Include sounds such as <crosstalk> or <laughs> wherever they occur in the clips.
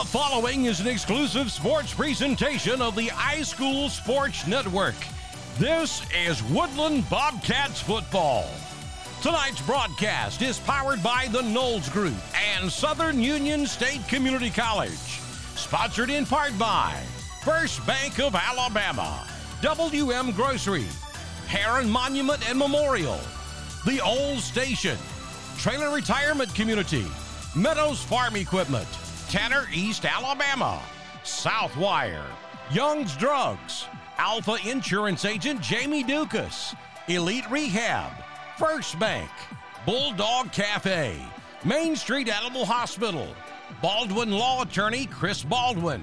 The following is an exclusive sports presentation of the iSchool Sports Network. This is Woodland Bobcats football. Tonight's broadcast is powered by the Knowles Group and Southern Union State Community College. Sponsored in part by First Bank of Alabama, WM Grocery, Heron Monument and Memorial, The Old Station, Trailer Retirement Community, Meadows Farm Equipment, Tanner East, Alabama, Southwire, Young's Drugs, Alpha Insurance Agent Jamie Dukas, Elite Rehab, First Bank, Bulldog Cafe, Main Street Animal Hospital, Baldwin Law Attorney Chris Baldwin,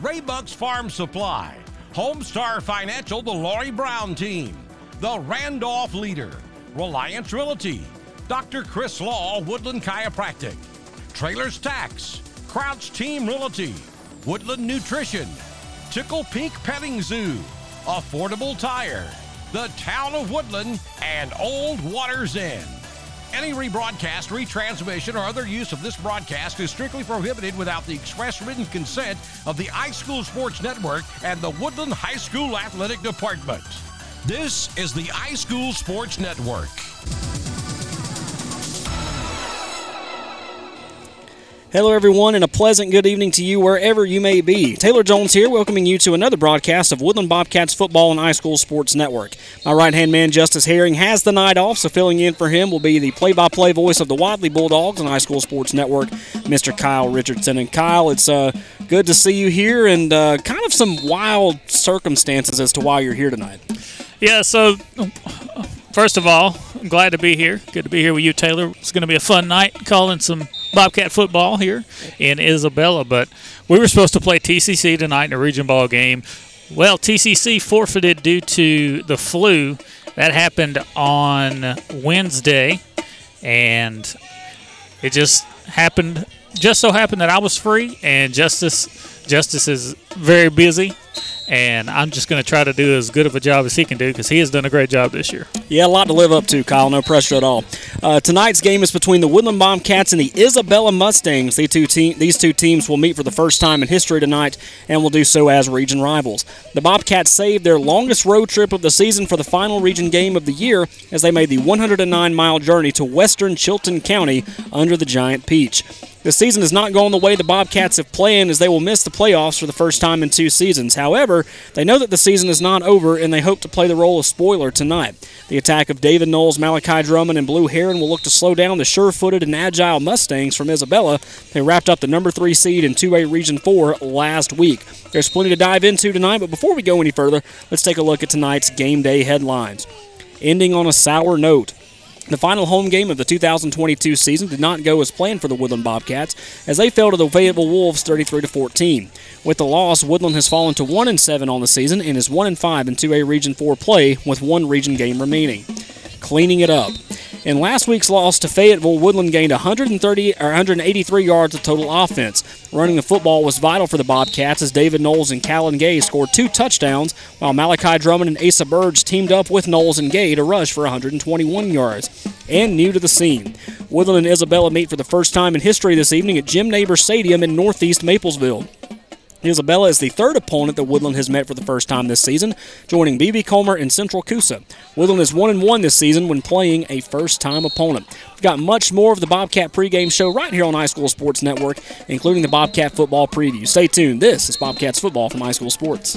Raybuck's Farm Supply, Homestar Financial, the Laurie Brown Team, the Randolph Leader, Reliance Realty, Dr. Chris Law, Woodland Chiropractic, Trailers Tax, Crouch Team Realty, Woodland Nutrition, Tickle Peak Petting Zoo, Affordable Tire, the Town of Woodland, and Old Waters Inn. Any rebroadcast, retransmission, or other use of this broadcast is strictly prohibited without the express written consent of the iSchool Sports Network and the Woodland High School Athletic Department. This is the iSchool Sports Network. Hello, everyone, and a pleasant good evening to you wherever you may be. Taylor Jones here, welcoming you to another broadcast of Woodland Bobcats Football and High School Sports Network. My right hand man, Justice Herring, has the night off, so filling in for him will be the play by play voice of the Wadley Bulldogs and High School Sports Network, Mr. Kyle Richardson. And Kyle, it's uh, good to see you here, and uh, kind of some wild circumstances as to why you're here tonight. Yeah, so first of all, I'm glad to be here. Good to be here with you, Taylor. It's going to be a fun night calling some Bobcat football here in Isabella, but we were supposed to play TCC tonight in a region ball game. Well, TCC forfeited due to the flu. That happened on Wednesday, and it just happened. Just so happened that I was free, and Justice Justice is very busy, and I'm just going to try to do as good of a job as he can do because he has done a great job this year. Yeah, a lot to live up to, Kyle. No pressure at all. Uh, tonight's game is between the Woodland Bobcats and the Isabella Mustangs. These two, te- these two teams will meet for the first time in history tonight and will do so as region rivals. The Bobcats saved their longest road trip of the season for the final region game of the year as they made the 109 mile journey to western Chilton County under the Giant Peach. The season is not going the way the Bobcats have planned as they will miss the playoffs for the first time in two seasons. However, they know that the season is not over and they hope to play the role of spoiler tonight. The attack of David Knowles, Malachi Drummond, and Blue Heron will look to slow down the sure footed and agile Mustangs from Isabella. They wrapped up the number three seed in 2A Region 4 last week. There's plenty to dive into tonight, but before we go any further, let's take a look at tonight's game day headlines. Ending on a sour note. The final home game of the 2022 season did not go as planned for the Woodland Bobcats as they fell to the Fayetteville Wolves 33 to 14. With the loss, Woodland has fallen to 1 and 7 on the season and is 1 and 5 in 2A Region 4 play with one region game remaining. Cleaning it up. In last week's loss to Fayetteville, Woodland gained 130 or 183 yards of total offense. Running the football was vital for the Bobcats as David Knowles and Callan Gay scored two touchdowns, while Malachi Drummond and Asa Burge teamed up with Knowles and Gay to rush for 121 yards. And new to the scene, Woodland and Isabella meet for the first time in history this evening at Jim Neighbor Stadium in Northeast Maplesville. Isabella is the third opponent that Woodland has met for the first time this season, joining BB Comer and Central Coosa. Woodland is 1 and 1 this season when playing a first time opponent. We've got much more of the Bobcat pregame show right here on iSchool Sports Network, including the Bobcat football preview. Stay tuned. This is Bobcats football from iSchool Sports.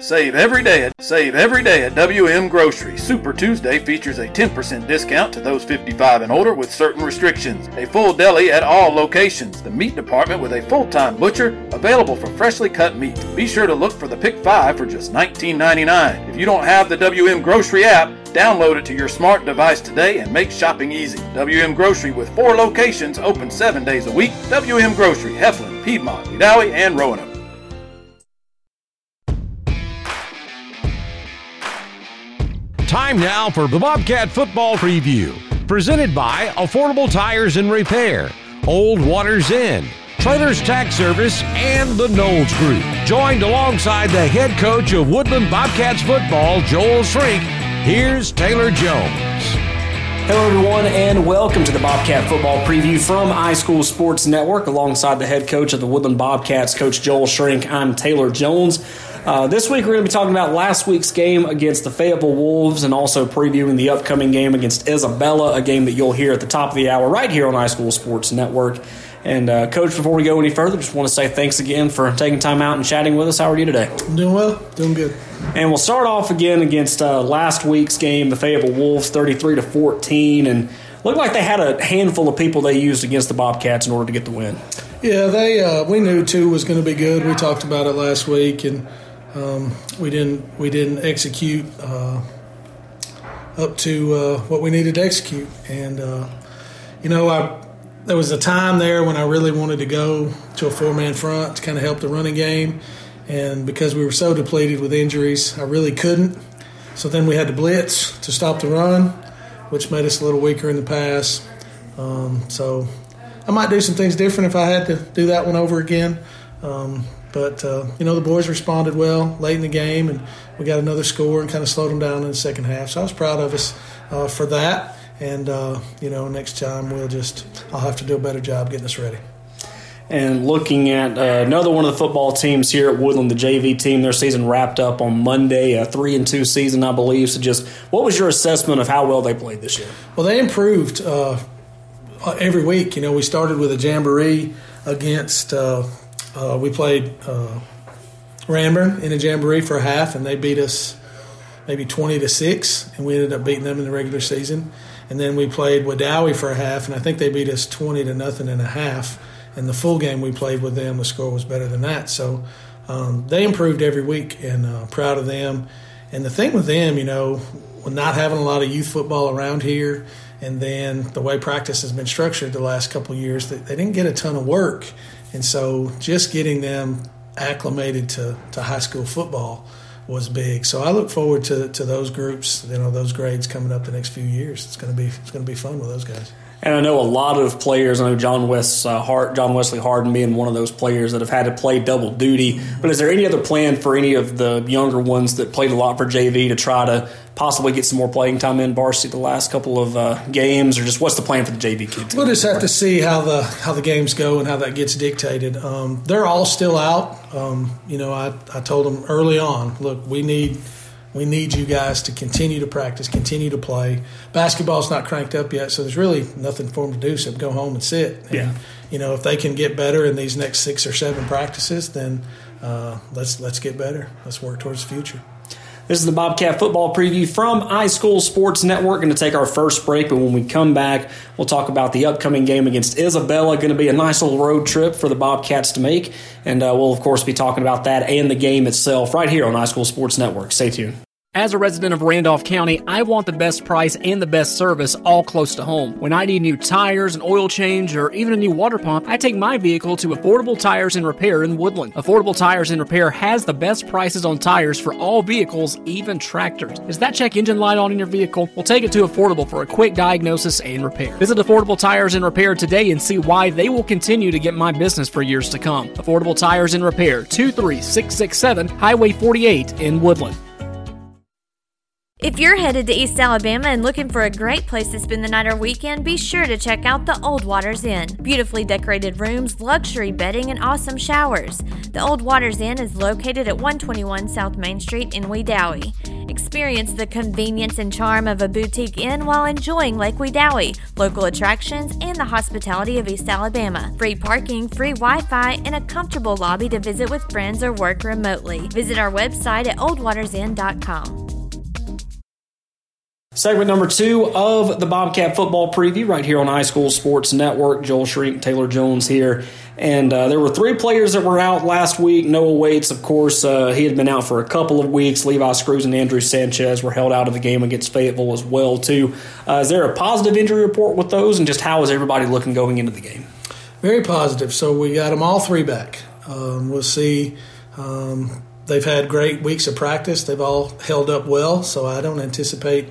Save every day at Save every day at WM Grocery. Super Tuesday features a 10% discount to those 55 and older with certain restrictions. A full deli at all locations. The meat department with a full-time butcher available for freshly cut meat. Be sure to look for the Pick 5 for just $19.99. If you don't have the WM Grocery app, download it to your smart device today and make shopping easy. WM Grocery with four locations open 7 days a week. WM Grocery, Heflin, Piedmont, Wedowee, and Roanoke. Time now for the Bobcat Football Preview, presented by Affordable Tires and Repair, Old Waters Inn, Trailers Tax Service, and the Knowles Group. Joined alongside the head coach of Woodland Bobcats football, Joel Shrink, here's Taylor Jones. Hello, everyone, and welcome to the Bobcat Football Preview from iSchool Sports Network. Alongside the head coach of the Woodland Bobcats, Coach Joel Shrink, I'm Taylor Jones. Uh, this week, we're going to be talking about last week's game against the Fayetteville Wolves and also previewing the upcoming game against Isabella, a game that you'll hear at the top of the hour right here on iSchool Sports Network. And, uh, Coach, before we go any further, just want to say thanks again for taking time out and chatting with us. How are you today? I'm doing well, doing good. And we'll start off again against uh, last week's game, the Fayetteville Wolves, 33 to 14. And looked like they had a handful of people they used against the Bobcats in order to get the win. Yeah, they uh, we knew two was going to be good. We talked about it last week, and um, we didn't we didn't execute uh, up to uh, what we needed to execute. And uh, you know, I there was a time there when I really wanted to go to a four man front to kind of help the running game, and because we were so depleted with injuries, I really couldn't. So then we had to blitz to stop the run, which made us a little weaker in the pass. Um, so I might do some things different if I had to do that one over again. Um, but uh, you know the boys responded well late in the game, and we got another score and kind of slowed them down in the second half. So I was proud of us uh, for that. And uh, you know, next time we'll just I'll have to do a better job getting us ready. And looking at uh, another one of the football teams here at Woodland, the JV team, their season wrapped up on Monday, a three and two season, I believe. So, just what was your assessment of how well they played this year? Well, they improved uh, every week. You know, we started with a jamboree against. Uh, we played uh, Ranburne in a jamboree for a half, and they beat us maybe twenty to six, and we ended up beating them in the regular season. And then we played Wedowee for a half, and I think they beat us twenty to nothing and a half. And the full game we played with them, the score was better than that. So um, they improved every week, and uh, proud of them. And the thing with them, you know, not having a lot of youth football around here, and then the way practice has been structured the last couple years, they didn't get a ton of work. And so just getting them acclimated to, to high school football was big. So I look forward to, to those groups, you know, those grades coming up the next few years. It's to be it's to be fun with those guys. And I know a lot of players. I know John West, uh, Hart, John Wesley Harden being one of those players that have had to play double duty. But is there any other plan for any of the younger ones that played a lot for JV to try to possibly get some more playing time in varsity the last couple of uh, games, or just what's the plan for the JV kids? We'll just have to see how the how the games go and how that gets dictated. Um, they're all still out. Um, you know, I, I told them early on, look, we need we need you guys to continue to practice, continue to play. Basketball's not cranked up yet, so there's really nothing for them to do except go home and sit. And, Yeah. You know, if they can get better in these next six or seven practices, then uh, let's let's get better. Let's work towards the future. This is the Bobcat football preview from iSchool Sports Network. Going to take our first break, but when we come back, we'll talk about the upcoming game against Isabella. Going to be a nice little road trip for the Bobcats to make, and uh, we'll of course be talking about that and the game itself right here on iSchool Sports Network. Stay tuned. As a resident of Randolph County, I want the best price and the best service all close to home. When I need new tires, an oil change, or even a new water pump, I take my vehicle to Affordable Tires and Repair in Woodland. Affordable Tires and Repair has the best prices on tires for all vehicles, even tractors. Is that check engine light on in your vehicle? We'll take it to Affordable for a quick diagnosis and repair. Visit Affordable Tires and Repair today and see why they will continue to get my business for years to come. Affordable Tires and Repair, 23667 Highway 48 in Woodland. If you're headed to East Alabama and looking for a great place to spend the night or weekend, be sure to check out the Old Waters Inn. Beautifully decorated rooms, luxury bedding, and awesome showers. The Old Waters Inn is located at 121 South Main Street in Wedowee. Experience the convenience and charm of a boutique inn while enjoying Lake Wedowee, local attractions, and the hospitality of East Alabama. Free parking, free Wi Fi, and a comfortable lobby to visit with friends or work remotely. Visit our website at oldwatersinn.com. Segment number two of the Bobcat football preview right here on iSchool Sports Network. Joel Shrink, Taylor Jones here. And uh, there were three players that were out last week. Noah Waits, of course, uh, he had been out for a couple of weeks. Levi Screws and Andrew Sanchez were held out of the game against Fayetteville as well, too. Uh, is there a positive injury report with those, and just how is everybody looking going into the game? Very positive. So we got them all three back. Um, we'll see. Um, they've had great weeks of practice. They've all held up well, so I don't anticipate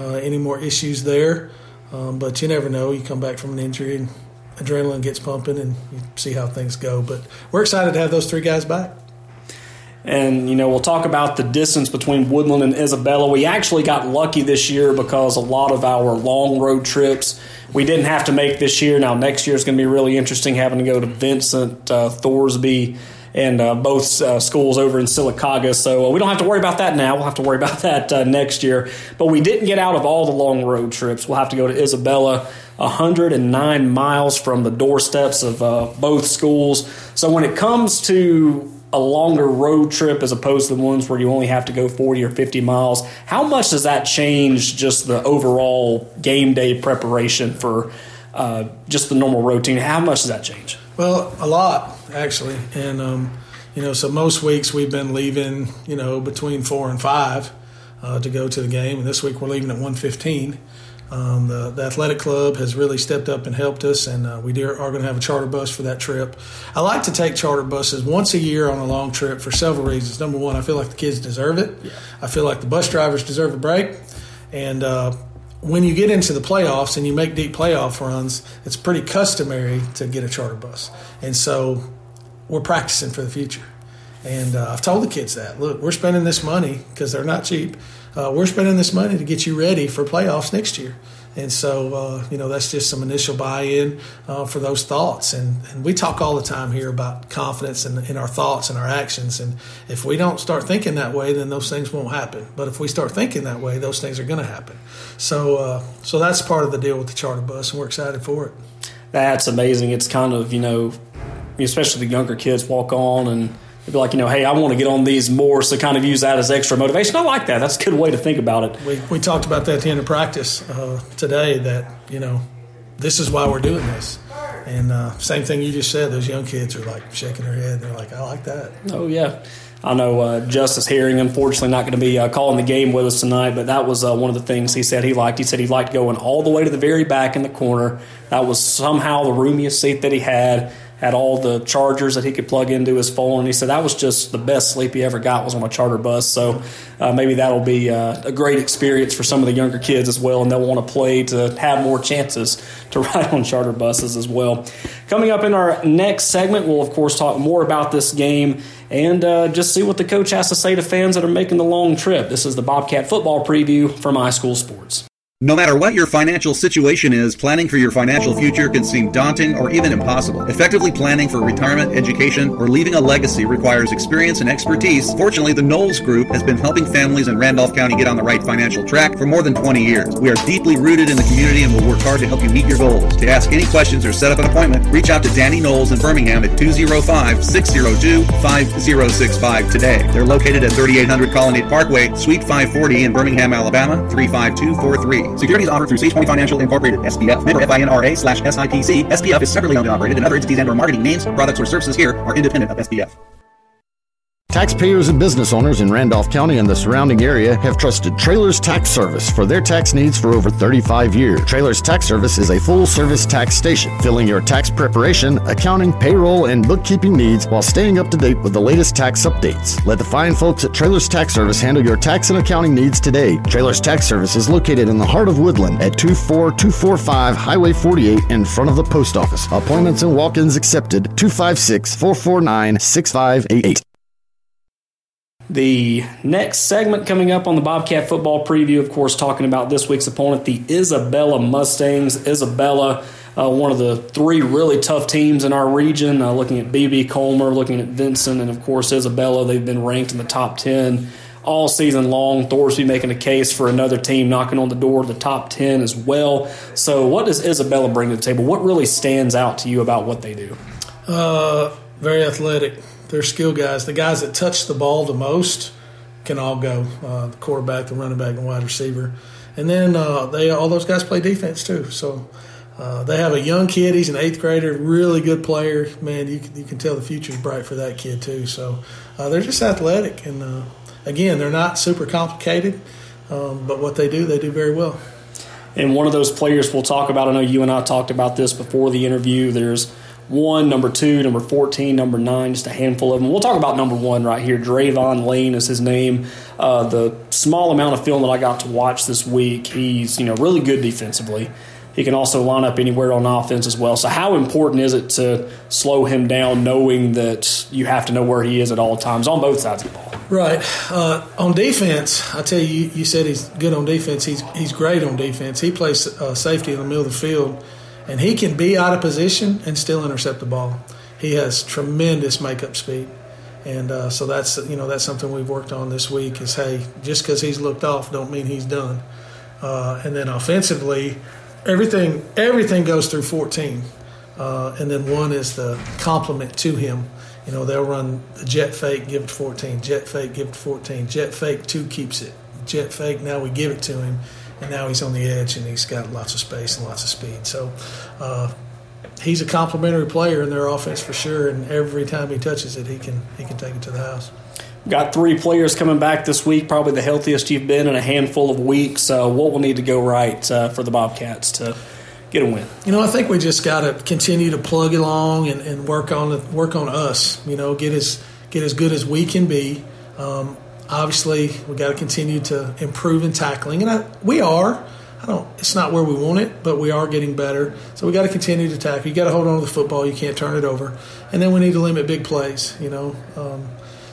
uh, any more issues there. Um, but you never know. You come back from an injury and adrenaline gets pumping, and you see how things go. But we're excited to have those three guys back. And, you know, we'll talk about the distance between Woodland and Isabella. We actually got lucky this year because a lot of our long road trips we didn't have to make this year. Now, next year is going to be really interesting having to go to Vincent, uh, Thorsby, and uh, both uh, schools over in Sylacauga. So uh, we don't have to worry about that now. We'll have to worry about <laughs> that uh, next year. But we didn't get out of all the long road trips. We'll have to go to Isabella, 109 miles from the doorsteps of uh, both schools. So when it comes to a longer road trip as opposed to the ones where you only have to go 40 or 50 miles, how much does that change just the overall game day preparation for uh, just the normal routine? How much does that change? Well, a lot actually, and um, you know, so most weeks we've been leaving, you know, between four and five uh, to go to the game, and this week we're leaving at one fifteen. Um, the, the, athletic club has really stepped up and helped us, and uh, we are going to have a charter bus for that trip. I like to take charter buses once a year on a long trip for several reasons. Number one, I feel like the kids deserve it. Yeah. I feel like the bus drivers deserve a break, and uh, when you get into the playoffs and you make deep playoff runs, it's pretty customary to get a charter bus, and so we're practicing for the future. And uh, I've told the kids that look, we're spending this money because they're not cheap uh, we're spending this money to get you ready for playoffs next year. And so, uh, you know, that's just some initial buy-in uh, for those thoughts. And, and we talk all the time here about confidence in, in our thoughts and our actions. And if we don't start thinking that way, then those things won't happen. But if we start thinking that way, those things are going to happen. So, uh, so that's part of the deal with the charter bus, and we're excited for it. That's amazing. It's kind of, you know, especially the younger kids walk on and – be like, you know, hey, I want to get on these more, so kind of use that as extra motivation. I like that. That's a good way to think about it. We, we talked about that at the end of practice uh, today that, you know, this is why we're doing this. And uh, same thing you just said, those young kids are like shaking their head. They're like, I like that. Oh, yeah. I know uh, Justice Herring, unfortunately, not going to be uh, calling the game with us tonight, but that was uh, one of the things he said he liked. He said he liked going all the way to the very back in the corner. That was somehow the roomiest seat that he had had all the chargers that he could plug into his phone. And he said that was just the best sleep he ever got was on a charter bus. So uh, maybe that'll be uh, a great experience for some of the younger kids as well, and they'll want to play to have more chances to <laughs> ride on charter buses as well. Coming up in our next segment, we'll of course talk more about this game and uh, just see what the coach has to say to fans that are making the long trip. This is the Bobcat football preview from iSchool Sports. No matter what your financial situation is, planning for your financial future can seem daunting or even impossible. Effectively planning for retirement, education, or leaving a legacy requires experience and expertise. Fortunately, the Knowles Group has been helping families in Randolph County get on the right financial track for more than 20 years. We are deeply rooted in the community and will work hard to help you meet your goals. To ask any questions or set up an appointment, reach out to Danny Knowles in Birmingham at 205-602-5065 today. They're located at 3800 Colonnade Parkway, Suite 540 in Birmingham, Alabama, 35243. Securities offered through SagePoint Financial Incorporated, SPF, member FINRA slash SIPC. SPF is separately owned and operated, and other entities and or marketing names, products, or services here are independent of SPF. Taxpayers and business owners in Randolph County and the surrounding area have trusted Trailers Tax Service for their tax needs for over 35 years. Trailers Tax Service is a full service tax station, filling your tax preparation, accounting, payroll, and bookkeeping needs while staying up to date with the latest tax updates. Let the fine folks at Trailers Tax Service handle your tax and accounting needs today. Trailers Tax Service is located in the heart of Woodland at 24245 Highway 48 in front of the post office. Appointments and walk ins accepted 256 449 6588. The next segment coming up on the Bobcat football preview, of course, talking about this week's opponent, the Isabella Mustangs. Isabella, uh, one of the three really tough teams in our region, uh, looking at BB Comer, looking at Vincent, and of course, Isabella. They've been ranked in the top 10 all season long. Thorsby making a case for another team knocking on the door of the top 10 as well. So, what does Isabella bring to the table? What really stands out to you about what they do? Uh, very athletic their skill guys, the guys that touch the ball the most, can all go. Uh, the quarterback, the running back, and wide receiver, and then uh, they all those guys play defense too. So. Uh, they have a young kid. He's an eighth grader, really good player. Man, you you can tell the future's bright for that kid too. So uh, they're just athletic, and uh, again, they're not super complicated, um, but what they do, they do very well. And one of those players we'll talk about. I know you and I talked about this before the interview. There's one, number two, number 14, number nine, just a handful of them. We'll talk about number one right here. Drayvon Lane is his name. Uh, the small amount of film that I got to watch this week, he's you know really good defensively. He can also line up anywhere on offense as well. So, how important is it to slow him down, knowing that you have to know where he is at all times on both sides of the ball? Right. Uh, on defense, I tell you, you said he's good on defense. He's he's great on defense. He plays uh, safety in the middle of the field and he can be out of position and still intercept the ball. He has tremendous makeup speed, and uh, so that's you know that's something we've worked on this week. Is hey, just because he's looked off, don't mean he's done. Uh, and then offensively, everything everything goes through 14, uh, and then one is the complement to him. You know they'll run a jet fake, give it 14, jet fake, give it 14, jet fake two keeps it, jet fake. Now we give it to him and now he's on the edge and he's got lots of space and lots of speed. So uh, he's a complementary player in their offense for sure. And every time he touches it, he can he can take it to the house. Got three players coming back this week, probably the healthiest you've been in a handful of weeks. Uh, what will need to go right uh, for the Bobcats to get a win? You know, I think we just got to continue to plug along and, and work on the, work on us. You know, get as get as good as we can be. Um, obviously we got to continue to improve in tackling, and I, we are. I don't. It's not where we want it, but we are getting better. So we got to continue to tackle. You got to hold on to the football. You can't turn it over, and then we need to limit big plays. You know, um,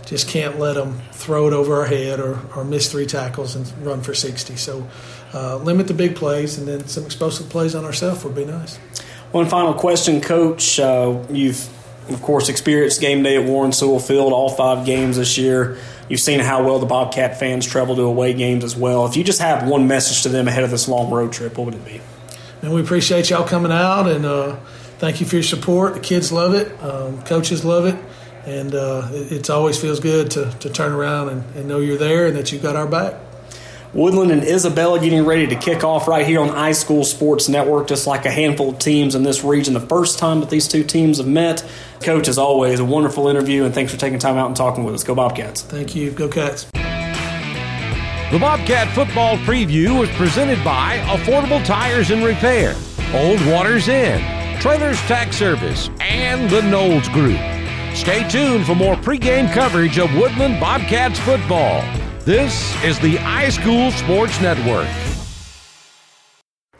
just can't let them throw it over our head or, or miss three tackles and run for sixty. So uh, limit the big plays, and then some explosive plays on ourselves would be nice. One final question, Coach. Uh, you've of course experienced game day at Warren Sewell Field all five games this year. You've seen how well the Bobcat fans travel to away games as well. If you just have one message to them ahead of this long road trip, what would it be? And we appreciate y'all coming out and uh, thank you for your support. The kids love it, um, coaches love it, and uh, it, always feels good to, to turn around and, and know you're there and that you've got our back. Woodland and Isabella getting ready to kick off right here on iSchool Sports Network, just like a handful of teams in this region. The first time that these two teams have met. Coach, as always, a wonderful interview, and thanks for taking time out and talking with us. Go Bobcats. Thank you. Go Cats. The Bobcat Football Preview was presented by Affordable Tires and Repair, Old Waters Inn, Trailers Tax Service, and the Knowles Group. Stay tuned for more pregame coverage of Woodland Bobcats football. This is the iSchool Sports Network.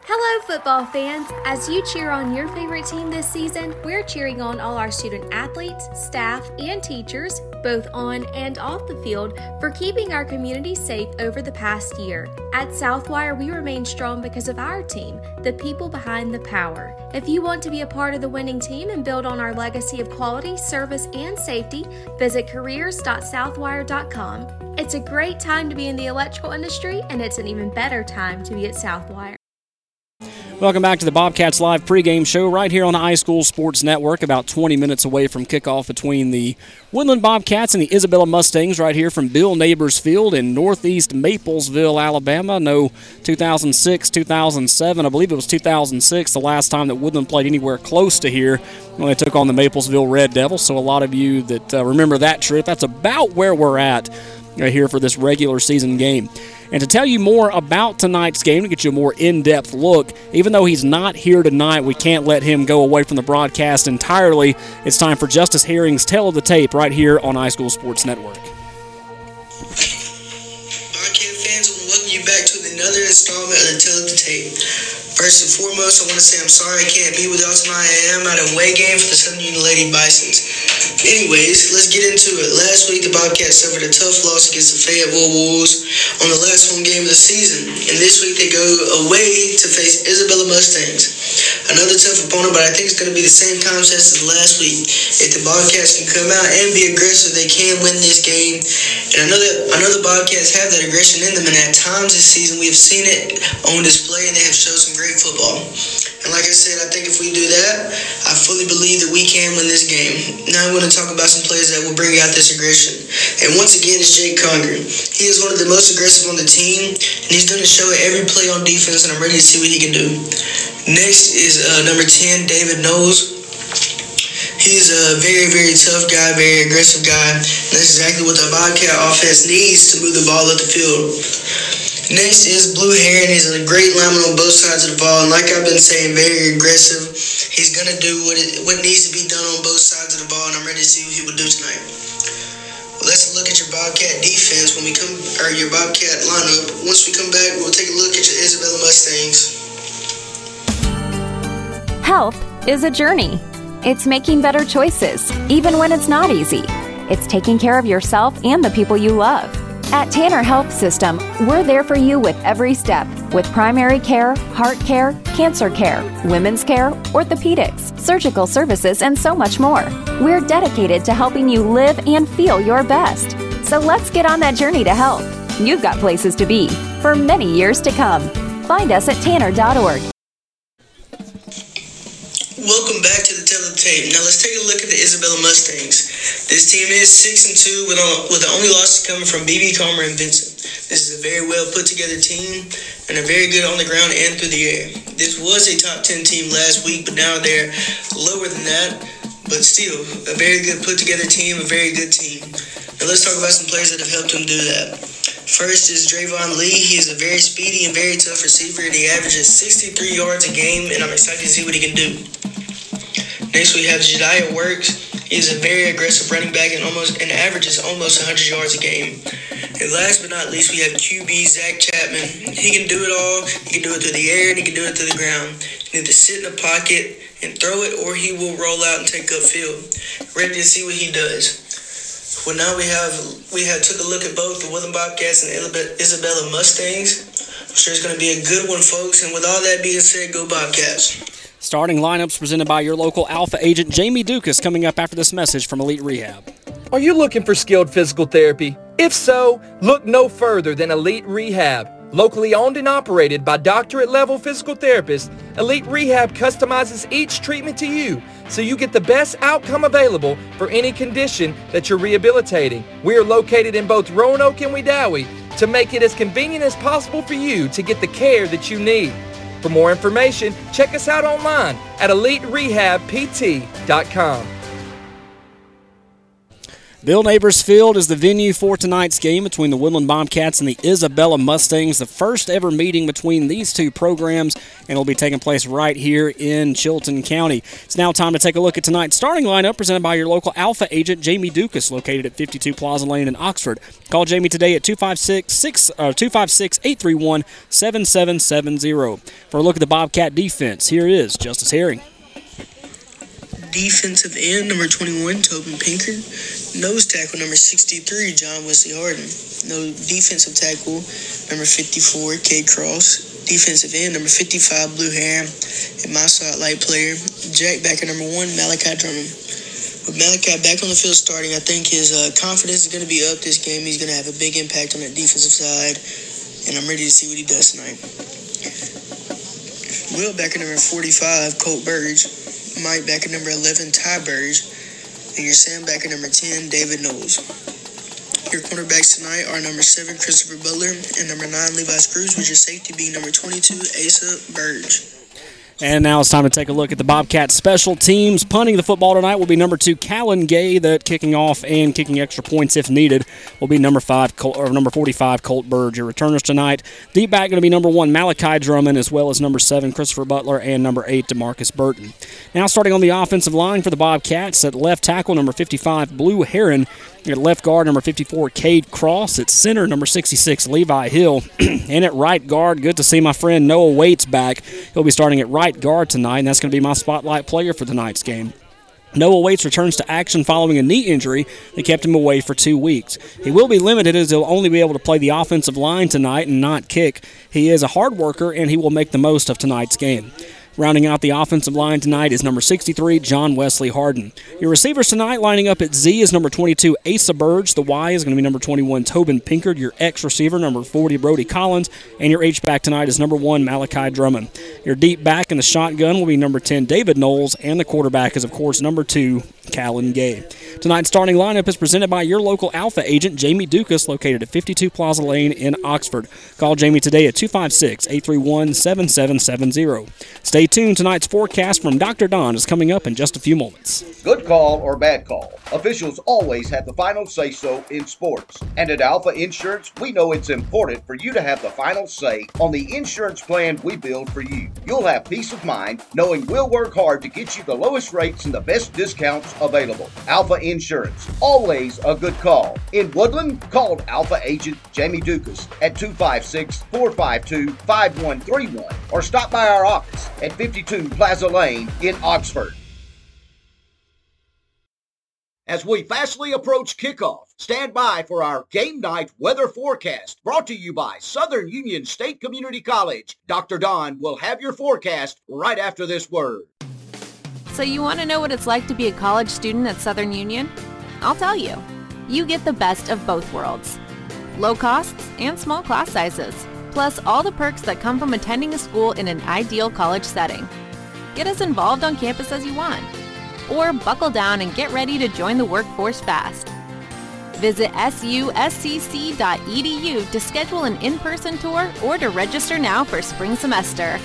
Hello, football fans. As you cheer on your favorite team this season, we're cheering on all our student athletes, staff, and teachers, both on and off the field, for keeping our community safe over the past year. At Southwire, we remain strong because of our team, the people behind the power. If you want to be a part of the winning team and build on our legacy of quality, service, and safety, visit careers.southwire.com. It's a great time to be in the electrical industry, and it's an even better time to be at Southwire. Welcome back to the Bobcats Live pregame show right here on the iSchool Sports Network, about 20 minutes away from kickoff between the Woodland Bobcats and the Isabella Mustangs, right here from Bill Neighbors Field in northeast Maplesville, Alabama. No 2006, 2007, I believe it was 2006, the last time that Woodland played anywhere close to here when they took on the Maplesville Red Devils. So, a lot of you that uh, remember that trip, that's about where we're at right here for this regular season game. And to tell you more about tonight's game, to get you a more in depth look, even though he's not here tonight, we can't let him go away from the broadcast entirely. It's time for Justice Herring's Tell of the Tape right here on iSchool Sports Network. Another installment of the Tell of the Tape. First and foremost, I want to say I'm sorry I can't be with y'all tonight. I am at a away game for the Southern Union Lady Bisons. Anyways, let's get into it. Last week, the Bobcats suffered a tough loss against the Fayetteville Wolves on the last home game of the season. And this week, they go away to face Isabella Mustangs. Another tough opponent, but I think it's going to be the same concept as last week. If the Bobcats can come out and be aggressive, they can win this game. And I know that I know the Bobcats have that aggression in them, and at times this season we have seen it on display, and they have shown some great football. And like I said, I think if we do that, I fully believe that we can win this game. Now I'm going to talk about some players that will bring out this aggression. And once again, it's Jake Conger. He is one of the most aggressive on the team, and he's going to show it every play on defense, and I'm ready to see what he can do. Next is uh, number 10, David Knowles. He's a very, very tough guy, very aggressive guy. That's exactly what the Bobcat offense needs to move the ball up the field. Next is Blue Heron. He's a great lineman on both sides of the ball, and like I've been saying, very aggressive. He's gonna do what it, what needs to be done on both sides of the ball, and I'm ready to see what he will do tonight. Let's look at your Bobcat defense when we come, or your Bobcat lineup. Once we come back, we'll take a look at your Isabella Mustangs. Health is a journey. It's making better choices, even when it's not easy. It's taking care of yourself and the people you love. At Tanner Health System, we're there for you with every step with primary care, heart care, cancer care, women's care, orthopedics, surgical services, and so much more. We're dedicated to helping you live and feel your best. So let's get on that journey to health. You've got places to be for many years to come. Find us at tanner.org. Welcome back to the Tell of Tape. Now let's take a look at the Isabella Mustangs. This team is six and two with, with the only losses coming from BB Comer and Vincent. This is a very well put together team and are very good on the ground and through the air. This was a top ten team last week, but now they're lower than that. But still, a very good put together team, a very good team. Now let's talk about some players that have helped them do that. First is Drayvon Lee. He is a very speedy and very tough receiver, and he averages 63 yards a game, and I'm excited to see what he can do. Next, we have Jediah Works. He's a very aggressive running back and almost and averages almost 100 yards a game. And last but not least, we have QB Zach Chapman. He can do it all. He can do it through the air and he can do it through the ground. You need to sit in the pocket and throw it, or he will roll out and take upfield. Ready to see what he does. Well, now we have we have took a look at both the Woodland Bobcats and Isabella Mustangs. I'm sure it's going to be a good one, folks. And with all that being said, go Bobcats. Starting lineups presented by your local Alpha agent Jamie Dukas coming up after this message from Elite Rehab. Are you looking for skilled physical therapy? If so, look no further than Elite Rehab. Locally owned and operated by doctorate level physical therapists, Elite Rehab customizes each treatment to you so you get the best outcome available for any condition that you're rehabilitating. We are located in both Roanoke and Wedowee to make it as convenient as possible for you to get the care that you need. For more information, check us out online at EliteRehabPT.com. Bill Neighbors Field is the venue for tonight's game between the Woodland Bobcats and the Isabella Mustangs, the first ever meeting between these two programs, and it'll be taking place right here in Chilton County. It's now time to take a look at tonight's starting lineup presented by your local Alpha agent, Jamie Dukas, located at 52 Plaza Lane in Oxford. Call Jamie today at 256 uh, 831 7770. For a look at the Bobcat defense, here is Justice Herring defensive end, number 21, Tobin Pinkard. Nose tackle, number 63, John Wesley Harden. No defensive tackle, number 54, Cade Cross. Defensive end, number 55, Blue Heron. And my spotlight player, Jack Backer, number 1, Malachi Drummond. With Malachi back on the field starting, I think his uh, confidence is going to be up this game. He's going to have a big impact on that defensive side, and I'm ready to see what he does tonight. Will Backer, number 45, Colt Burge. Mike back at number 11, Ty Burge, and your Sam back at number 10, David Knowles. Your cornerbacks tonight are number 7, Christopher Butler, and number 9, Levi Screws, with your safety being number 22, Asa Burge. And now it's time to take a look at the Bobcats special teams. Punting the football tonight will be number two, Callan Gay. That kicking off and kicking extra points if needed will be number five or number 45, Colt Burge. Your returners tonight, deep back going to be number one, Malachi Drummond, as well as number seven, Christopher Butler, and number eight, Demarcus Burton. Now starting on the offensive line for the Bobcats at left tackle, number 55, Blue Heron. At left guard, number 54, Cade Cross. At center, number 66, Levi Hill. <clears throat> and at right guard, good to see my friend Noah Waits back. He'll be starting at right guard tonight, and that's going to be my spotlight player for tonight's game. Noah Waits returns to action following a knee injury that kept him away for two weeks. He will be limited as he'll only be able to play the offensive line tonight and not kick. He is a hard worker and he will make the most of tonight's game. Rounding out the offensive line tonight is number 63, John Wesley Harden. Your receivers tonight lining up at Z is number 22, Asa Burge. The Y is going to be number 21, Tobin Pinkard. Your X receiver, number 40, Brody Collins. And your H back tonight is number 1, Malachi Drummond. Your deep back in the shotgun will be number 10, David Knowles. And the quarterback is, of course, number 2, Callan Gay. Tonight's starting lineup is presented by your local Alpha agent, Jamie Dukas, located at 52 Plaza Lane in Oxford. Call Jamie today at 256 831 7770. Stay tuned. Tonight's forecast from Dr. Don is coming up in just a few moments. Good call or bad call. Officials always have the final say so in sports. And at Alpha Insurance, we know it's important for you to have the final say on the insurance plan we build for you. You'll have peace of mind knowing we'll work hard to get you the lowest rates and the best discounts available. Alpha Insurance, always a good call. In Woodland, call Alpha agent Jamie Dukas at 256 452 5131 or stop by our office at 52 Plaza Lane in Oxford. As we fastly approach kickoff, stand by for our game night weather forecast brought to you by Southern Union State Community College. Dr. Don will have your forecast right after this word. So you want to know what it's like to be a college student at Southern Union? I'll tell you. You get the best of both worlds. Low costs and small class sizes, plus all the perks that come from attending a school in an ideal college setting. Get as involved on campus as you want or buckle down and get ready to join the workforce fast. Visit suscc.edu to schedule an in-person tour or to register now for spring semester.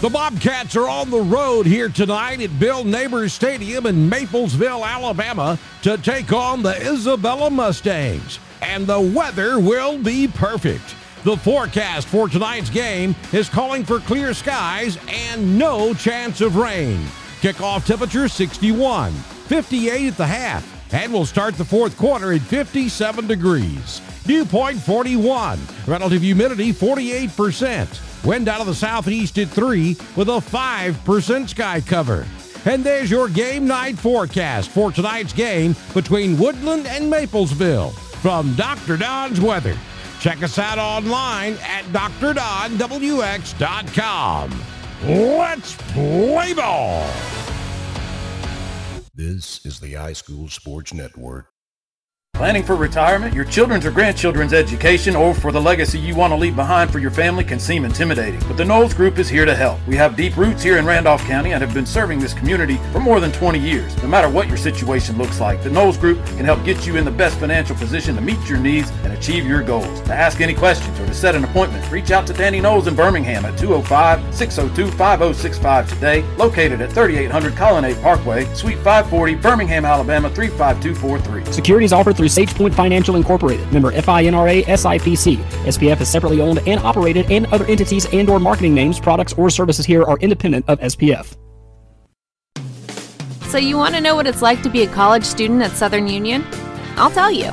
The Bobcats are on the road here tonight at Bill Neighbors Stadium in Maplesville, Alabama to take on the Isabella Mustangs. And the weather will be perfect. The forecast for tonight's game is calling for clear skies and no chance of rain. Kickoff temperature 61, 58 at the half, and we'll start the fourth quarter at 57 degrees. Dew point 41, relative humidity 48%, wind out of the southeast at 3 with a 5% sky cover. And there's your game night forecast for tonight's game between Woodland and Maplesville from Dr. Don's Weather. Check us out online at drdonwx.com. Let's play ball. This is the iSchool Sports Network. Planning for retirement, your children's or grandchildren's education, or for the legacy you want to leave behind for your family can seem intimidating. But the Knowles Group is here to help. We have deep roots here in Randolph County and have been serving this community for more than 20 years. No matter what your situation looks like, the Knowles Group can help get you in the best financial position to meet your needs and achieve your goals. To ask any questions or to set an appointment, reach out to Danny Knowles in Birmingham at 205 602 5065 today, located at 3800 Colonnade Parkway, Suite 540, Birmingham, Alabama 35243. Securities offered through SagePoint Financial Incorporated, member FINRA SIPC. SPF is separately owned and operated, and other entities and/or marketing names, products, or services here are independent of SPF. So you want to know what it's like to be a college student at Southern Union? I'll tell you.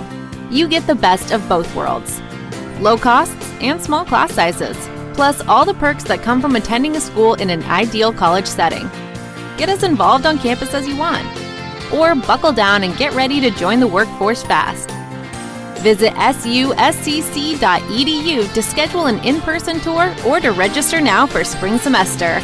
You get the best of both worlds. Low costs and small class sizes, plus all the perks that come from attending a school in an ideal college setting. Get as involved on campus as you want or buckle down and get ready to join the workforce fast. Visit suscc.edu to schedule an in person tour or to register now for spring semester.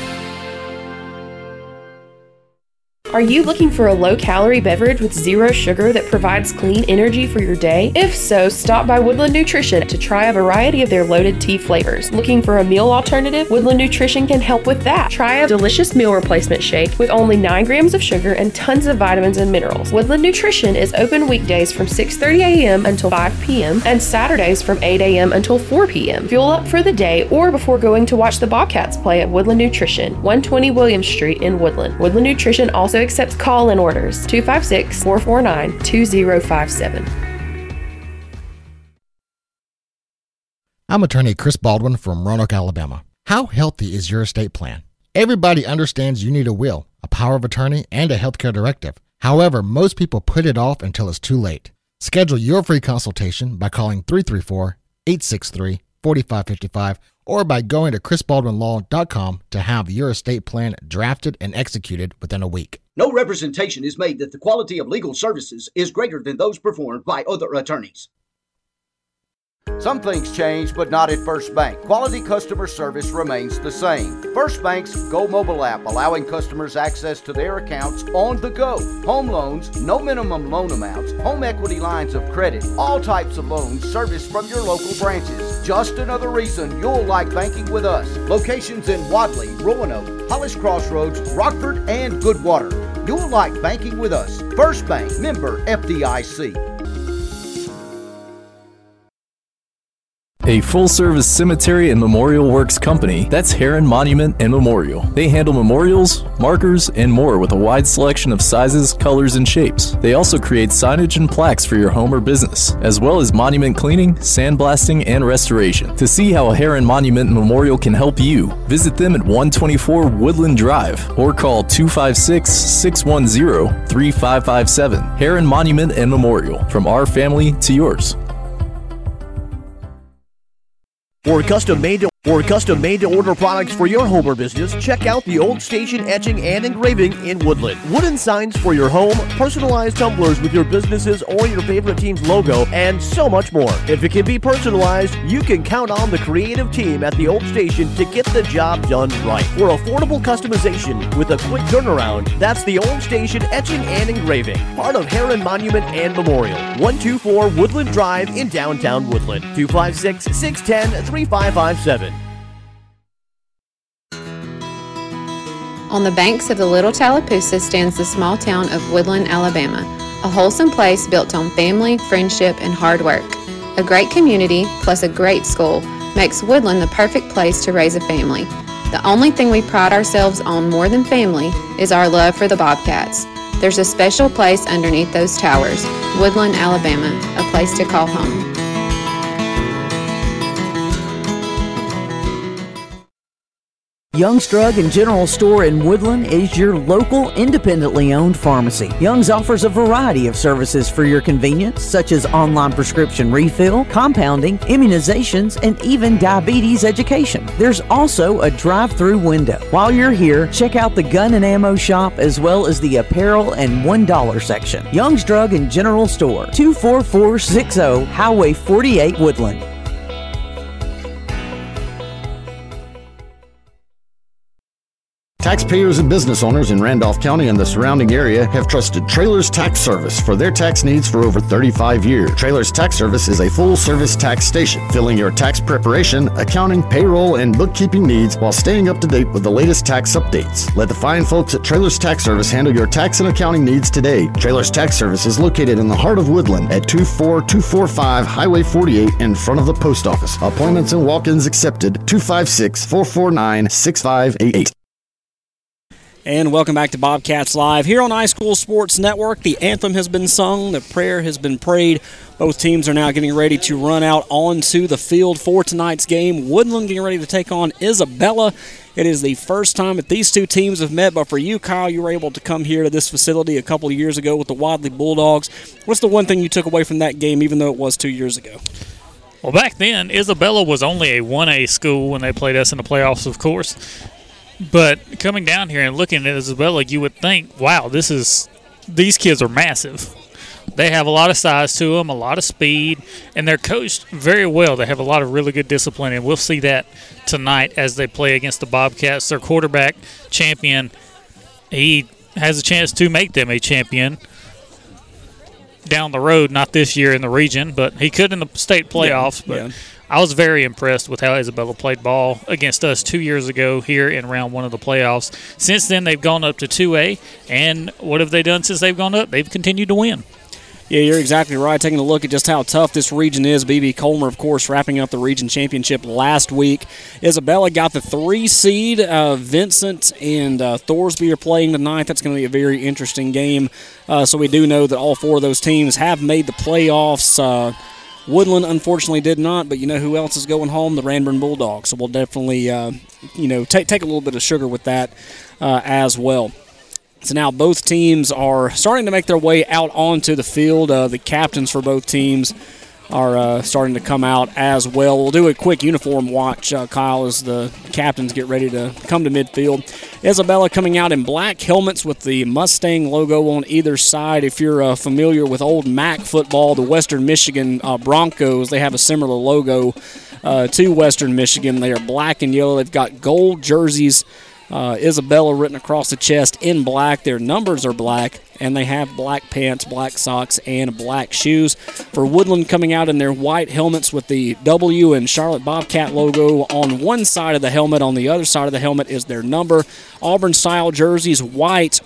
Are you looking for a low calorie beverage with zero sugar that provides clean energy for your day? If so, stop by Woodland Nutrition to try a variety of their loaded tea flavors. Looking for a meal alternative? Woodland Nutrition can help with that. Try a delicious meal replacement shake with only 9 grams of sugar and tons of vitamins and minerals. Woodland Nutrition is open weekdays from 6:30 a.m. until 5 p.m. and Saturdays from 8 a.m. until 4 p.m. Fuel up for the day or before going to watch the Bobcats play at Woodland Nutrition, 120 Williams Street in Woodland. Woodland Nutrition also accepts call in orders 256 449 2057. I'm attorney Chris Baldwin from Roanoke, Alabama. How healthy is your estate plan? Everybody understands you need a will, a power of attorney, and a healthcare directive. However, most people put it off until it's too late. Schedule your free consultation by calling 334 863 4555 or by going to chrisbaldwinlaw.com to have your estate plan drafted and executed within a week. No representation is made that the quality of legal services is greater than those performed by other attorneys. Some things change, but not at First Bank. Quality customer service remains the same. First Bank's Go mobile app allowing customers access to their accounts on the go. Home loans, no minimum loan amounts, home equity lines of credit, all types of loans serviced from your local branches. Just another reason you'll like banking with us. Locations in Wadley, Roanoke, Hollis Crossroads, Rockford, and Goodwater. You'll like banking with us. First Bank, member FDIC. A full service cemetery and memorial works company, that's Heron Monument and Memorial. They handle memorials, markers, and more with a wide selection of sizes, colors, and shapes. They also create signage and plaques for your home or business, as well as monument cleaning, sandblasting, and restoration. To see how a Heron Monument and Memorial can help you, visit them at 124 Woodland Drive or call 256 610 3557. Heron Monument and Memorial, from our family to yours. For custom made to for custom made to order products for your home or business, check out the Old Station Etching and Engraving in Woodland. Wooden signs for your home, personalized tumblers with your businesses or your favorite team's logo, and so much more. If it can be personalized, you can count on the creative team at the Old Station to get the job done right. For affordable customization with a quick turnaround, that's the Old Station Etching and Engraving, part of Heron Monument and Memorial. 124 Woodland Drive in downtown Woodland. 256 610 3557. On the banks of the Little Tallapoosa stands the small town of Woodland, Alabama, a wholesome place built on family, friendship, and hard work. A great community, plus a great school, makes Woodland the perfect place to raise a family. The only thing we pride ourselves on more than family is our love for the Bobcats. There's a special place underneath those towers, Woodland, Alabama, a place to call home. Young's Drug and General Store in Woodland is your local independently owned pharmacy. Young's offers a variety of services for your convenience, such as online prescription refill, compounding, immunizations, and even diabetes education. There's also a drive through window. While you're here, check out the gun and ammo shop as well as the apparel and $1 section. Young's Drug and General Store, 24460 Highway 48 Woodland. Taxpayers and business owners in Randolph County and the surrounding area have trusted Trailers Tax Service for their tax needs for over 35 years. Trailers Tax Service is a full service tax station, filling your tax preparation, accounting, payroll, and bookkeeping needs while staying up to date with the latest tax updates. Let the fine folks at Trailers Tax Service handle your tax and accounting needs today. Trailers Tax Service is located in the heart of Woodland at 24245 Highway 48 in front of the post office. Appointments and walk ins accepted 256 449 6588. And welcome back to Bobcats Live here on High School Sports Network. The anthem has been sung, the prayer has been prayed. Both teams are now getting ready to run out onto the field for tonight's game. Woodland getting ready to take on Isabella. It is the first time that these two teams have met, but for you, Kyle, you were able to come here to this facility a couple of years ago with the Wadley Bulldogs. What's the one thing you took away from that game, even though it was two years ago? Well, back then, Isabella was only a 1A school when they played us in the playoffs, of course. But coming down here and looking at Isabella, you would think, wow, this is these kids are massive. They have a lot of size to them, a lot of speed, and they're coached very well. They have a lot of really good discipline, and we'll see that tonight as they play against the Bobcats. Their quarterback, champion, he has a chance to make them a champion down the road, not this year in the region, but he could in the state playoffs. Yeah, but yeah. I was very impressed with how Isabella played ball against us two years ago here in round one of the playoffs. Since then, they've gone up to 2A, and what have they done since they've gone up? They've continued to win. Yeah, you're exactly right. Taking a look at just how tough this region is. BB Comer, of course, wrapping up the region championship last week. Isabella got the three seed. Uh, Vincent and uh, Thorsby are playing tonight. That's going to be a very interesting game. Uh, so we do know that all four of those teams have made the playoffs. Uh, Woodland unfortunately did not, but you know who else is going home? The Ranburne Bulldogs. So we'll definitely, uh, you know, take take a little bit of sugar with that uh, as well. So now both teams are starting to make their way out onto the field. Uh, the captains for both teams are uh, starting to come out as well. We'll do a quick uniform watch, uh, Kyle, as the captains get ready to come to midfield. Isabella coming out in black helmets with the Mustang logo on either side. If you're uh, familiar with old MAC football, the Western Michigan uh, Broncos, they have a similar logo uh, to Western Michigan. They are black and yellow. They've got gold jerseys. Uh, Isabella written across the chest in black. Their numbers are black, and they have black pants, black socks, and black shoes. For Woodland, coming out in their white helmets with the W and Charlotte Bobcat logo on one side of the helmet. On the other side of the helmet is their number. Auburn style jerseys, white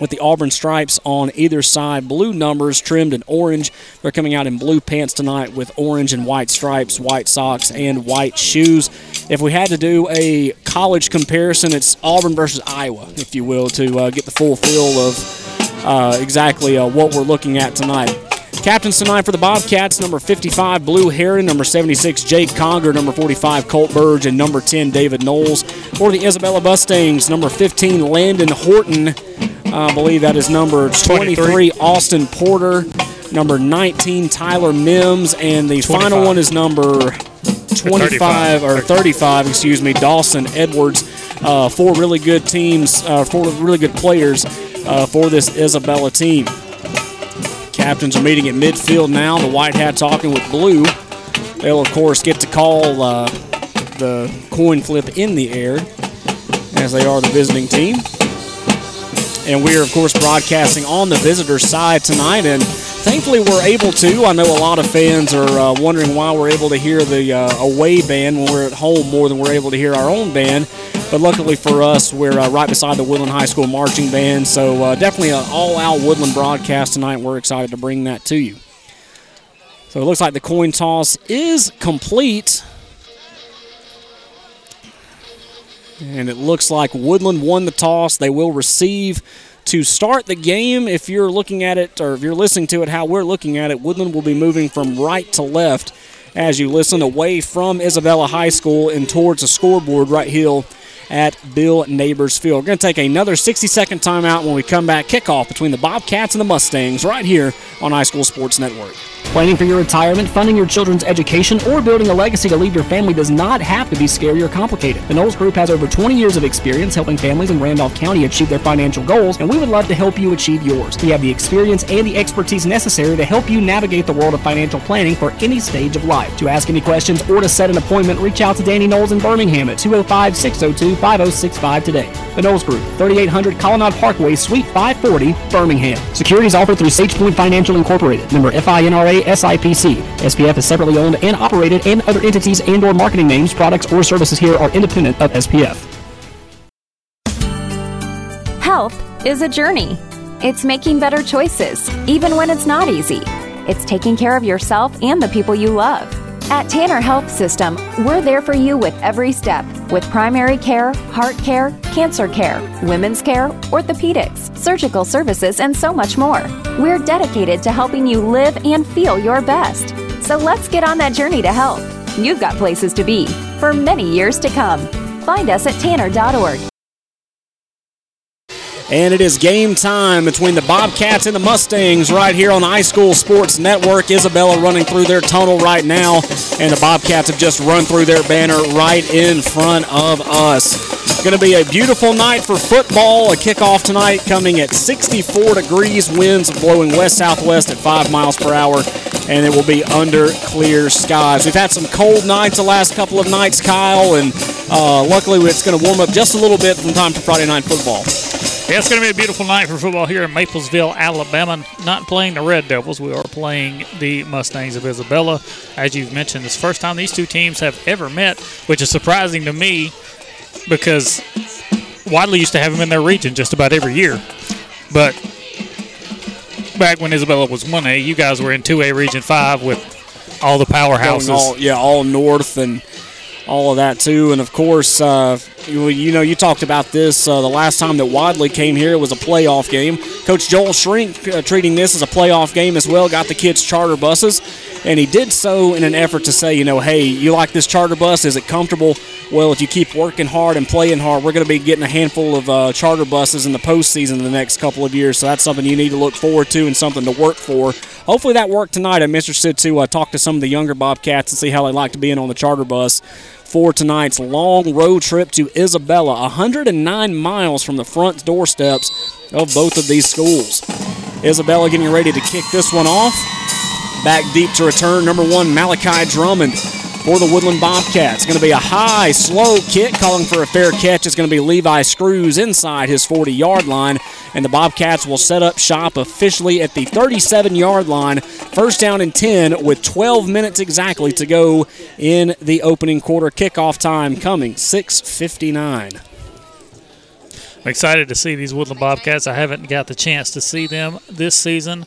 with the Auburn stripes on either side, blue numbers trimmed in orange. They're coming out in blue pants tonight with orange and white stripes, white socks, and white shoes. If we had to do a college comparison, it's Auburn versus Iowa, if you will, to uh, get the full feel of uh, exactly uh, what we're looking at tonight. Captains tonight for the Bobcats, number 55, Blue Heron, number 76, Jake Conger, number 45, Colt Burge, and number 10, David Knowles. For the Isabella Mustangs, number 15, Landon Horton, I believe that is number 23, 23, Austin Porter. Number 19, Tyler Mims. And the 25. final one is number 25 or 35, excuse me, Dawson Edwards. Uh, four really good teams, uh, four really good players uh, for this Isabella team. Captains are meeting at midfield now. The white hat talking with blue. They'll, of course, get to call uh, the coin flip in the air as they are the visiting team. And we are, of course, broadcasting on the visitor side tonight. And thankfully, we're able to. I know a lot of fans are uh, wondering why we're able to hear the uh, away band when we're at home more than we're able to hear our own band. But luckily for us, we're uh, right beside the Woodland High School marching band. So uh, definitely an all out Woodland broadcast tonight. We're excited to bring that to you. So it looks like the coin toss is complete. And it looks like Woodland won the toss. They will receive to start the game. If you're looking at it or if you're listening to it how we're looking at it, Woodland will be moving from right to left as you listen away from Isabella High School and towards the scoreboard right here at Bill Neighbors Field. We're going to take another 60 second timeout when we come back. Kickoff between the Bobcats and the Mustangs right here on High School Sports Network. Planning for your retirement, funding your children's education, or building a legacy to leave your family does not have to be scary or complicated. The Knowles Group has over 20 years of experience helping families in Randolph County achieve their financial goals, and we would love to help you achieve yours. We have the experience and the expertise necessary to help you navigate the world of financial planning for any stage of life. To ask any questions or to set an appointment, reach out to Danny Knowles in Birmingham at 205 602 5065 today. The Knowles Group, 3800 Colonnade Parkway, Suite 540, Birmingham. Securities offered through SagePoint Financial Incorporated, member FINRA SIPC. SPF is separately owned and operated, and other entities and or marketing names, products, or services here are independent of SPF. Health is a journey. It's making better choices, even when it's not easy. It's taking care of yourself and the people you love. At Tanner Health System, we're there for you with every step with primary care, heart care, cancer care, women's care, orthopedics, surgical services, and so much more. We're dedicated to helping you live and feel your best. So let's get on that journey to health. You've got places to be for many years to come. Find us at tanner.org. And it is game time between the Bobcats and the Mustangs right here on High School Sports Network. Isabella running through their tunnel right now, and the Bobcats have just run through their banner right in front of us. Going to be a beautiful night for football. A kickoff tonight coming at 64 degrees, winds blowing west southwest at 5 miles per hour, and it will be under clear skies. We've had some cold nights the last couple of nights, Kyle, and uh, luckily it's going to warm up just a little bit from time to Friday night football. Yeah, it's going to be a beautiful night for football here in Maplesville, Alabama. Not playing the Red Devils, we are playing the Mustangs of Isabella. As you've mentioned, it's the first time these two teams have ever met, which is surprising to me because Wadley used to have them in their region just about every year. But back when Isabella was 1A, you guys were in 2A Region 5 with all the powerhouses. All, yeah, all north and all of that too. And of course, uh, you, you, know, you talked about this uh, the last time that Wadley came here. It was a playoff game. Coach Joel Shrink uh, treating this as a playoff game as well. Got the kids charter buses, and he did so in an effort to say, you know, hey, you like this charter bus? Is it comfortable? Well, if you keep working hard and playing hard, we're going to be getting a handful of uh, charter buses in the postseason in the next couple of years. So that's something you need to look forward to and something to work for. Hopefully that worked tonight. I'm interested to uh, talk to some of the younger Bobcats and see how they like to be in on the charter bus for tonight's long road trip to Isabella, 109 miles from the front doorsteps of both of these schools. Isabella getting ready to kick this one off. Back deep to return, number one, Malachi Drummond for the Woodland Bobcats. Going to be a high, slow kick, calling for a fair catch. It's going to be Levi Screws inside his 40 yard line, and the Bobcats will set up shop officially at the 37 yard line. First down and 10 with 12 minutes exactly to go in the opening quarter. Kickoff time coming 6:59. I'm excited to see these Woodland Bobcats. I haven't got the chance to see them this season.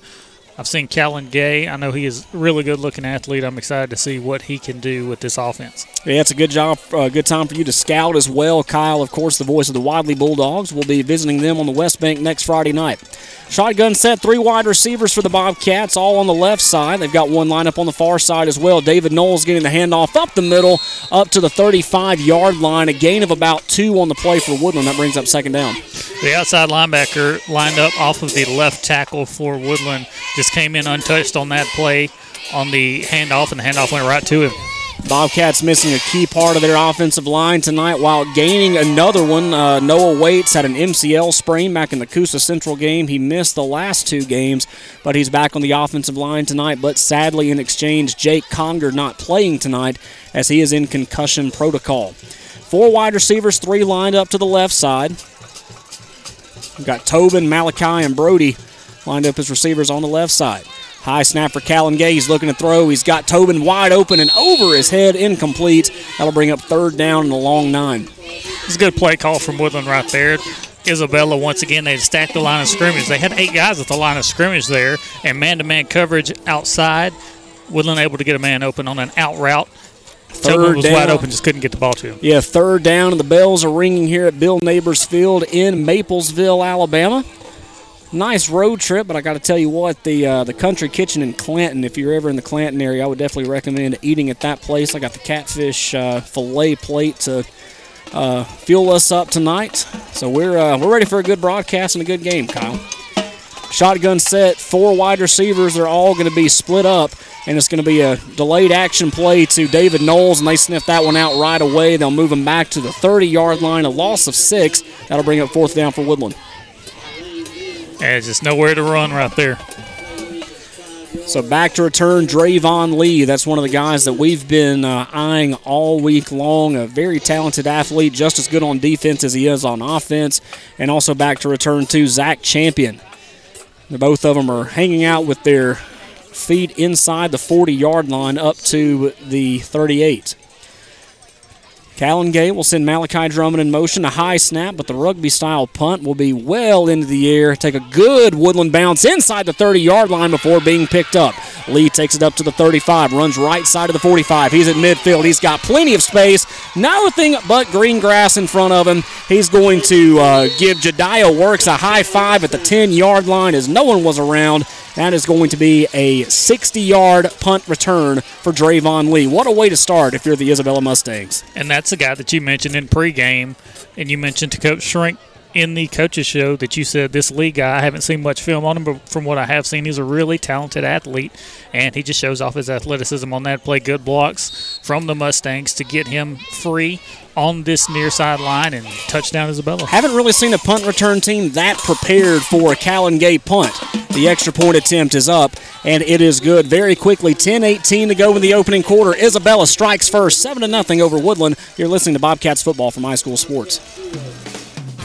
I've seen Callan Gay. I know he is a really good looking athlete. I'm excited to see what he can do with this offense. Yeah, it's a good job, uh, good time for you to scout as well. Kyle, of course, the voice of the Wadley Bulldogs, will be visiting them on the West Bank next Friday night. Shotgun set, three wide receivers for the Bobcats, all on the left side. They've got one lineup on the far side as well. David Knowles getting the handoff up the middle, up to the 35 yard line. A gain of about two on the play for Woodland. That brings up second down. The outside linebacker lined up off of the left tackle for Woodland just came in untouched on that play on the handoff, and the handoff went right to him. Bobcats missing a key part of their offensive line tonight while gaining another one. Uh, Noah Waits had an MCL sprain back in the Coosa Central game. He missed the last two games, but he's back on the offensive line tonight. But sadly, in exchange, Jake Conger not playing tonight as he is in concussion protocol. Four wide receivers, three lined up to the left side. We've got Tobin, Malachi, and Brody lined up his receivers on the left side. High snap for Callan Gay. He's looking to throw. He's got Tobin wide open and over his head, incomplete. That'll bring up third down and a long nine. It's a good play call from Woodland right there. Isabella, once again, they stacked the line of scrimmage. They had eight guys at the line of scrimmage there, and man to man coverage outside. Woodland able to get a man open on an out route. Tobin was down. wide open, just couldn't get the ball to him. Yeah, third down, and the bells are ringing here at Bill Neighbors Field in Maplesville, Alabama. Nice road trip, but I got to tell you what, the uh, the Country Kitchen in Clanton. If you're ever in the Clanton area, I would definitely recommend eating at that place. I got the catfish uh, fillet plate to uh, fuel us up tonight. So we're uh, we're ready for a good broadcast and a good game, Kyle. Shotgun set, four wide receivers. They're all going to be split up, and it's going to be a delayed action play to David Knowles, and they sniff that one out right away. They'll move him back to the 30 yard line, a loss of six. That'll bring up fourth down for Woodland. And just nowhere to run right there. So back to return Drayvon Lee. That's one of the guys that we've been uh, eyeing all week long. A very talented athlete, just as good on defense as he is on offense. And also back to return to Zach Champion. Both of them are hanging out with their feet inside the 40 yard line up to the 38. Callan Gay will send Malachi Drummond in motion. A high snap, but the rugby style punt will be well into the air. Take a good woodland bounce inside the 30 yard line before being picked up. Lee takes it up to the 35, runs right side of the 45. He's at midfield. He's got plenty of space. Nothing but green grass in front of him. He's going to uh, give Jediah Works a high five at the 10 yard line as no one was around. That is going to be a 60 yard punt return for Drayvon Lee. What a way to start if you're the Isabella Mustangs. And that's the guy that you mentioned in pregame, and you mentioned to Coach Shrink in the coaches show that you said this Lee guy. I haven't seen much film on him, but from what I have seen, he's a really talented athlete, and he just shows off his athleticism on that play. Good blocks from the Mustangs to get him free on this near side line and touchdown Isabella. Haven't really seen a punt return team that prepared for a Callan Gay punt. The extra point attempt is up, and it is good. Very quickly, 10-18 to go in the opening quarter. Isabella strikes first, 7 0 over Woodland. You're listening to Bobcats football from High School Sports.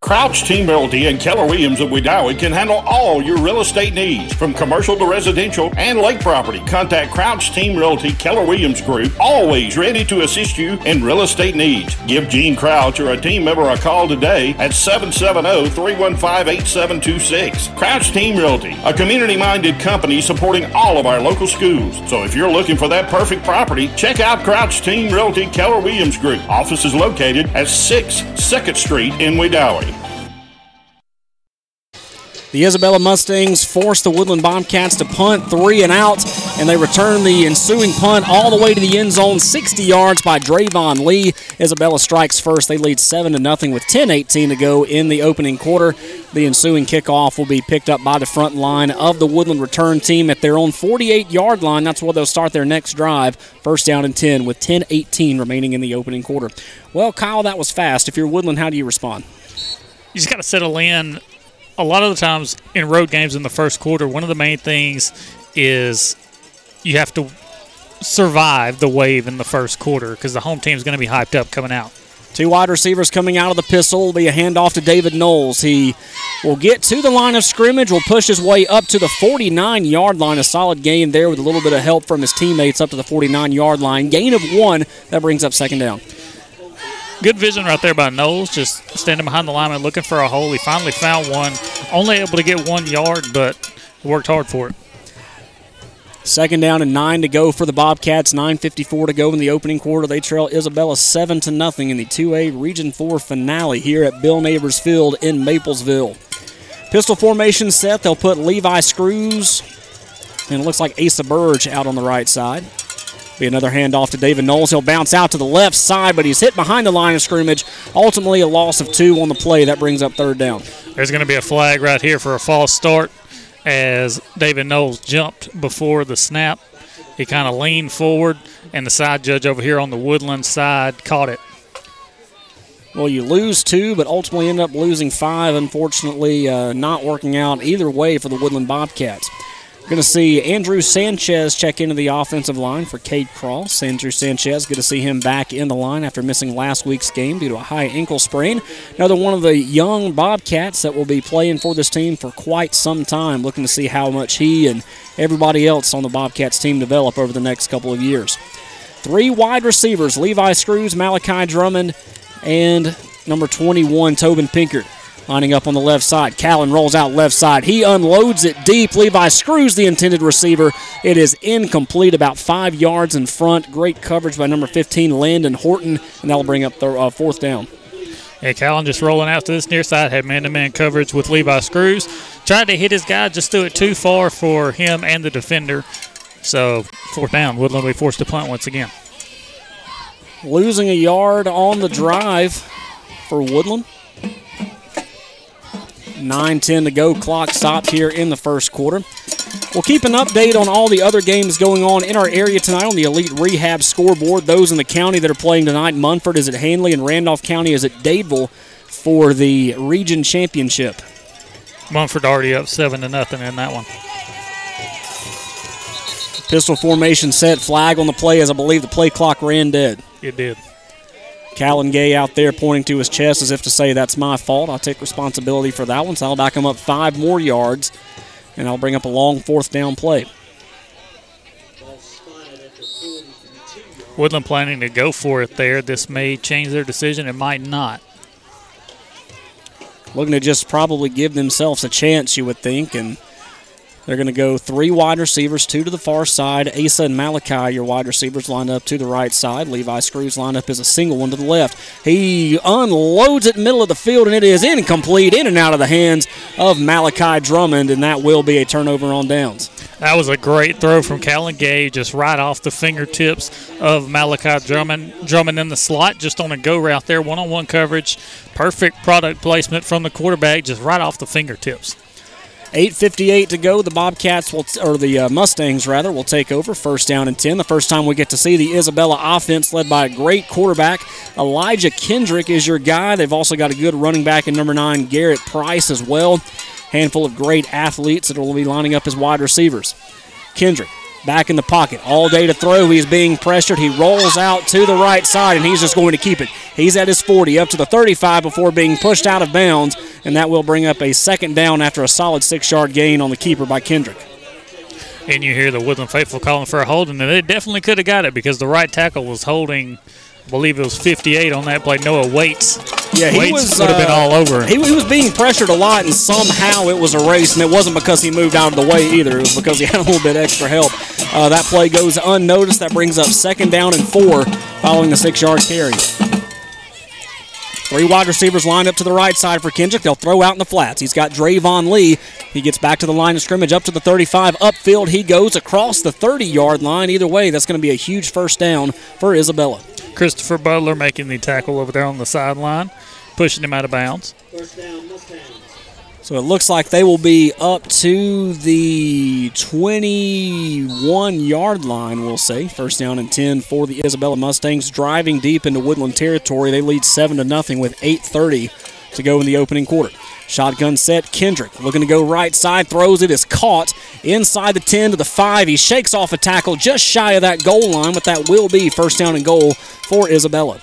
Crouch Team Realty and Keller Williams of Wedowee can handle all your real estate needs, from commercial to residential and lake property. Contact Crouch Team Realty Keller Williams Group, always ready to assist you in real estate needs. Give Gene Crouch or a team member a call today at 770-315-8726. Crouch Team Realty, a community-minded company supporting all of our local schools. So if you're looking for that perfect property, check out Crouch Team Realty Keller Williams Group. Office is located at 6 2nd Street in Wedowee. The Isabella Mustangs force the Woodland Bobcats to punt three and out, and they return the ensuing punt all the way to the end zone, 60 yards by Drayvon Lee. Isabella strikes first. They lead 7 to nothing with 10-18 to go in the opening quarter. The ensuing kickoff will be picked up by the front line of the Woodland return team at their own 48-yard line. That's where they'll start their next drive. First down and 10 with 10-18 remaining in the opening quarter. Well, Kyle, that was fast. If you're Woodland, how do you respond? You just got to settle in a lot of the times in road games in the first quarter, one of the main things is you have to survive the wave in the first quarter because the home team is going to be hyped up coming out. Two wide receivers coming out of the pistol will be a handoff to David Knowles. He will get to the line of scrimmage, will push his way up to the 49 yard line. A solid gain there with a little bit of help from his teammates up to the 49 yard line. Gain of one. That brings up second down. Good vision right there by Knowles, just standing behind the lineman looking for a hole. He finally found one. Only able to get one yard, but worked hard for it. Second down and nine to go for the Bobcats. 9:54 to go in the opening quarter. They trail Isabella seven to nothing in the 2A Region 4 finale here at Bill Neighbors Field in Maplesville. Pistol formation set. They'll put Levi Screws and it looks like Asa Burge out on the right side. Be another handoff to David Knowles. He'll bounce out to the left side, but he's hit behind the line of scrimmage. Ultimately, a loss of two on the play. That brings up third down. There's going to be a flag right here for a false start as David Knowles jumped before the snap. He kind of leaned forward, and the side judge over here on the Woodland side caught it. Well, you lose two, but ultimately end up losing five. Unfortunately, uh, not working out either way for the Woodland Bobcats. Going to see Andrew Sanchez check into the offensive line for Cade Cross. Andrew Sanchez, good to see him back in the line after missing last week's game due to a high ankle sprain. Another one of the young Bobcats that will be playing for this team for quite some time. Looking to see how much he and everybody else on the Bobcats team develop over the next couple of years. Three wide receivers Levi Screws, Malachi Drummond, and number 21, Tobin Pinkard. Lining up on the left side. Callan rolls out left side. He unloads it deep. Levi Screws the intended receiver. It is incomplete, about five yards in front. Great coverage by number 15, Landon Horton, and that'll bring up the uh, fourth down. Yeah, Callan just rolling out to this near side, had man to man coverage with Levi Screws. Tried to hit his guy, just threw it too far for him and the defender. So, fourth down. Woodland will be forced to punt once again. Losing a yard on the drive for Woodland. 9 10 to go. Clock stopped here in the first quarter. We'll keep an update on all the other games going on in our area tonight on the Elite Rehab scoreboard. Those in the county that are playing tonight Munford is at Handley, and Randolph County is at Dadeville for the region championship. Munford already up 7 to nothing in that one. Pistol formation set, flag on the play as I believe the play clock ran dead. It did. Callan Gay out there pointing to his chest as if to say, That's my fault. I'll take responsibility for that one. So I'll back him up five more yards, and I'll bring up a long fourth down play. Woodland planning to go for it there. This may change their decision. It might not. Looking to just probably give themselves a chance, you would think, and they're going to go three wide receivers, two to the far side. Asa and Malachi, your wide receivers, line up to the right side. Levi Screws line up as a single one to the left. He unloads it middle of the field, and it is incomplete, in and out of the hands of Malachi Drummond, and that will be a turnover on downs. That was a great throw from Callan Gay, just right off the fingertips of Malachi Drummond. Drummond in the slot, just on a go route there, one on one coverage. Perfect product placement from the quarterback, just right off the fingertips. 8:58 to go. The Bobcats will, or the uh, Mustangs rather, will take over. First down and 10. The first time we get to see the Isabella offense led by a great quarterback. Elijah Kendrick is your guy. They've also got a good running back in number nine, Garrett Price as well. Handful of great athletes that will be lining up as wide receivers. Kendrick back in the pocket. All day to throw. He's being pressured. He rolls out to the right side, and he's just going to keep it. He's at his 40, up to the 35 before being pushed out of bounds, and that will bring up a second down after a solid six yard gain on the keeper by Kendrick. And you hear the Woodland faithful calling for a holding, and they definitely could have got it because the right tackle was holding believe it was 58 on that play. Noah Waits. Yeah, he Waits was would have been uh, all over. He, he was being pressured a lot, and somehow it was a race, and it wasn't because he moved out of the way either. It was because he <laughs> had a little bit extra help. Uh, that play goes unnoticed. That brings up second down and four following the six-yard carry. Three wide receivers lined up to the right side for Kendrick. They'll throw out in the flats. He's got Drayvon Lee. He gets back to the line of scrimmage up to the 35. Upfield he goes across the 30 yard line. Either way, that's going to be a huge first down for Isabella. Christopher Butler making the tackle over there on the sideline, pushing him out of bounds. So it looks like they will be up to the 21 yard line, we'll say. First down and 10 for the Isabella Mustangs, driving deep into Woodland territory. They lead 7 to nothing with 8.30 to go in the opening quarter. Shotgun set, Kendrick looking to go right side, throws it, is caught inside the 10 to the 5. He shakes off a tackle just shy of that goal line, but that will be first down and goal for Isabella.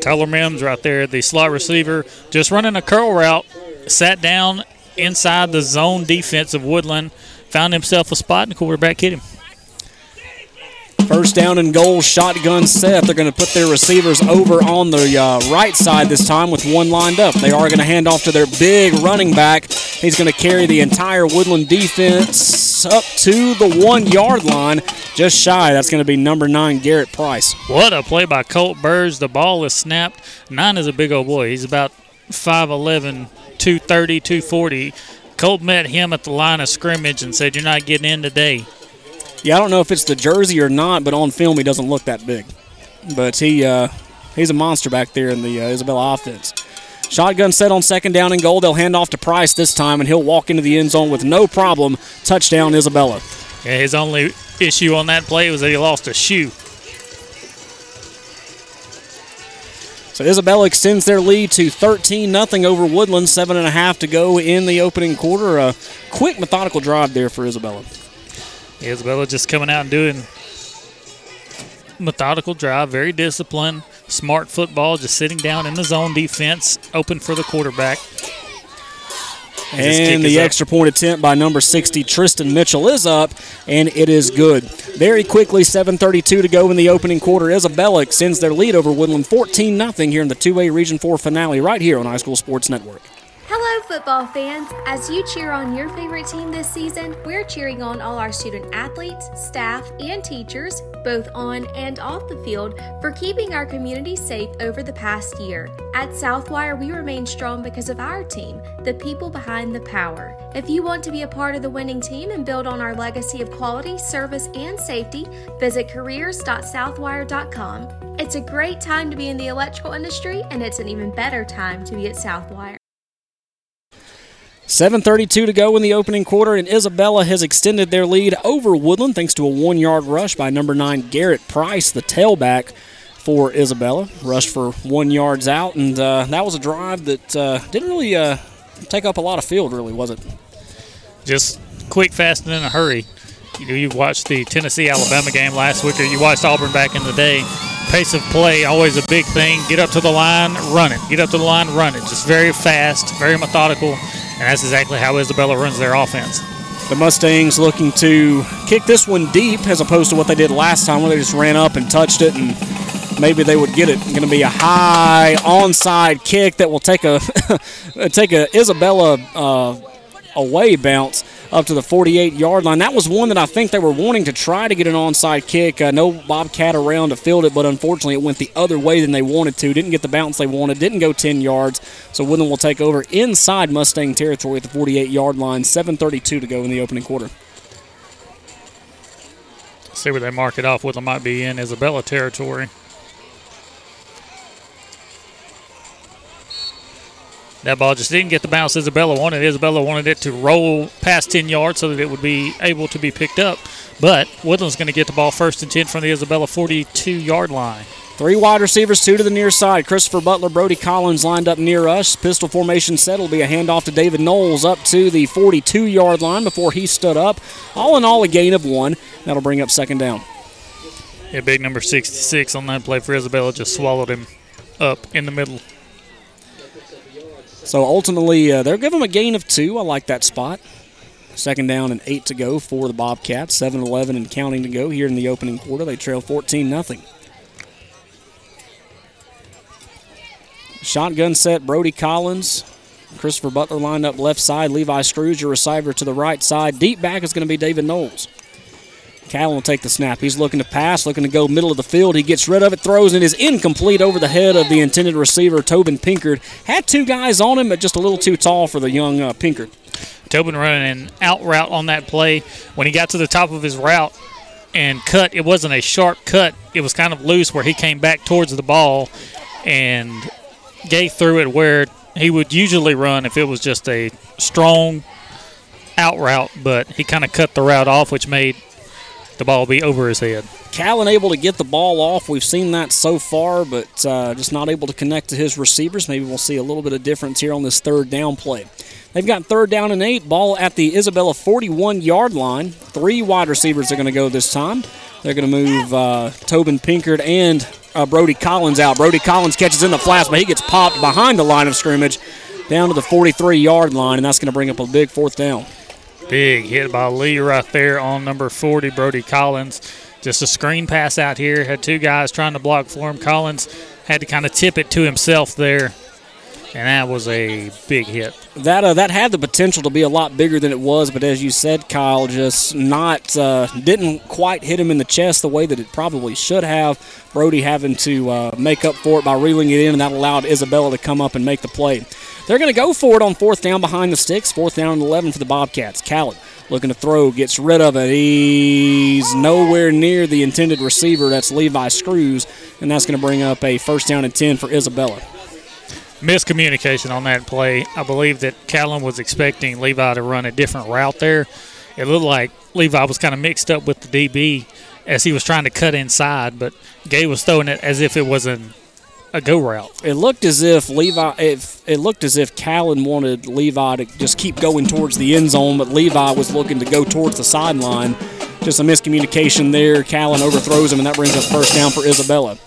Tyler Mims right there, the slot receiver, just running a curl route, sat down inside the zone defense of Woodland, found himself a spot, and the quarterback hit him. First down and goal, shotgun set. They're going to put their receivers over on the uh, right side this time with one lined up. They are going to hand off to their big running back. He's going to carry the entire Woodland defense up to the one yard line, just shy. That's going to be number nine, Garrett Price. What a play by Colt Burge. The ball is snapped. Nine is a big old boy. He's about 5'11, 230, 240. Colt met him at the line of scrimmage and said, You're not getting in today. Yeah, I don't know if it's the jersey or not, but on film he doesn't look that big. But he uh, he's a monster back there in the uh, Isabella offense. Shotgun set on second down and goal. They'll hand off to Price this time, and he'll walk into the end zone with no problem. Touchdown, Isabella. Yeah, his only issue on that play was that he lost a shoe. So Isabella extends their lead to 13 0 over Woodland. Seven and a half to go in the opening quarter. A quick, methodical drive there for Isabella. Isabella just coming out and doing methodical drive, very disciplined, smart football, just sitting down in the zone defense, open for the quarterback. And his kick And is the extra point attempt by number 60, Tristan Mitchell, is up, and it is good. Very quickly, 7.32 to go in the opening quarter. Isabella extends their lead over Woodland 14 0 here in the 2A Region 4 finale right here on High School Sports Network. Hello, football fans. As you cheer on your favorite team this season, we're cheering on all our student athletes, staff, and teachers, both on and off the field, for keeping our community safe over the past year. At Southwire, we remain strong because of our team, the people behind the power. If you want to be a part of the winning team and build on our legacy of quality, service, and safety, visit careers.southwire.com. It's a great time to be in the electrical industry, and it's an even better time to be at Southwire. 7.32 to go in the opening quarter, and Isabella has extended their lead over Woodland thanks to a one yard rush by number nine, Garrett Price, the tailback for Isabella. Rushed for one yards out, and uh, that was a drive that uh, didn't really uh, take up a lot of field, really, was it? Just quick, fast, and in a hurry. You you watched the Tennessee Alabama game last week, or you watched Auburn back in the day. Pace of play always a big thing. Get up to the line, run it. Get up to the line, run it. Just very fast, very methodical, and that's exactly how Isabella runs their offense. The Mustangs looking to kick this one deep as opposed to what they did last time where they just ran up and touched it and maybe they would get it. Going to be a high onside kick that will take a <laughs> take a Isabella uh, away bounce up to the 48 yard line. That was one that I think they were wanting to try to get an onside kick. Uh, no Bobcat around to field it, but unfortunately it went the other way than they wanted to. Didn't get the bounce they wanted. Didn't go 10 yards. So Woodland will take over inside Mustang territory at the 48 yard line. 7:32 to go in the opening quarter. See where they mark it off. Woodland might be in Isabella territory. That ball just didn't get the bounce Isabella wanted. Isabella wanted it to roll past 10 yards so that it would be able to be picked up. But Woodland's going to get the ball first and 10 from the Isabella 42 yard line. Three wide receivers, two to the near side. Christopher Butler, Brody Collins lined up near us. Pistol formation set will be a handoff to David Knowles up to the 42 yard line before he stood up. All in all, a gain of one. That'll bring up second down. Yeah, big number 66 on that play for Isabella just swallowed him up in the middle. So ultimately, uh, they'll give him a gain of two. I like that spot. Second down and eight to go for the Bobcats. 7 11 and counting to go here in the opening quarter. They trail 14 0. Shotgun set, Brody Collins. Christopher Butler lined up left side. Levi Screws, your receiver to the right side. Deep back is going to be David Knowles. Callan will take the snap. He's looking to pass, looking to go middle of the field. He gets rid of it, throws, and is incomplete over the head of the intended receiver, Tobin Pinkard. Had two guys on him, but just a little too tall for the young uh, Pinkard. Tobin running an out route on that play. When he got to the top of his route and cut, it wasn't a sharp cut. It was kind of loose where he came back towards the ball and Gay threw it where he would usually run if it was just a strong out route, but he kind of cut the route off, which made the ball be over his head. Callan able to get the ball off. We've seen that so far, but uh, just not able to connect to his receivers. Maybe we'll see a little bit of difference here on this third down play. They've got third down and eight. Ball at the Isabella 41 yard line. Three wide receivers are going to go this time. They're going to move uh, Tobin Pinkard and uh, Brody Collins out. Brody Collins catches in the flats, but he gets popped behind the line of scrimmage down to the 43 yard line, and that's going to bring up a big fourth down. Big hit by Lee right there on number 40, Brody Collins. Just a screen pass out here. Had two guys trying to block for him. Collins had to kind of tip it to himself there and that was a big hit. That uh, that had the potential to be a lot bigger than it was, but as you said, Kyle, just not uh, didn't quite hit him in the chest the way that it probably should have. Brody having to uh, make up for it by reeling it in, and that allowed Isabella to come up and make the play. They're going to go for it on fourth down behind the sticks. Fourth down and 11 for the Bobcats. Callan looking to throw, gets rid of it. He's nowhere near the intended receiver. That's Levi Screws, and that's going to bring up a first down and 10 for Isabella miscommunication on that play. I believe that Callan was expecting Levi to run a different route there. It looked like Levi was kind of mixed up with the DB as he was trying to cut inside, but Gay was throwing it as if it was an, a go route. It looked as if Levi, if it looked as if Callan wanted Levi to just keep going towards the end zone, but Levi was looking to go towards the sideline. Just a miscommunication there. Callan overthrows him, and that brings up first down for Isabella.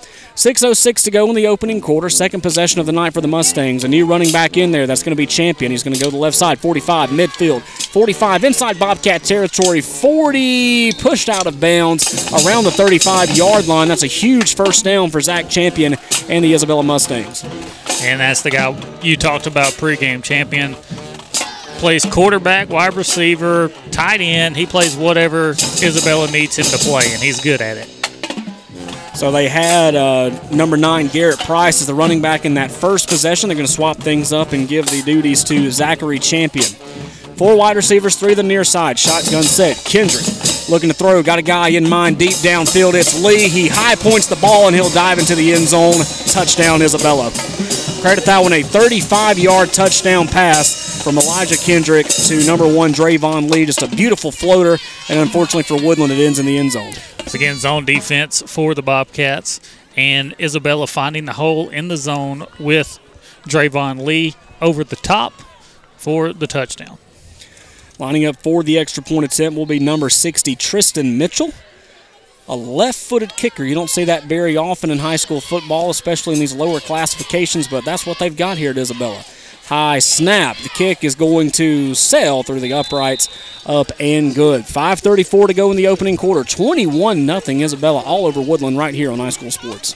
6.06 to go in the opening quarter. Second possession of the night for the Mustangs. A new running back in there. That's going to be Champion. He's going to go to the left side. 45, midfield. 45, inside Bobcat territory. 40, pushed out of bounds around the 35 yard line. That's a huge first down for Zach Champion and the Isabella Mustangs. And that's the guy you talked about pregame. Champion plays quarterback, wide receiver, tight end. He plays whatever Isabella needs him to play, and he's good at it. So they had uh, number nine Garrett Price as the running back in that first possession. They're going to swap things up and give the duties to Zachary Champion. Four wide receivers, three the near side. Shotgun set. Kendrick looking to throw. Got a guy in mind deep downfield. It's Lee. He high points the ball and he'll dive into the end zone. Touchdown, Isabella. Credit that one a 35 yard touchdown pass from Elijah Kendrick to number one Drayvon Lee. Just a beautiful floater. And unfortunately for Woodland, it ends in the end zone. It's again zone defense for the Bobcats. And Isabella finding the hole in the zone with Drayvon Lee over the top for the touchdown. Lining up for the extra point attempt will be number 60, Tristan Mitchell. A left footed kicker. You don't see that very often in high school football, especially in these lower classifications, but that's what they've got here at Isabella. High snap. The kick is going to sail through the uprights up and good. 5.34 to go in the opening quarter. 21 0 Isabella all over Woodland right here on High School Sports.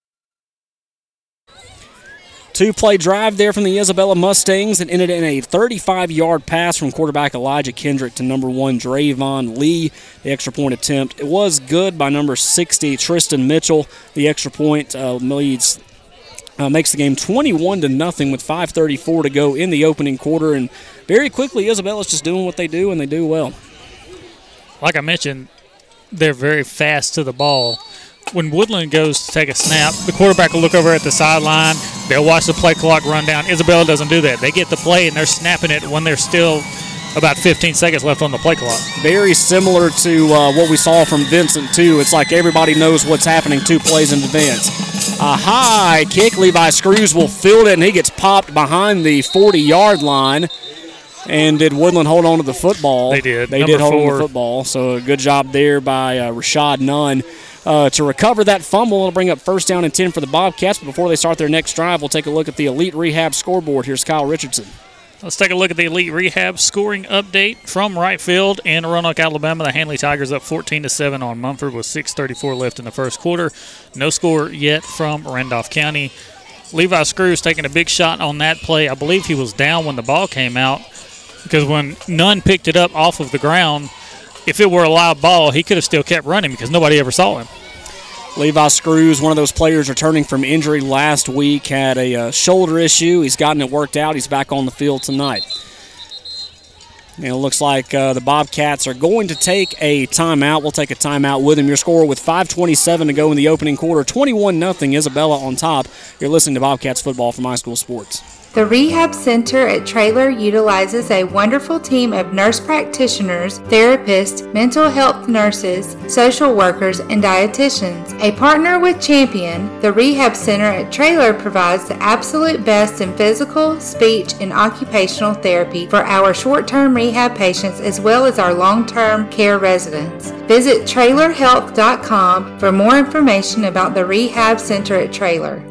Two play drive there from the Isabella Mustangs and ended in a 35 yard pass from quarterback Elijah Kendrick to number one Drayvon Lee. The extra point attempt. It was good by number 60 Tristan Mitchell. The extra point uh, leads uh, makes the game 21 to nothing with 5:34 to go in the opening quarter, and very quickly Isabella's just doing what they do, and they do well. Like I mentioned, they're very fast to the ball. When Woodland goes to take a snap, the quarterback will look over at the sideline. They'll watch the play clock run down. Isabella doesn't do that. They get the play and they're snapping it when there's still about 15 seconds left on the play clock. Very similar to uh, what we saw from Vincent, too. It's like everybody knows what's happening two plays in advance. A high kick. Levi Screws will field it, and he gets popped behind the 40 yard line. And did Woodland hold on to the football? They did. They Number did hold on to the football. So a good job there by uh, Rashad Nunn. Uh, to recover that fumble, it'll bring up first down and 10 for the Bobcats. But before they start their next drive, we'll take a look at the Elite Rehab scoreboard. Here's Kyle Richardson. Let's take a look at the Elite Rehab scoring update from right field in Roanoke, Alabama. The Handley Tigers up 14 to 7 on Munford with 6:34 left in the first quarter. No score yet from Randolph County. Levi Screws taking a big shot on that play. I believe he was down when the ball came out because when Nunn picked it up off of the ground, if it were a live ball, he could have still kept running because nobody ever saw him. Levi Screws, one of those players returning from injury last week, had a uh, shoulder issue. He's gotten it worked out. He's back on the field tonight. And it looks like uh, the Bobcats are going to take a timeout. We'll take a timeout with him. Your score with 5:27 to go in the opening quarter, 21 0 Isabella on top. You're listening to Bobcats football from High School Sports. The Rehab Center at Trailer utilizes a wonderful team of nurse practitioners, therapists, mental health nurses, social workers, and dietitians. A partner with Champion, the Rehab Center at Trailer provides the absolute best in physical, speech, and occupational therapy for our short term rehab patients as well as our long term care residents. Visit trailerhealth.com for more information about the Rehab Center at Trailer.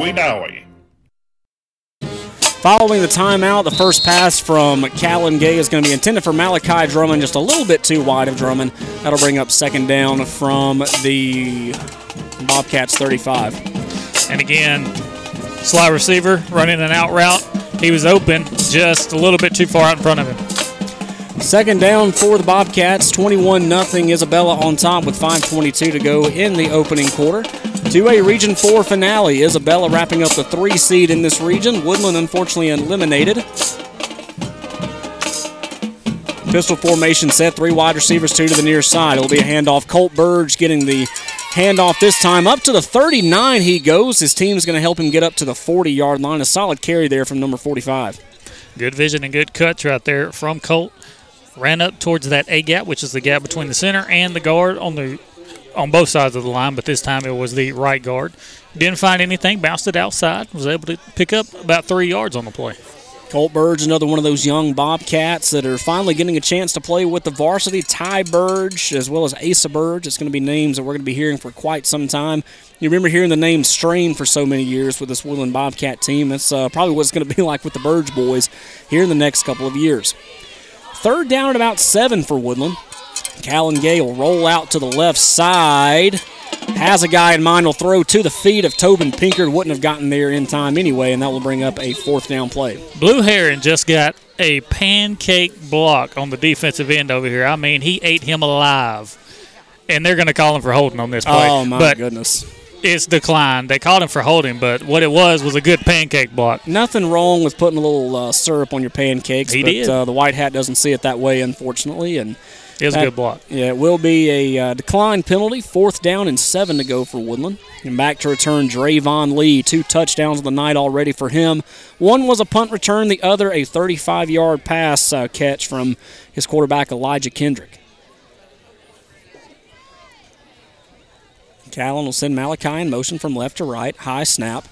Wedowee. Following the timeout, the first pass from Callan Gay is going to be intended for Malachi Drummond, just a little bit too wide of Drummond. That'll bring up second down from the Bobcats 35. And again, slot receiver running an out route. He was open, just a little bit too far out in front of him. Second down for the Bobcats, 21 0 Isabella on top with 5.22 to go in the opening quarter. To a Region 4 finale, Isabella wrapping up the three seed in this region. Woodland unfortunately eliminated. Pistol formation set, three wide receivers, two to the near side. It'll be a handoff. Colt Burge getting the handoff this time. Up to the 39 he goes. His team's going to help him get up to the 40 yard line. A solid carry there from number 45. Good vision and good cuts right there from Colt. Ran up towards that A gap, which is the gap between the center and the guard on the on both sides of the line, but this time it was the right guard. Didn't find anything, bounced it outside, was able to pick up about three yards on the play. Colt Burge, another one of those young Bobcats that are finally getting a chance to play with the varsity. Ty Burge, as well as Asa Burge. It's going to be names that we're going to be hearing for quite some time. You remember hearing the name Strain for so many years with this Woodland Bobcat team. That's uh, probably what it's going to be <laughs> like with the Burge boys here in the next couple of years. Third down at about seven for Woodland. Callan Gay will roll out to the left side. Has a guy in mind, will throw to the feet of Tobin Pinkard. Wouldn't have gotten there in time anyway, and that will bring up a fourth down play. Blue Heron just got a pancake block on the defensive end over here. I mean, he ate him alive. And they're going to call him for holding on this play. Oh, my but goodness. It's declined. They called him for holding, but what it was was a good pancake block. Nothing wrong with putting a little uh, syrup on your pancakes, He but did. Uh, the white hat doesn't see it that way, unfortunately. And It was a good block. Yeah, it will be a uh, decline penalty. Fourth down and seven to go for Woodland. And back to return Drayvon Lee. Two touchdowns of the night already for him. One was a punt return, the other a 35 yard pass uh, catch from his quarterback, Elijah Kendrick. Callan will send Malachi in motion from left to right. High snap.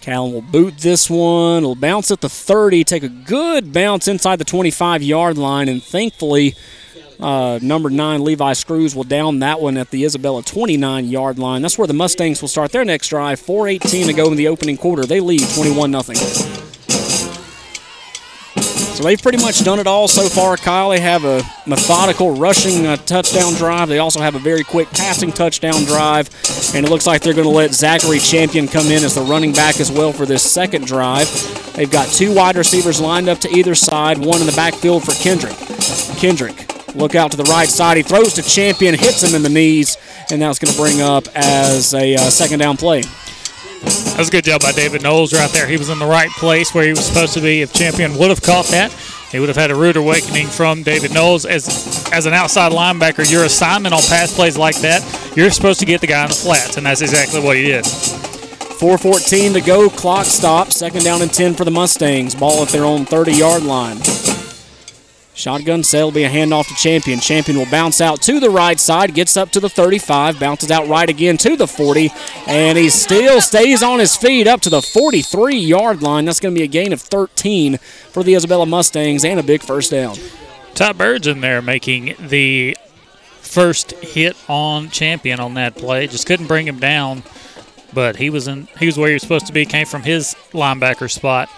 Callan will boot this one. It'll bounce at the 30, take a good bounce inside the 25 yard line, and thankfully Uh, number nine, Levi Screws will down that one at the Isabella 29 yard line. That's where the Mustangs will start their next drive. 4.18 to go in the opening quarter. They lead 21 0. So they've pretty much done it all so far, Kyle. They have a methodical rushing uh, touchdown drive. They also have a very quick passing touchdown drive. And it looks like they're going to let Zachary Champion come in as the running back as well for this second drive. They've got two wide receivers lined up to either side, one in the backfield for Kendrick. Kendrick, look out to the right side. He throws to Champion, hits him in the knees, and that's going to bring up as a uh, second down play. That was a good job by David Knowles right there. He was in the right place where he was supposed to be. If Champion would have caught that, he would have had a rude awakening from David Knowles. As as an outside linebacker, your assignment on pass plays like that, you're supposed to get the guy in the flats, and that's exactly what he did. 4.14 to go, clock stop, second down and 10 for the Mustangs. Ball at their own 30 yard line. Shotgun set will be a handoff to Champion. Champion will bounce out to the right side, gets up to the 35, bounces out right again to the 40, and he still stays on his feet up to the 43 yard line. That's going to be a gain of 13 for the Isabella Mustangs and a big first down. Todd Bird's in there making the first hit on Champion on that play. Just couldn't bring him down, but he was in he was where he was supposed to be. Came from his linebacker spot.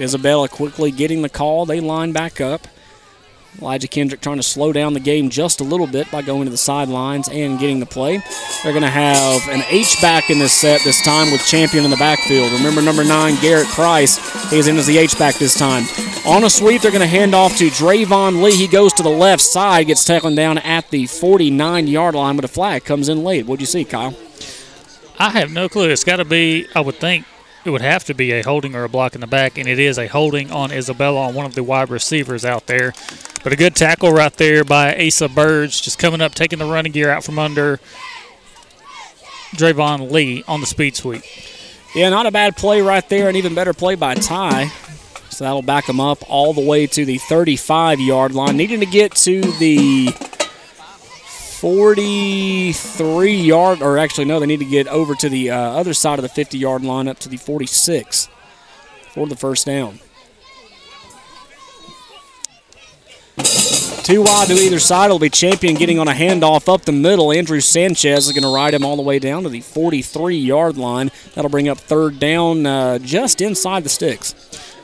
Isabella quickly getting the call. They line back up. Elijah Kendrick trying to slow down the game just a little bit by going to the sidelines and getting the play. They're going to have an H back in this set this time with Champion in the backfield. Remember number nine, Garrett Price. He's in as the H back this time. On a sweep, they're going to hand off to Drayvon Lee. He goes to the left side, gets taken down at the 49 yard line, but a flag comes in late. What'd you see, Kyle? I have no clue. It's got to be, I would think, it would have to be a holding or a block in the back, and it is a holding on Isabella on one of the wide receivers out there. But a good tackle right there by Asa Burge, just coming up, taking the running gear out from under Drayvon Lee on the speed sweep. Yeah, not a bad play right there, an even better play by Ty. So that'll back him up all the way to the 35 yard line. Needing to get to the 43 yard, or actually, no, they need to get over to the uh, other side of the 50 yard line up to the 46 for the first down. Two wide to either side. It'll be Champion getting on a handoff up the middle. Andrew Sanchez is going to ride him all the way down to the 43 yard line. That'll bring up third down uh, just inside the sticks.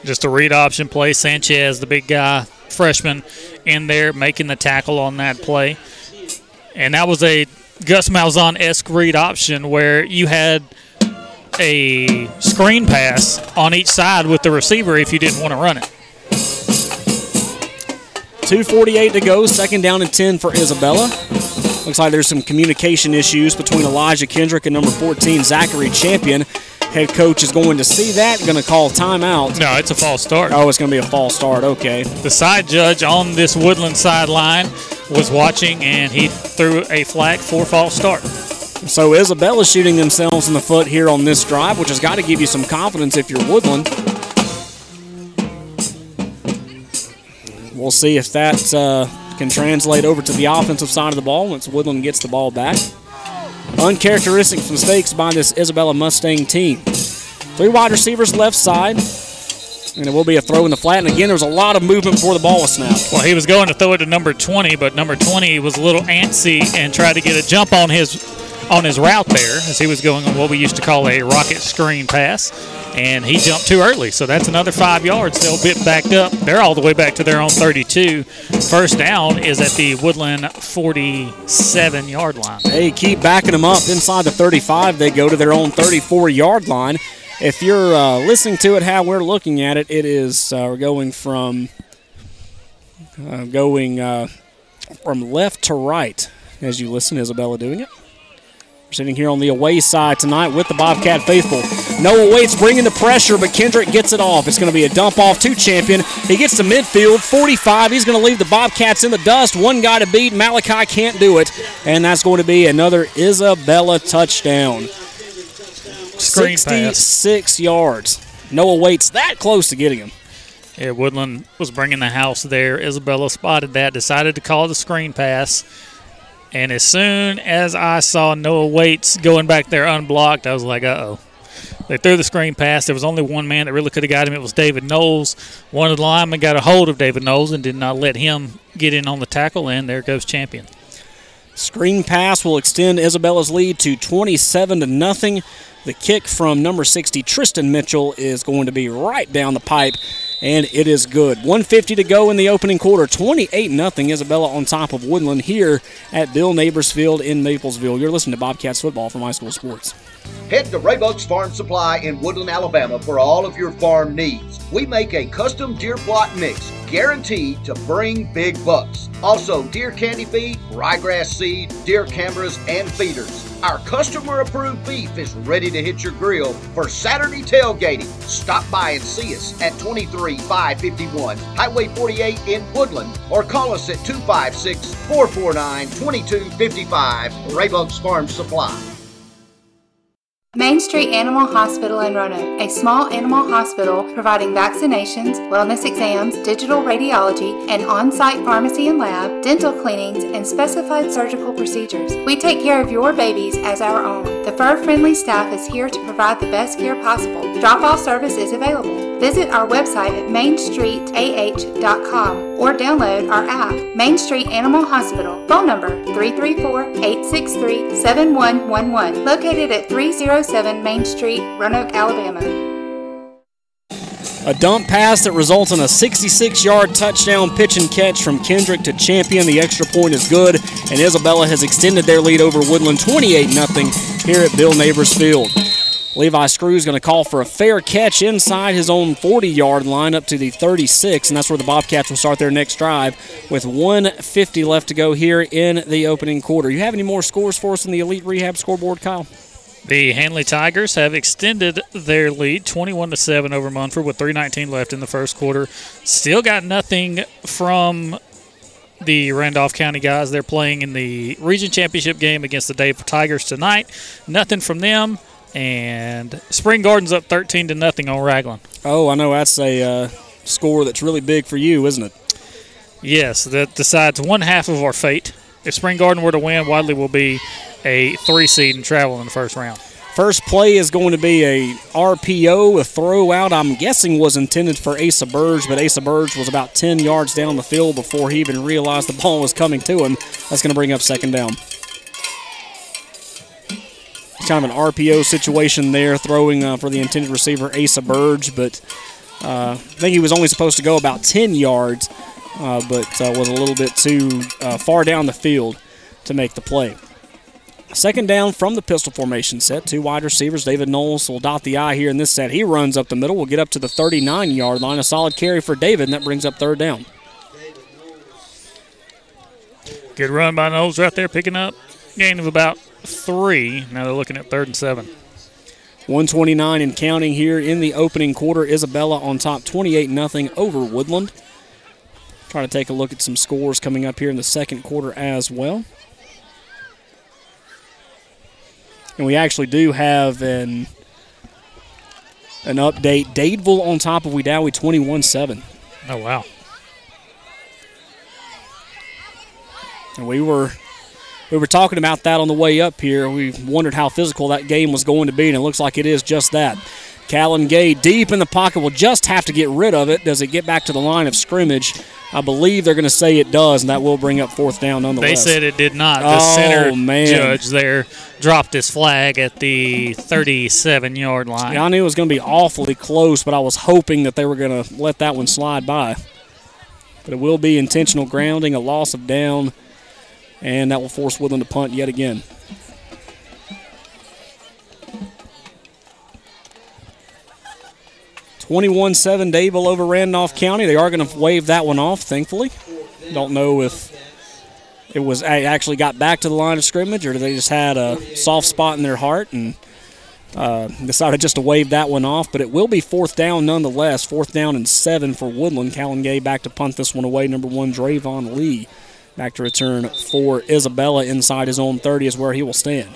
Just a read option play. Sanchez, the big guy, freshman, in there making the tackle on that play. And that was a Gus Malzahn esque read option where you had a screen pass on each side with the receiver if you didn't want to run it. 2.48 to go, second down and 10 for Isabella. Looks like there's some communication issues between Elijah Kendrick and number 14, Zachary Champion. Head coach is going to see that, going to call timeout. No, it's a false start. Oh, it's going to be a false start. Okay. The side judge on this Woodland sideline was watching, and he threw a flag for false start. So Isabella shooting themselves in the foot here on this drive, which has got to give you some confidence if you're Woodland. We'll see if that uh, can translate over to the offensive side of the ball once Woodland gets the ball back. Uncharacteristic mistakes by this Isabella Mustang team. Three wide receivers left side. And it will be a throw in the flat. And again, there was a lot of movement before the ball was snapped. Well, he was going to throw it to number 20, but number 20 was a little antsy and tried to get a jump on his on his route there as he was going on what we used to call a rocket screen pass. And he jumped too early. So that's another five yards. They'll bit backed up. They're all the way back to their own 32. First down is at the Woodland 47 yard line. They keep backing them up inside the 35. They go to their own 34 yard line. If you're uh, listening to it how we're looking at it, it is uh, we're going from uh, going uh, from left to right as you listen. Isabella doing it. Sitting here on the away side tonight with the Bobcat faithful. Noah Waits bringing the pressure, but Kendrick gets it off. It's going to be a dump off to Champion. He gets to midfield, 45. He's going to leave the Bobcats in the dust. One guy to beat. Malachi can't do it, and that's going to be another Isabella touchdown. Screen 66 yards. Noah Waits that close to getting him. Yeah, Woodland was bringing the house there. Isabella spotted that, decided to call the screen pass. And as soon as I saw Noah Waits going back there unblocked, I was like, uh oh. They threw the screen pass. There was only one man that really could have got him. It was David Knowles. One of the linemen got a hold of David Knowles and did not let him get in on the tackle, and there goes champion. Screen pass will extend Isabella's lead to 27 to nothing. The kick from number 60, Tristan Mitchell, is going to be right down the pipe, and it is good. 150 to go in the opening quarter. 28 0 Isabella on top of Woodland here at Bill Neighbors Field in Maplesville. You're listening to Bobcats football from High School Sports. Head to Raybuck's Farm Supply in Woodland, Alabama for all of your farm needs. We make a custom deer plot mix guaranteed to bring big bucks. Also, deer candy feed, ryegrass seed, deer cameras, and feeders. Our customer approved beef is ready to hit your grill for Saturday tailgating. Stop by and see us at 23551 Highway 48 in Woodland or call us at 256 449 2255 Raybuck's Farm Supply. Main Street Animal Hospital in Roanoke, a small animal hospital providing vaccinations, wellness exams, digital radiology, and on site pharmacy and lab, dental cleanings, and specified surgical procedures. We take care of your babies as our own. The fur friendly staff is here to provide the best care possible. Drop off service is available. Visit our website at mainstreetah.com or download our app, Main Street Animal Hospital. Phone number 334 863 7111, located at 307 Main Street, Roanoke, Alabama. A dump pass that results in a 66 yard touchdown pitch and catch from Kendrick to Champion. The extra point is good, and Isabella has extended their lead over Woodland 28 0 here at Bill Neighbors Field. Levi Screw is going to call for a fair catch inside his own 40 yard line up to the 36, and that's where the Bobcats will start their next drive with 150 left to go here in the opening quarter. You have any more scores for us in the Elite Rehab scoreboard, Kyle? The Handley Tigers have extended their lead 21 to 7 over Munford with 319 left in the first quarter. Still got nothing from the Randolph County guys. They're playing in the region championship game against the Dave Tigers tonight. Nothing from them. And Spring Garden's up 13 to nothing on Ragland. Oh, I know that's a uh, score that's really big for you, isn't it? Yes, that decides one half of our fate. If Spring Garden were to win, Wadley will be a three seed and travel in the first round. First play is going to be a RPO, a throw out. I'm guessing was intended for Asa Burge, but Asa Burge was about 10 yards down the field before he even realized the ball was coming to him. That's going to bring up second down It's kind of an RPO situation there, throwing uh, for the intended receiver Asa Burge, but uh, I think he was only supposed to go about 10 yards, uh, but uh, was a little bit too uh, far down the field to make the play. Second down from the pistol formation set. Two wide receivers. David Knowles will dot the I here in this set. He runs up the middle. We'll get up to the 39 yard line. A solid carry for David, and that brings up third down. Good run by Knowles right there, picking up gain of about three. Now they're looking at third and seven. 129 and counting here in the opening quarter. Isabella on top 28 0 over Woodland. Trying to take a look at some scores coming up here in the second quarter as well. And we actually do have an an update. Dadeville on top of Wedowee 21 7. Oh, wow. And we were we were talking about that on the way up here. We wondered how physical that game was going to be, and it looks like it is just that. Callan Gay deep in the pocket will just have to get rid of it. Does it get back to the line of scrimmage? I believe they're going to say it does, and that will bring up fourth down nonetheless. They said it did not. The oh, center man. judge there dropped his flag at the 37 yard line. Yeah, I knew it was going to be awfully close, but I was hoping that they were going to let that one slide by. But it will be intentional grounding, a loss of down and that will force Woodland to punt yet again. Twenty-one-seven Dadeville over Randolph County. They are going to wave that one off. Thankfully, don't know if it was actually got back to the line of scrimmage or they just had a soft spot in their heart and uh, decided just to wave that one off. But it will be fourth down nonetheless. Fourth down and seven for Woodland. Callan Gay back to punt this one away. Number one, Drayvon Lee. Back to return for Isabella inside his own 30 is where he will stand.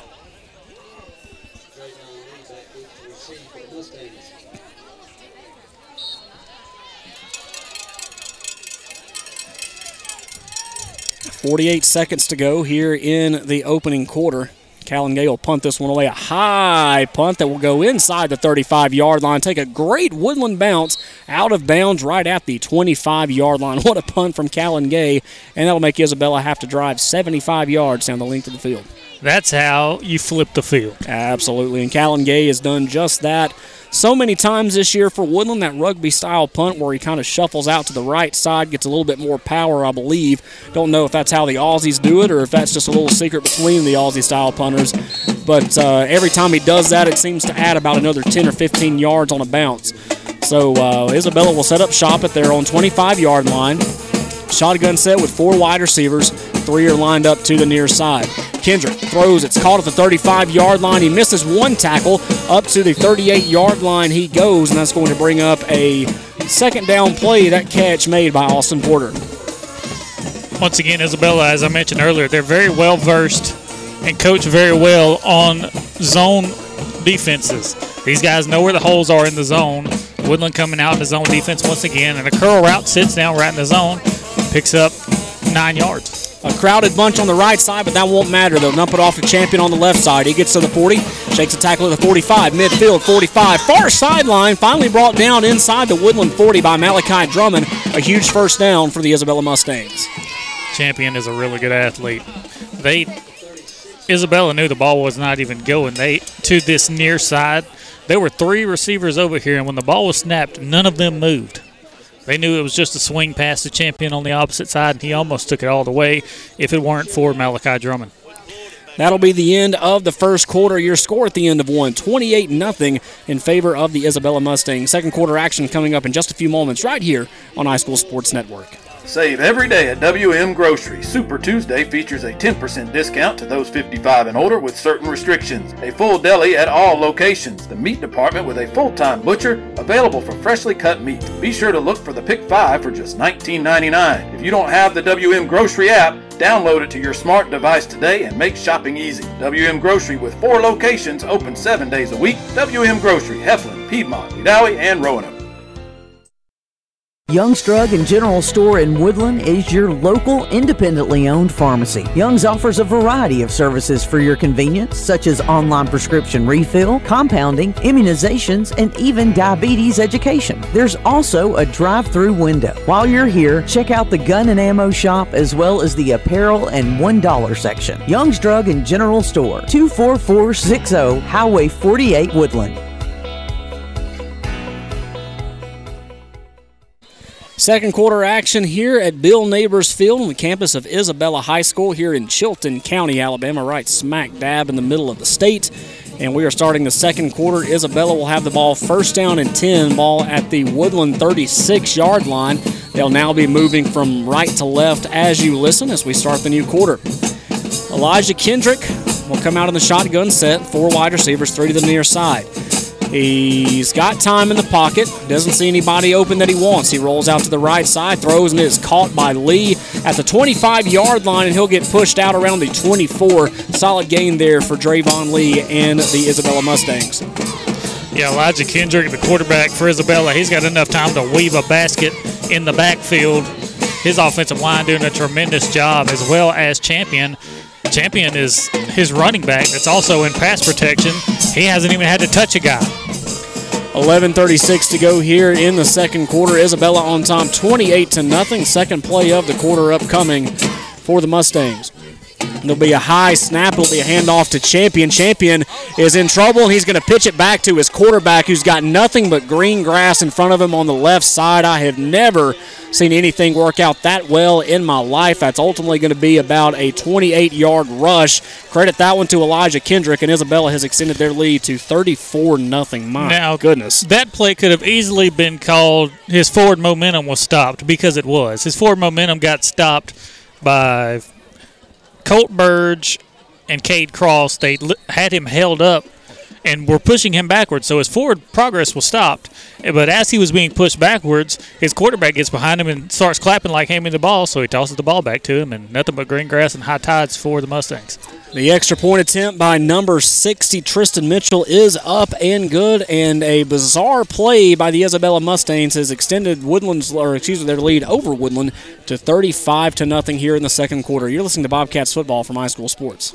Forty-eight seconds to go here in the opening quarter. Callan Gay will punt this one away. A high punt that will go inside the 35 yard line. Take a great woodland bounce out of bounds right at the 25 yard line. <laughs> What a punt from Callan Gay. And that'll make Isabella have to drive 75 yards down the length of the field. That's how you flip the field. Absolutely. And Callan Gay has done just that so many times this year for Woodland, that rugby style punt where he kind of shuffles out to the right side, gets a little bit more power, I believe. Don't know if that's how the Aussies do it or if that's just a little secret between the Aussie style punters. But uh, every time he does that, it seems to add about another 10 or 15 yards on a bounce. So uh, Isabella will set up shop at their own 25 yard line. Shotgun set with four wide receivers. Three are lined up to the near side. Kendrick throws. It's caught at the 35 yard line. He misses one tackle. Up to the 38 yard line he goes, and that's going to bring up a second down play. That catch made by Austin Porter. Once again, Isabella, as I mentioned earlier, they're very well versed and coach very well on zone defenses. These guys know where the holes are in the zone. Woodland coming out in the zone defense once again, and a curl route sits down right in the zone, picks up nine yards. A crowded bunch on the right side, but that won't matter. They'll dump it off to Champion on the left side. He gets to the 40, shakes a tackle at the 45, midfield 45, far sideline, finally brought down inside the Woodland 40 by Malachi Drummond. A huge first down for the Isabella Mustangs. Champion is a really good athlete. They Isabella knew the ball was not even going. They to this near side. There were three receivers over here, and when the ball was snapped, none of them moved. They knew it was just a swing past the champion on the opposite side, and he almost took it all the way if it weren't for Malachi Drummond. That'll be the end of the first quarter. Your score at the end of one, 28 0 in favor of the Isabella Mustangs. Second quarter action coming up in just a few moments right here on iSchool Sports Network. Save every day at WM Grocery. Super Tuesday features a 10% discount to those 55 and older with certain restrictions. A full deli at all locations. The meat department with a full-time butcher available for freshly cut meat. Be sure to look for the Pick 5 for just $19.99. If you don't have the WM Grocery app, download it to your smart device today and make shopping easy. WM Grocery with four locations open seven days a week. WM Grocery, Heflin, Piedmont, Wedowee, and Roanoke. Young's Drug and General Store in Woodland is your local independently owned pharmacy. Young's offers a variety of services for your convenience, such as online prescription refill, compounding, immunizations, and even diabetes education. There's also a drive through window. While you're here, check out the gun and ammo shop as well as the apparel and $1 section. Young's Drug and General Store, 24460 Highway 48 Woodland. Second quarter action here at Bill Neighbors Field on the campus of Isabella High School here in Chilton County, Alabama, right smack dab in the middle of the state. And we are starting the second quarter. Isabella will have the ball first down and 10, ball at the Woodland 36 yard line. They'll now be moving from right to left as you listen as we start the new quarter. Elijah Kendrick will come out in the shotgun set, four wide receivers, three to the near side. He's got time in the pocket. Doesn't see anybody open that he wants. He rolls out to the right side, throws, and is caught by Lee at the 25 yard line, and he'll get pushed out around the 24. Solid gain there for Drayvon Lee and the Isabella Mustangs. Yeah, Elijah Kendrick, the quarterback for Isabella, he's got enough time to weave a basket in the backfield. His offensive line doing a tremendous job, as well as Champion. Champion is his running back that's also in pass protection. He hasn't even had to touch a guy. 11:36 to go here in the second quarter. Isabella on top, 28 to nothing. Second play of the quarter upcoming for the Mustangs. There'll be a high snap. It'll be a handoff to Champion. Champion is in trouble, and he's going to pitch it back to his quarterback, who's got nothing but green grass in front of him on the left side. I have never seen anything work out that well in my life. That's ultimately going to be about a 28 yard rush. Credit that one to Elijah Kendrick, and Isabella has extended their lead to 34 0. My now, goodness. That play could have easily been called his forward momentum was stopped because it was. His forward momentum got stopped by Colt Burge and Cade Cross. They had him held up and were pushing him backwards. So his forward progress was stopped. But as he was being pushed backwards, his quarterback gets behind him and starts clapping like handing the ball. So he tosses the ball back to him, and nothing but green grass and high tides for the Mustangs. The extra point attempt by number 60, Tristan Mitchell, is up and good. And a bizarre play by the Isabella Mustangs has extended Woodland's, or excuse me, their lead over Woodland to 35 to nothing here in the second quarter. You're listening to Bobcats football from high school Sports.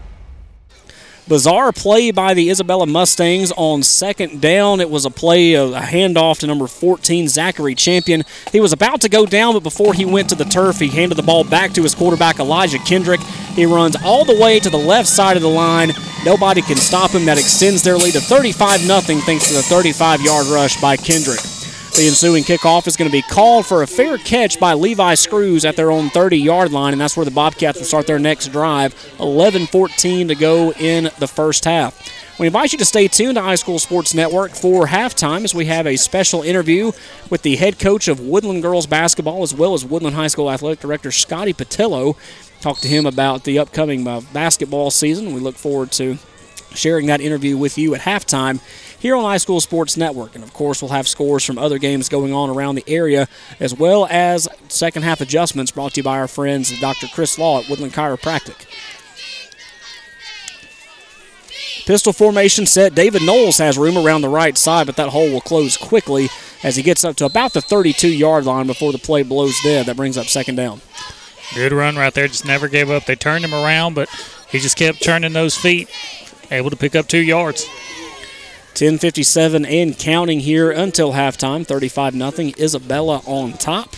Bizarre play by the Isabella Mustangs on second down. It was a play, a handoff to number 14, Zachary Champion. He was about to go down, but before he went to the turf, he handed the ball back to his quarterback, Elijah Kendrick. He runs all the way to the left side of the line. Nobody can stop him. That extends their lead to 35 0 thanks to the 35 yard rush by Kendrick. The ensuing kickoff is going to be called for a fair catch by Levi Screws at their own 30 yard line, and that's where the Bobcats will start their next drive. 11 14 to go in the first half. We invite you to stay tuned to iSchool Sports Network for halftime as we have a special interview with the head coach of Woodland Girls Basketball as well as Woodland High School Athletic Director Scotty Patillo. Talk to him about the upcoming uh, basketball season. We look forward to sharing that interview with you at halftime here on iSchool Sports Network. And of course, we'll have scores from other games going on around the area, as well as second half adjustments brought to you by our friends Dr. Chris Law at Woodland Chiropractic. Pistol formation set. David Knowles has room around the right side, but that hole will close quickly as he gets up to about the 32 yard line before the play blows dead. That brings up second down. Good run right there. Just never gave up. They turned him around, but he just kept turning those feet, able to pick up two yards. 10:57 and counting here until halftime. 35 0 Isabella on top.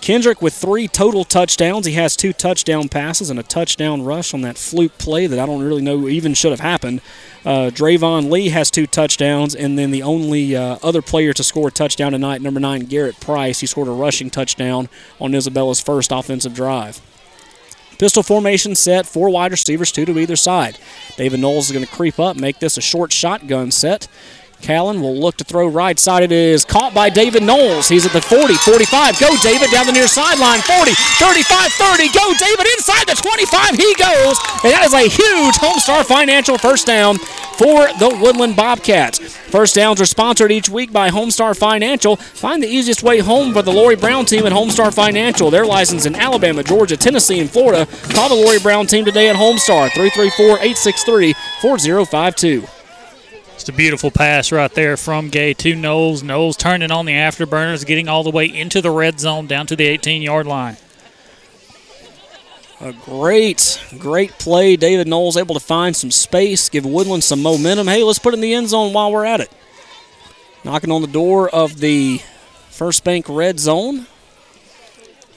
Kendrick with three total touchdowns. He has two touchdown passes and a touchdown rush on that fluke play that I don't really know even should have happened. Uh, Drayvon Lee has two touchdowns, and then the only uh, other player to score a touchdown tonight, number nine, Garrett Price. He scored a rushing touchdown on Isabella's first offensive drive. Pistol formation set, four wide receivers, two to either side. David Knowles is going to creep up, make this a short shotgun set. Callan will look to throw right side. It is caught by David Knowles. He's at the 40, 45. Go, David, down the near sideline. 40, 35, 30. Go, David, inside the 25. He goes. And that is a huge Homestar Financial first down for the Woodland Bobcats. First downs are sponsored each week by Homestar Financial. Find the easiest way home for the Lori Brown team at Homestar Financial. They're licensed in Alabama, Georgia, Tennessee, and Florida. Call the Lori Brown team today at Homestar, 334 863 4052. Just a beautiful pass right there from Gay to Knowles. Knowles turning on the afterburners, getting all the way into the red zone down to the 18 yard line. A great, great play. David Knowles able to find some space, give Woodland some momentum. Hey, let's put in the end zone while we're at it. Knocking on the door of the First Bank red zone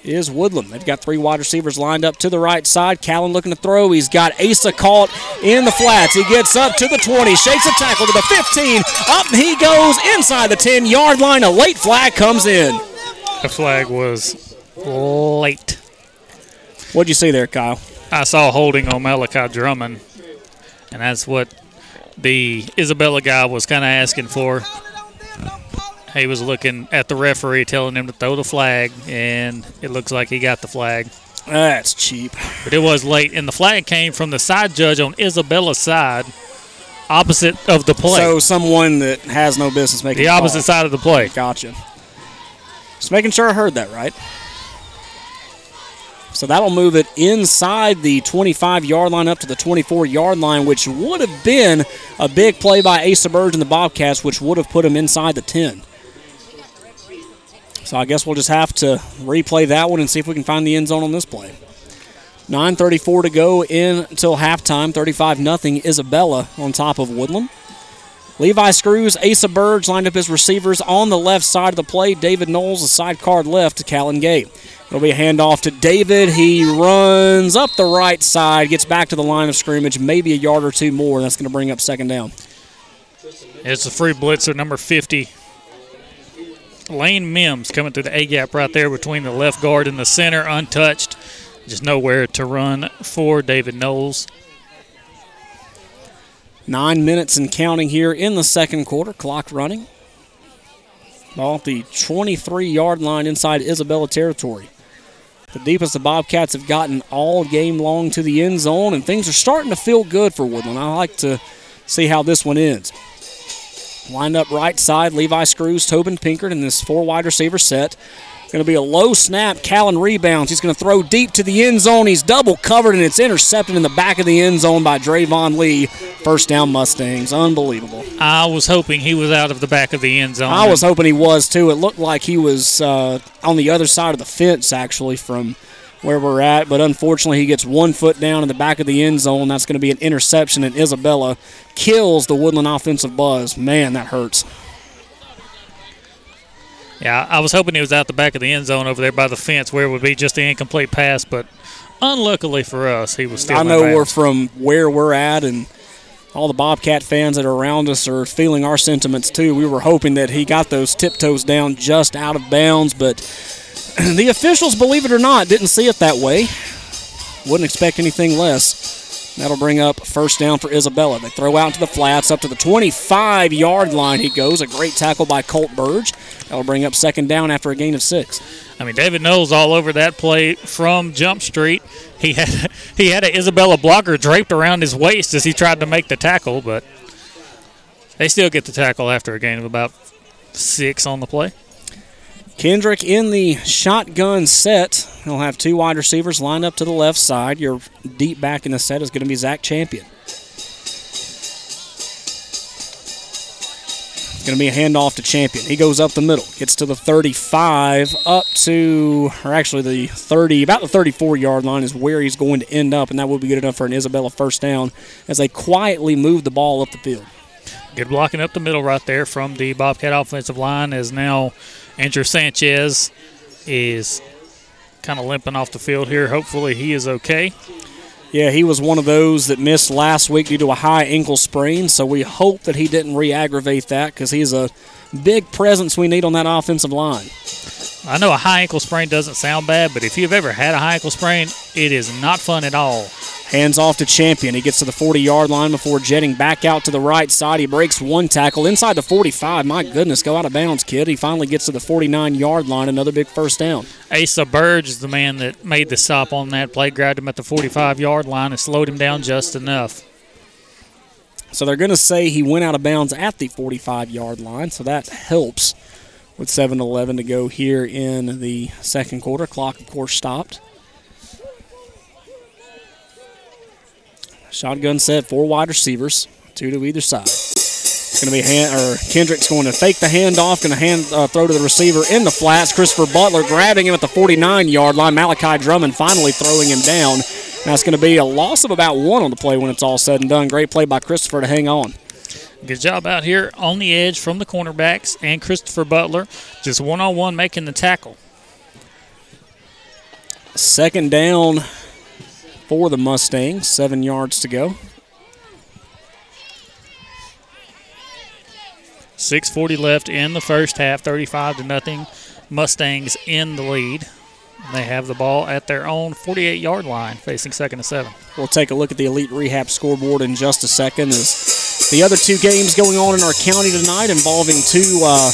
is Woodland. They've got three wide receivers lined up to the right side. Callan looking to throw. He's got Asa caught in the flats. He gets up to the 20, shakes a tackle to the 15. Up he goes inside the 10 yard line. A late flag comes in. The flag was late. What'd you see there, Kyle? I saw holding on Malachi Drummond, and that's what the Isabella guy was kind of asking for. He was looking at the referee, telling him to throw the flag, and it looks like he got the flag. That's cheap. But it was late, and the flag came from the side judge on Isabella's side, opposite of the play. So someone that has no business making the opposite side of the play. Gotcha. Just making sure I heard that right. So that'll move it inside the 25 yard line up to the 24 yard line, which would have been a big play by Asa Burge and the Bobcats, which would have put him inside the 10. So I guess we'll just have to replay that one and see if we can find the end zone on this play. 9.34 to go in until halftime. 35 0 Isabella on top of Woodland. Levi Screws, Asa Burge lined up his receivers on the left side of the play. David Knowles, a side card left to Callan Gay. It'll be a handoff to David. He runs up the right side, gets back to the line of scrimmage, maybe a yard or two more. That's going to bring up second down. It's a free blitzer, number 50. Lane Mims coming through the A gap right there between the left guard and the center, untouched. Just nowhere to run for David Knowles. Nine minutes and counting here in the second quarter. Clock running. Ball at the 23 yard line inside Isabella territory. The deepest the Bobcats have gotten all game long to the end zone, and things are starting to feel good for Woodland. I like to see how this one ends. Lined up right side, Levi Screws, Tobin Pinkard in this four wide receiver set. Going to be a low snap. Callan rebounds. He's going to throw deep to the end zone. He's double covered and it's intercepted in the back of the end zone by Drayvon Lee. First down Mustangs. Unbelievable. I was hoping he was out of the back of the end zone. I was hoping he was too. It looked like he was uh, on the other side of the fence actually from where we're at, but unfortunately he gets one foot down in the back of the end zone. That's going to be an interception, and Isabella kills the Woodland offensive buzz. Man, that hurts. Yeah, I was hoping he was out the back of the end zone over there by the fence where it would be just an incomplete pass, but unluckily for us, he was still. I know we're from where we're at, and all the Bobcat fans that are around us are feeling our sentiments too. We were hoping that he got those tiptoes down just out of bounds, but <clears throat> the officials, believe it or not, didn't see it that way. Wouldn't expect anything less. That'll bring up first down for Isabella. They throw out to the flats, up to the 25 yard line he goes. A great tackle by Colt Burge. That'll bring up second down after a gain of six. I mean, David Knowles all over that play from Jump Street. He had <laughs> he had an Isabella blocker draped around his waist as he tried to make the tackle, but they still get the tackle after a gain of about six on the play. Kendrick in the shotgun set. He'll have two wide receivers lined up to the left side. Your deep back in the set is going to be Zach Champion. It's going to be a handoff to Champion. He goes up the middle, gets to the 35, up to, or actually the 30, about the 34 yard line is where he's going to end up, and that will be good enough for an Isabella first down as they quietly move the ball up the field. Good blocking up the middle right there from the Bobcat offensive line as now Andrew Sanchez is kind of limping off the field here. Hopefully he is okay. Yeah, he was one of those that missed last week due to a high ankle sprain, so we hope that he didn't re aggravate that because he's a big presence we need on that offensive line. I know a high ankle sprain doesn't sound bad, but if you've ever had a high ankle sprain, it is not fun at all. Hands off to Champion. He gets to the 40 yard line before jetting back out to the right side. He breaks one tackle inside the 45. My goodness, go out of bounds, kid. He finally gets to the 49 yard line. Another big first down. Asa Burge is the man that made the stop on that play, grabbed him at the 45 yard line and slowed him down just enough. So they're going to say he went out of bounds at the 45 yard line, so that helps with 7 11 to go here in the second quarter. Clock, of course, stopped. Shotgun set, four wide receivers, two to either side. It's going to be hand, or Kendrick's going to fake the handoff, going to hand uh, throw to the receiver in the flats. Christopher Butler grabbing him at the 49 yard line. Malachi Drummond finally throwing him down. That's going to be a loss of about one on the play when it's all said and done. Great play by Christopher to hang on. Good job out here on the edge from the cornerbacks and Christopher Butler, just one on one making the tackle. Second down for the Mustangs. Seven yards to go. 6:40 left in the first half. 35 to nothing. Mustangs in the lead. They have the ball at their own 48-yard line, facing second and seven. We'll take a look at the Elite Rehab scoreboard in just a second. As the other two games going on in our county tonight, involving two uh,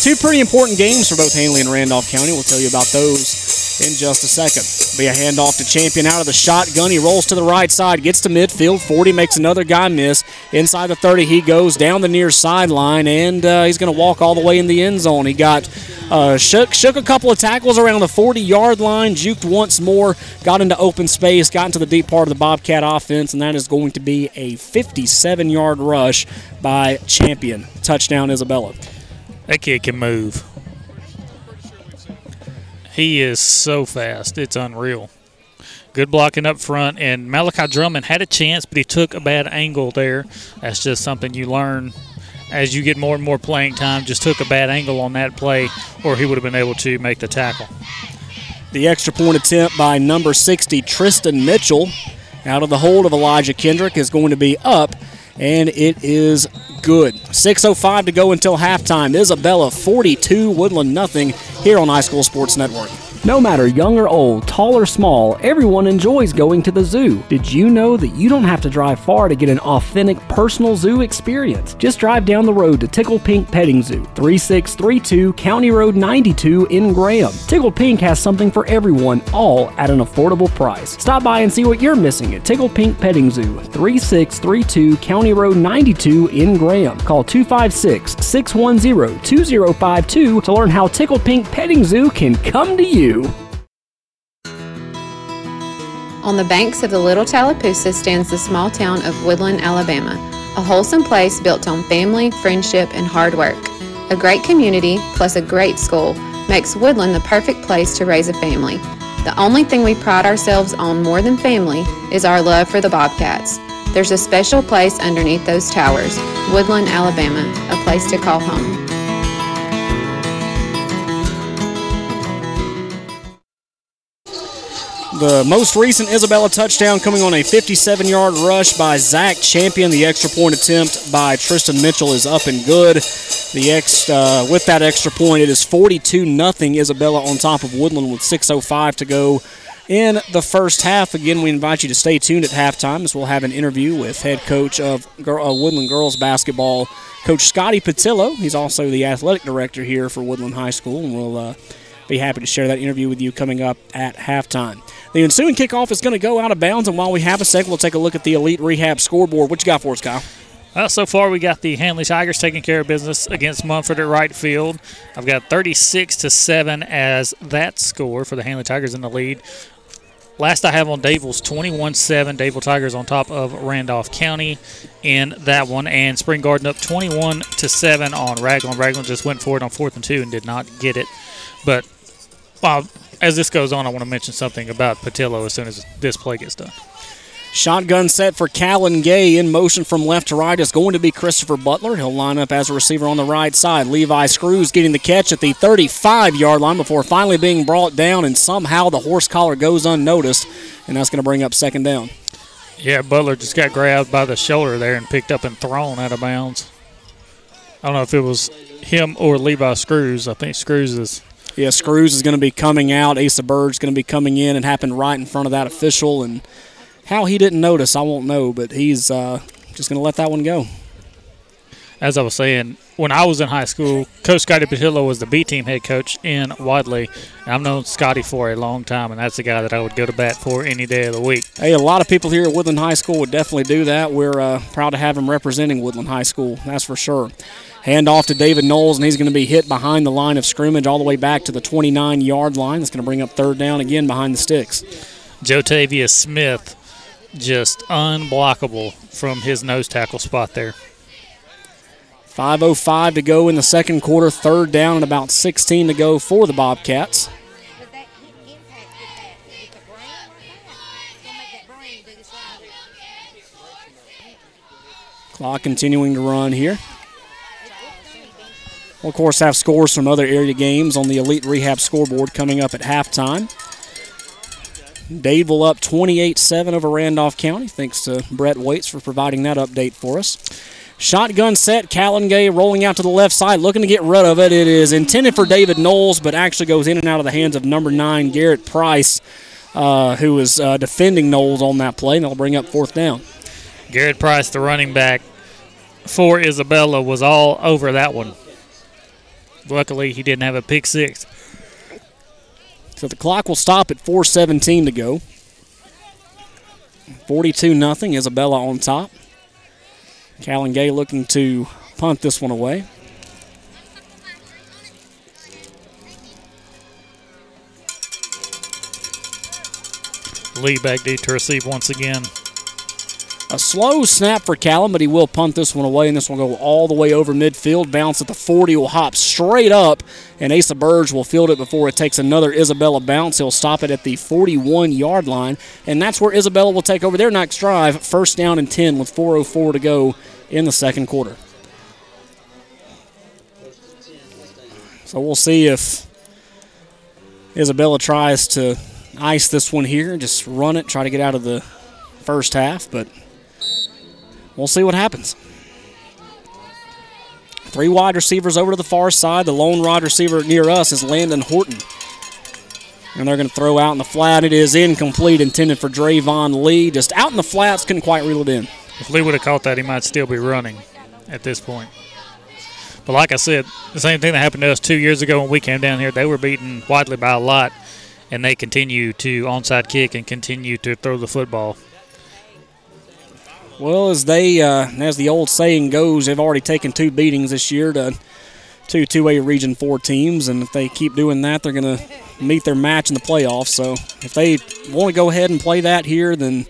two pretty important games for both Handley and Randolph County. We'll tell you about those in just a second. Be a handoff to Champion out of the shotgun. He rolls to the right side, gets to midfield. 40 makes another guy miss. Inside the 30, he goes down the near sideline, and uh, he's going to walk all the way in the end zone. He got uh, shook, shook a couple of tackles around the 40 yard line, juked once more, got into open space, got into the deep part of the Bobcat offense, and that is going to be a 57 yard rush by Champion. Touchdown, Isabella. That kid can move. He is so fast. It's unreal. Good blocking up front, and Malachi Drummond had a chance, but he took a bad angle there. That's just something you learn as you get more and more playing time, just took a bad angle on that play, or he would have been able to make the tackle. The extra point attempt by number 60, Tristan Mitchell, out of the hold of Elijah Kendrick, is going to be up, and it is good. 6.05 to go until halftime. Isabella 42, Woodland nothing here on High School Sports Network. No matter young or old, tall or small, everyone enjoys going to the zoo. Did you know that you don't have to drive far to get an authentic personal zoo experience? Just drive down the road to Tickle Pink Petting Zoo, 3632 County Road 92 in Graham. Tickle Pink has something for everyone, all at an affordable price. Stop by and see what you're missing at Tickle Pink Petting Zoo, 3632 County Road 92 in Graham. Call 256 610 2052 to learn how Tickle Pink Petting Zoo can come to you. On the banks of the Little Tallapoosa stands the small town of Woodland, Alabama, a wholesome place built on family, friendship, and hard work. A great community, plus a great school, makes Woodland the perfect place to raise a family. The only thing we pride ourselves on more than family is our love for the Bobcats. There's a special place underneath those towers, Woodland, Alabama, a place to call home. The most recent Isabella touchdown coming on a 57 yard rush by Zach Champion. The extra point attempt by Tristan Mitchell is up and good. The ex, uh, with that extra point, it is 42 0 Isabella on top of Woodland with 6.05 to go in the first half. Again, we invite you to stay tuned at halftime as we'll have an interview with head coach of uh, Woodland Girls Basketball, Coach Scotty Patillo. He's also the athletic director here for Woodland High School, and we'll uh, be happy to share that interview with you coming up at halftime. The ensuing kickoff is going to go out of bounds, and while we have a second, we'll take a look at the Elite Rehab scoreboard. What you got for us, Kyle? Uh, so far, we got the Handley Tigers taking care of business against Munford at right field. I've got 36 to 7 as that score for the Handley Tigers in the lead. Last I have on Dadeville's 21 7. Dadeville Tigers on top of Randolph County in that one. And Spring Garden up 21 to 7 on Ragland. Ragland just went for it on fourth and two and did not get it. But uh, as this goes on, I want to mention something about Patillo as soon as this play gets done. Shotgun set for Callan Gay in motion from left to right is going to be Christopher Butler. He'll line up as a receiver on the right side. Levi Screws getting the catch at the 35 yard line before finally being brought down, and somehow the horse collar goes unnoticed, and that's going to bring up second down. Yeah, Butler just got grabbed by the shoulder there and picked up and thrown out of bounds. I don't know if it was him or Levi Screws. I think Screws is yeah, Screws is going to be coming out. Asa Burge's going to be coming in and happened right in front of that official. And how he didn't notice, I won't know, but he's uh, just going to let that one go. As I was saying, when I was in high school, Coach Scotty Patillo was the B team head coach in Wadley. I've known Scotty for a long time, and that's the guy that I would go to bat for any day of the week. Hey, a lot of people here at Woodland High School would definitely do that. We're uh, proud to have him representing Woodland High School, that's for sure. Hand off to David Knowles, and he's going to be hit behind the line of scrimmage all the way back to the 29 yard line. That's going to bring up third down again behind the sticks. Jotavia Smith just unblockable from his nose tackle spot there. 5.05 to go in the second quarter, third down, and about 16 to go for the Bobcats. Clock continuing to run here. We'll, of course, have scores from other area games on the Elite Rehab scoreboard coming up at halftime. Dadeville up 28 7 over Randolph County. Thanks to Brett Waits for providing that update for us. Shotgun set, Callan Gay rolling out to the left side, looking to get rid of it. It is intended for David Knowles, but actually goes in and out of the hands of number nine, Garrett Price, uh, who is uh, defending Knowles on that play, and they'll bring up fourth down. Garrett Price, the running back for Isabella, was all over that one. Luckily, he didn't have a pick six. So the clock will stop at 4:17 to go. 42 nothing. Isabella on top. Callan Gay looking to punt this one away. Lee back deep to receive once again. A slow snap for Callum, but he will punt this one away, and this will go all the way over midfield. Bounce at the 40 will hop straight up, and Asa Burge will field it before it takes another Isabella bounce. He'll stop it at the 41 yard line, and that's where Isabella will take over their next drive. First down and 10 with 4.04 to go in the second quarter. So we'll see if Isabella tries to ice this one here, just run it, try to get out of the first half, but we'll see what happens. Three wide receivers over to the far side. The lone wide receiver near us is Landon Horton. And they're going to throw out in the flat. It is incomplete, intended for Drayvon Lee. Just out in the flats, couldn't quite reel it in. If Lee would have caught that, he might still be running at this point. But like I said, the same thing that happened to us two years ago when we came down here. They were beaten widely by a lot, and they continue to onside kick and continue to throw the football. Well, as they, uh, as the old saying goes, they've already taken two beatings this year to two 2A Region 4 teams, and if they keep doing that, they're going to meet their match in the playoffs. So if they want to go ahead and play that here, then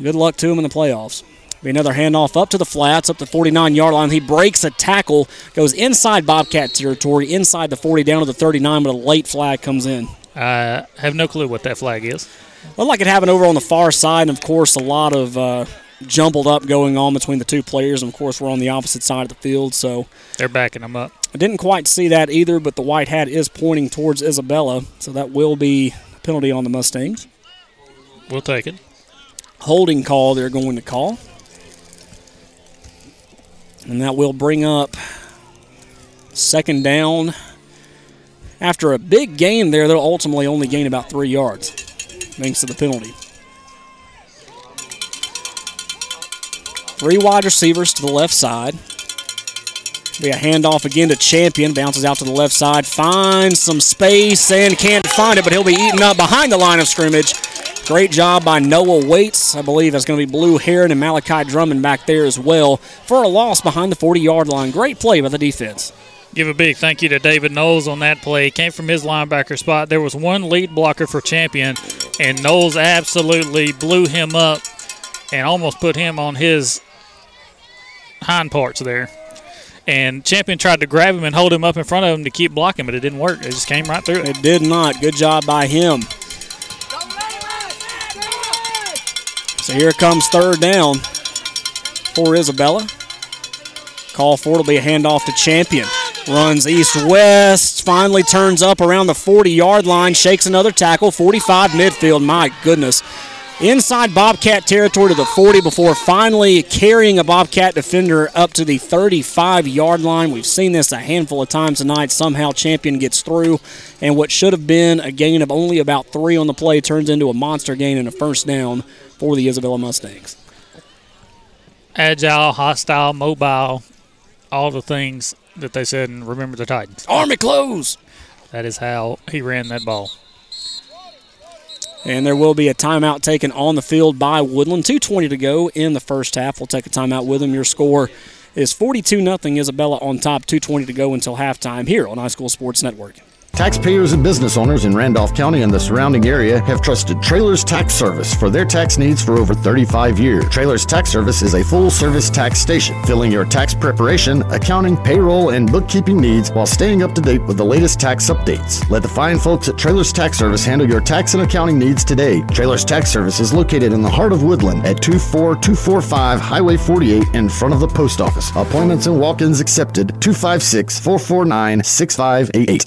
good luck to them in the playoffs. Be another handoff up to the flats, up the 49 yard line. He breaks a tackle, goes inside Bobcat territory, inside the 40, down to the 39, but a late flag comes in. I have no clue what that flag is. Looked like it happened over on the far side, and of course, a lot of uh, jumbled up going on between the two players. And of course, we're on the opposite side of the field, so they're backing them up. I didn't quite see that either, but the white hat is pointing towards Isabella, so that will be a penalty on the Mustangs. We'll take it. Holding call they're going to call. And that will bring up second down. After a big gain there, they'll ultimately only gain about three yards thanks to the penalty. Three wide receivers to the left side. Be a handoff again to Champion. Bounces out to the left side. Finds some space and can't find it, but he'll be eaten up behind the line of scrimmage. Great job by Noah Waits. I believe that's going to be Blue Heron and Malachi Drummond back there as well for a loss behind the 40 yard line. Great play by the defense. Give a big thank you to David Knowles on that play. Came from his linebacker spot. There was one lead blocker for Champion, and Knowles absolutely blew him up and almost put him on his hind parts there. And Champion tried to grab him and hold him up in front of him to keep blocking, but it didn't work. It just came right through it. Did not. Good job by him. So here comes third down for Isabella. Call for it will be a handoff to Champion. Runs east west, finally turns up around the 40 yard line, shakes another tackle, 45 midfield. My goodness. Inside Bobcat territory to the 40 before finally carrying a Bobcat defender up to the 35 yard line. We've seen this a handful of times tonight. Somehow Champion gets through, and what should have been a gain of only about three on the play turns into a monster gain and a first down for the Isabella Mustangs. Agile, hostile, mobile, all the things that they said and remember the Titans. Army close. That is how he ran that ball. And there will be a timeout taken on the field by Woodland. 2.20 to go in the first half. We'll take a timeout with them. Your score is 42 0 Isabella on top. 2.20 to go until halftime here on High School Sports Network. Taxpayers and business owners in Randolph County and the surrounding area have trusted Trailers Tax Service for their tax needs for over 35 years. Trailers Tax Service is a full service tax station, filling your tax preparation, accounting, payroll, and bookkeeping needs while staying up to date with the latest tax updates. Let the fine folks at Trailers Tax Service handle your tax and accounting needs today. Trailers Tax Service is located in the heart of Woodland at 24245 Highway 48 in front of the post office. Appointments and walk ins accepted 256 449 6588.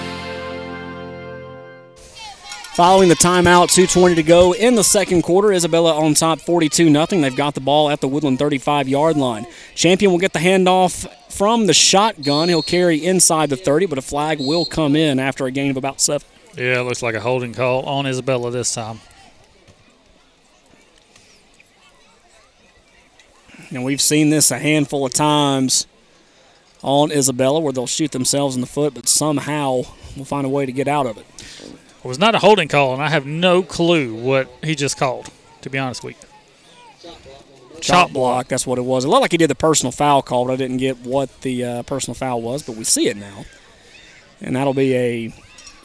Following the timeout, 2.20 to go in the second quarter. Isabella on top 42 0. They've got the ball at the Woodland 35 yard line. Champion will get the handoff from the shotgun. He'll carry inside the 30, but a flag will come in after a gain of about seven. Yeah, it looks like a holding call on Isabella this time. And we've seen this a handful of times on Isabella where they'll shoot themselves in the foot, but somehow we'll find a way to get out of it. It was not a holding call, and I have no clue what he just called, to be honest with you. Chop block, that's what it was. It looked like he did the personal foul call, but I didn't get what the uh, personal foul was, but we see it now. And that'll be a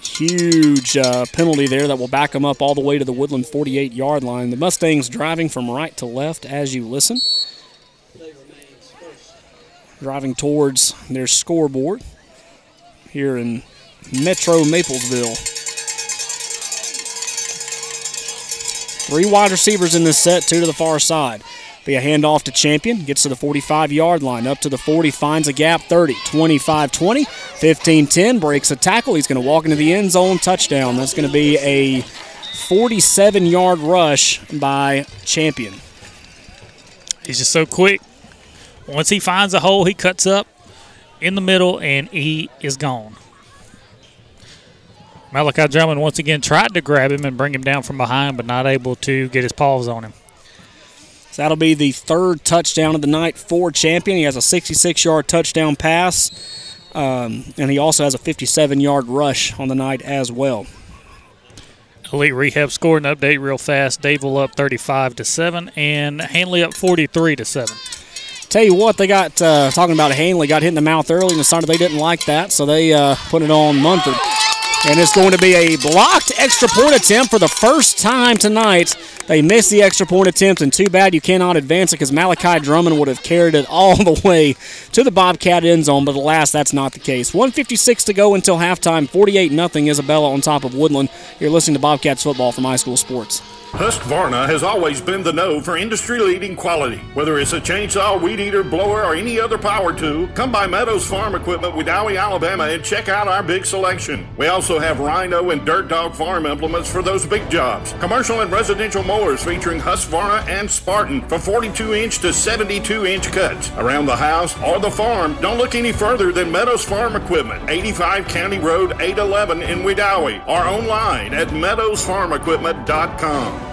Huge uh, penalty there that will back them up all the way to the Woodland 48 yard line. The Mustangs driving from right to left as you listen. Driving towards their scoreboard here in Metro Maplesville. Three wide receivers in this set, two to the far side. Be a handoff to Champion, gets to the 45 yard line, up to the 40, finds a gap 30, 25 20, 15 10, breaks a tackle. He's going to walk into the end zone, touchdown. That's going to be a 47 yard rush by Champion. He's just so quick. Once he finds a hole, he cuts up in the middle and he is gone. Malachi Drummond once again tried to grab him and bring him down from behind, but not able to get his paws on him. So that'll be the third touchdown of the night for Champion. He has a 66 yard touchdown pass, um, and he also has a 57 yard rush on the night as well. Elite Rehab scoring update real fast. Dadeville up 35 to 7, and Handley up 43 to 7. Tell you what, they got uh, talking about Handley got hit in the mouth early and decided they didn't like that, so they uh, put it on Munford. And it's going to be a blocked extra point attempt for the first time tonight. They missed the extra point attempt, and too bad you cannot advance it because Malachi Drummond would have carried it all the way to the Bobcat end zone, but alas, that's not the case. 156 to go until halftime. 48 0 Isabella on top of Woodland. You're listening to Bobcats football from High School Sports. Husqvarna has always been the know for industry-leading quality. Whether it's a chainsaw, weed eater, blower, or any other power tool, come by Meadows Farm Equipment Wedowee, Alabama and check out our big selection. We also have Rhino and Dirt Dog farm implements for those big jobs. Commercial and residential mowers featuring Husqvarna and Spartan for 42-inch to 72-inch cuts. Around the house or the farm, don't look any further than Meadows Farm Equipment, 85 County Road 811 in Wedowee, or online at meadowsfarmequipment.com.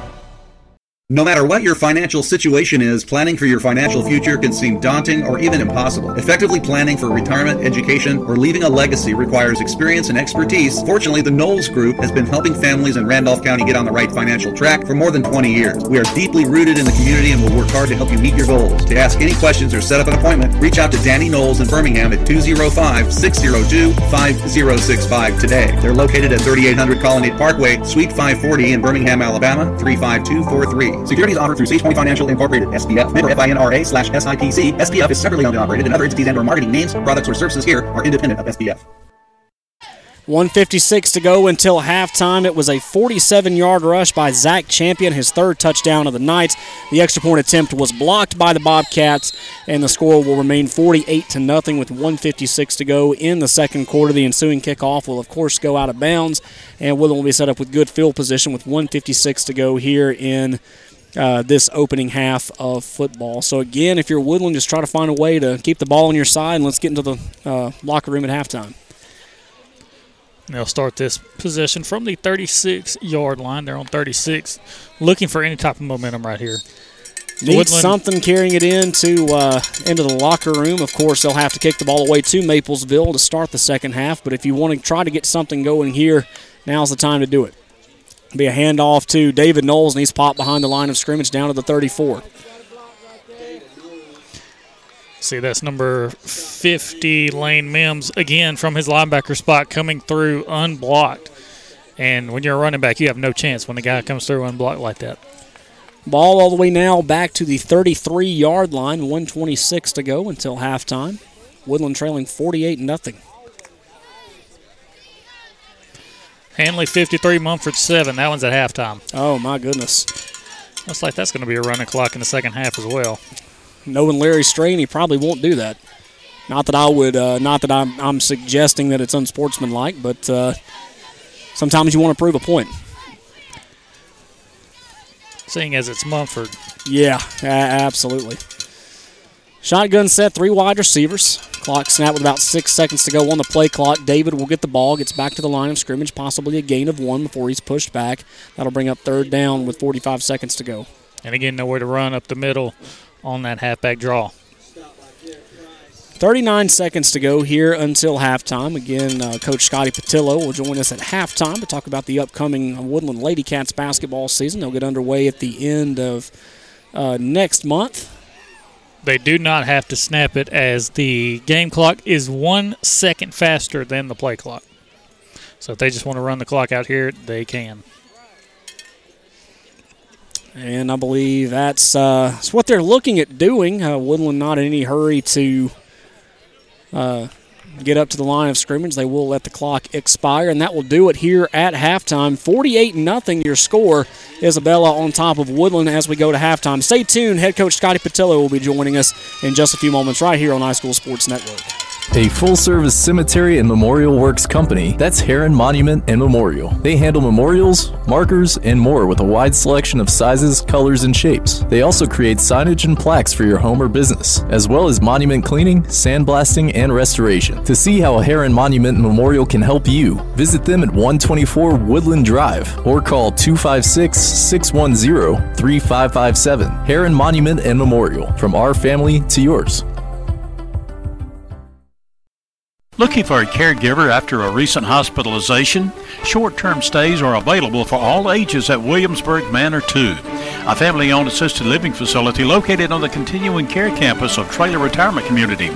No matter what your financial situation is, planning for your financial future can seem daunting or even impossible. Effectively planning for retirement, education, or leaving a legacy requires experience and expertise. Fortunately, the Knowles Group has been helping families in Randolph County get on the right financial track for more than 20 years. We are deeply rooted in the community and will work hard to help you meet your goals. To ask any questions or set up an appointment, reach out to Danny Knowles in Birmingham at 205 602 5065 today. They're located at 3800 Colonnade Parkway, Suite 540 in Birmingham, Alabama 35243. Securities offered through Sage Point Financial Incorporated, SPF, member FINRA slash SIPC. SPF is separately owned and operated, and other entities and or marketing names, products, or services here are independent of SPF. 156 to go until halftime. It was a 47 yard rush by Zach Champion, his third touchdown of the night. The extra point attempt was blocked by the Bobcats, and the score will remain 48 to nothing with 156 to go in the second quarter. The ensuing kickoff will, of course, go out of bounds, and Woodland will be set up with good field position with 156 to go here in. Uh, this opening half of football. So, again, if you're Woodland, just try to find a way to keep the ball on your side and let's get into the uh, locker room at halftime. They'll start this possession from the 36 yard line. They're on 36, looking for any type of momentum right here. Need Woodland- something carrying it into uh, into the locker room. Of course, they'll have to kick the ball away to Maplesville to start the second half. But if you want to try to get something going here, now's the time to do it. Be a handoff to David Knowles, and he's popped behind the line of scrimmage down to the 34. See, that's number 50, Lane Mims, again from his linebacker spot coming through unblocked. And when you're a running back, you have no chance when the guy comes through unblocked like that. Ball all the way now back to the 33 yard line. 126 to go until halftime. Woodland trailing 48 nothing. Handley 53, Munford 7. That one's at halftime. Oh, my goodness. Looks like that's going to be a running clock in the second half as well. Knowing Larry Strain, he probably won't do that. Not that I would, uh, not that I'm, I'm suggesting that it's unsportsmanlike, but uh, sometimes you want to prove a point. Seeing as it's Munford. Yeah, absolutely. Shotgun set, three wide receivers. Clock snap with about six seconds to go on the play clock. David will get the ball, gets back to the line of scrimmage, possibly a gain of one before he's pushed back. That'll bring up third down with 45 seconds to go. And again, nowhere to run up the middle on that halfback draw. 39 seconds to go here until halftime. Again, uh, Coach Scotty Patillo will join us at halftime to talk about the upcoming Woodland Lady Cats basketball season. They'll get underway at the end of uh, next month. They do not have to snap it as the game clock is one second faster than the play clock. So if they just want to run the clock out here, they can. And I believe that's, uh, that's what they're looking at doing. Uh, Woodland not in any hurry to uh, get up to the line of scrimmage. They will let the clock expire, and that will do it here at halftime. 48 0 your score. Isabella on top of Woodland as we go to halftime. Stay tuned. Head coach Scotty Patillo will be joining us in just a few moments right here on High School Sports Network. A full service cemetery and memorial works company that's Heron Monument and Memorial. They handle memorials, markers, and more with a wide selection of sizes, colors, and shapes. They also create signage and plaques for your home or business, as well as monument cleaning, sandblasting, and restoration. To see how Heron Monument and Memorial can help you, visit them at 124 Woodland Drive or call 256 610 3557. Heron Monument and Memorial, from our family to yours. Looking for a caregiver after a recent hospitalization? Short term stays are available for all ages at Williamsburg Manor 2, a family owned assisted living facility located on the continuing care campus of Trailer Retirement Community,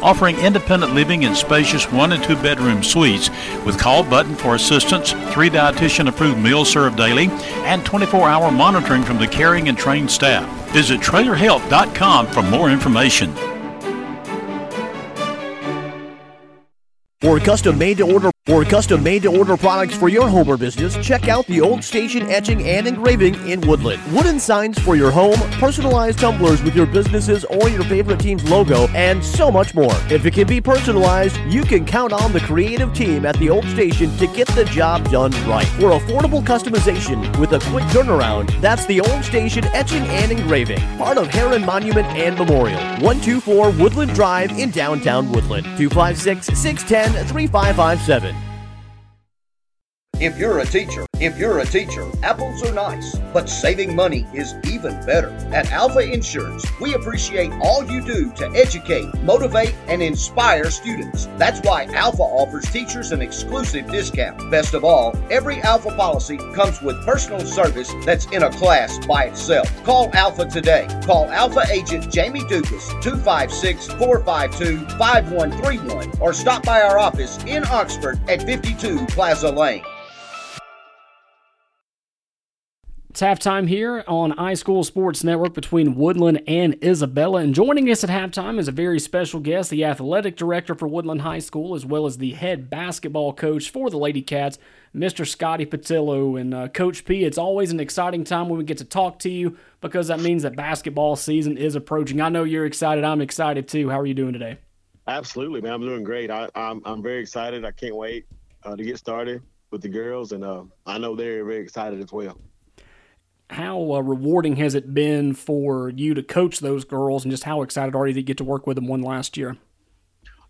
offering independent living in spacious one and two bedroom suites with call button for assistance, three dietitian approved meals served daily, and 24 hour monitoring from the caring and trained staff. Visit trailerhealth.com for more information. For custom made to order for custom made to order products for your home or business, check out the Old Station Etching and Engraving in Woodland. Wooden signs for your home, personalized tumblers with your businesses or your favorite team's logo, and so much more. If it can be personalized, you can count on the creative team at the Old Station to get the job done right. For affordable customization with a quick turnaround, that's the Old Station Etching and Engraving, part of Heron Monument and Memorial. 124 Woodland Drive in downtown Woodland. 256 610 3557. If you're a teacher, if you're a teacher, apples are nice, but saving money is even better. At Alfa Insurance, we appreciate all you do to educate, motivate, and inspire students. That's why Alfa offers teachers an exclusive discount. Best of all, every Alfa policy comes with personal service that's in a class by itself. Call Alfa today. Call Alfa agent Jamie Dukas 256 452 5131 or stop by our office in Oxford at 52 Plaza Lane. It's halftime here on High School Sports Network between Woodland and Isabella. And joining us at halftime is a very special guest, the athletic director for Woodland High School, as well as the head basketball coach for the Lady Cats, Mr. Scotty Patillo. And uh, Coach P, it's always an exciting time when we get to talk to you because that means that basketball season is approaching. I know you're excited. I'm excited too. How are you doing today? Absolutely, man. I'm doing great. I, am I'm, I'm very excited. I can't wait uh, to get started with the girls, and uh, I know they're very excited as well how uh, rewarding has it been for you to coach those girls, and just how excited are you to get to work with them one last year?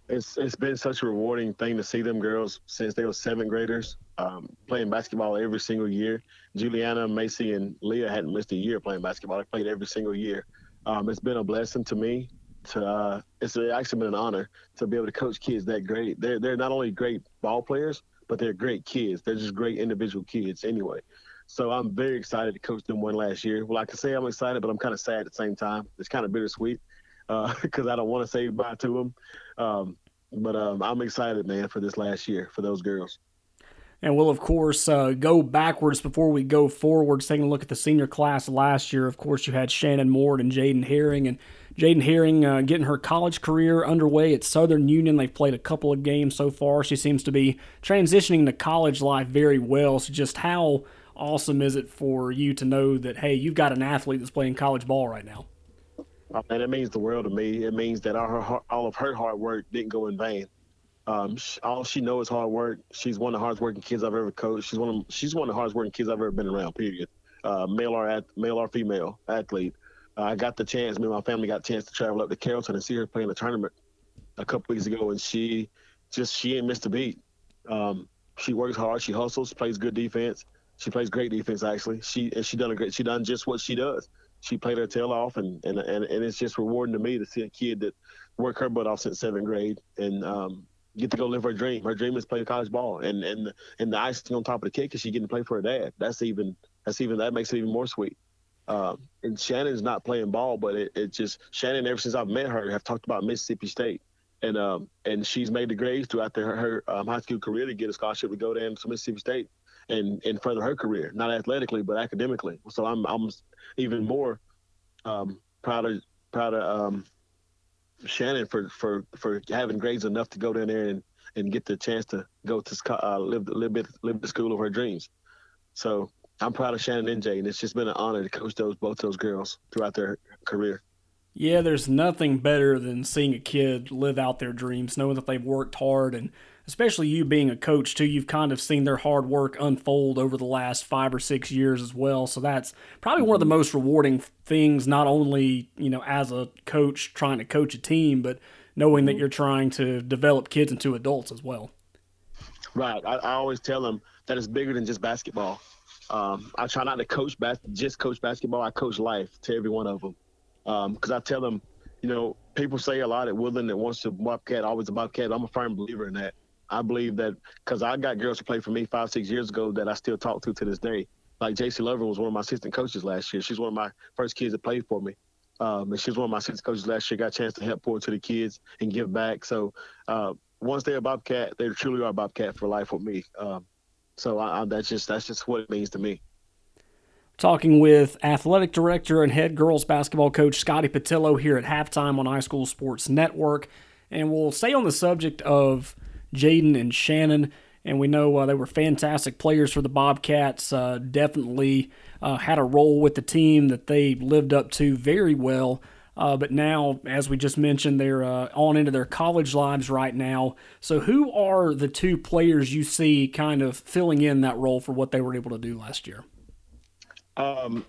It's it's been such a rewarding thing to see them girls since they were seventh graders um, playing basketball every single year. Juliana, Macy, and Leah hadn't missed a year playing basketball. They played every single year. Um, it's been a blessing to me. To uh, it's actually been an honor to be able to coach kids that great. They're they're not only great ball players, but they're great kids. They're just great individual kids anyway. So I'm very excited to coach them one last year. Well, I can say I'm excited, but I'm kind of sad at the same time. It's kind of bittersweet because uh, <laughs> I don't want to say goodbye to them. Um, but um, I'm excited, man, for this last year for those girls. And we'll, of course, uh, go backwards before we go forwards, taking a look at the senior class last year. Of course, you had Shannon Moore and Jaden Herring. And Jaden Herring uh, getting her college career underway at Southern Union. They've played a couple of games so far. She seems to be transitioning to college life very well. So, just how awesome is it for you to know that hey, you've got an athlete that's playing college ball right now? Oh, and it means the world to me. It means that all, all of her hard work didn't go in vain. Um, she, all she knows is hard work. She's one of the hardest working kids I've ever coached. She's one of she's one of the hardest working kids I've ever been around. Period. Uh, male or at, male or female athlete. Uh, I got the chance. Me and my family got a chance to travel up to Carrollton and see her play in a tournament a couple weeks ago, and she just she ain't missed a beat. Um, she works hard. She hustles. Plays good defense. She plays great defense actually. She she done a great. She done just what she does. She played her tail off, and and and, and it's just rewarding to me to see a kid that worked her butt off since seventh grade and um, get to go live her dream. Her dream is play college ball, and and and the icing on top of the cake is she getting to play for her dad. That's even that's even that makes it even more sweet. Um, and Shannon's not playing ball, but it, it just Shannon ever since I've met her have talked about Mississippi State and um, and she's made the grades throughout the, her, her um, high school career to get a scholarship to go down to Mississippi State and and further her career, not athletically but academically. So I'm I'm even more um, proud of proud of um, Shannon for for for having grades enough to go down there and and get the chance to go to uh, live live live the school of her dreams. So I'm proud of Shannon and Jay, and It's just been an honor to coach those both those girls throughout their career. Yeah, there's nothing better than seeing a kid live out their dreams, knowing that they've worked hard, and especially you being a coach too. You've kind of seen their hard work unfold over the last five or six years as well. So that's probably one of the most rewarding things, not only you know as a coach trying to coach a team, but knowing that you're trying to develop kids into adults as well. Right. I, I always tell them that it's bigger than just basketball. Um, I try not to coach bas- just coach basketball. I coach life to every one of them because um, I tell them, you know, people say a lot at Woodland that wants to Bobcat, always a Bobcat. I'm a firm believer in that. I believe that because I got girls who played for me five, six years ago that I still talk to to this day. Like JC Lover was one of my assistant coaches last year. She's one of my first kids that played for me. Um, and she's one of my assistant coaches last year. Got a chance to help pour to the kids and give back. So uh, once they're a Bobcat, they truly are Bobcat for life with me. Um, so I, I, that's just that's just what it means to me. Talking with athletic director and head girls basketball coach Scotty Patillo here at halftime on High School Sports Network, and we'll stay on the subject of Jaden and Shannon. And we know uh, they were fantastic players for the Bobcats. Uh, definitely uh, had a role with the team that they lived up to very well. Uh, but now, as we just mentioned, they're uh, on into their college lives right now. So, who are the two players you see kind of filling in that role for what they were able to do last year? Um,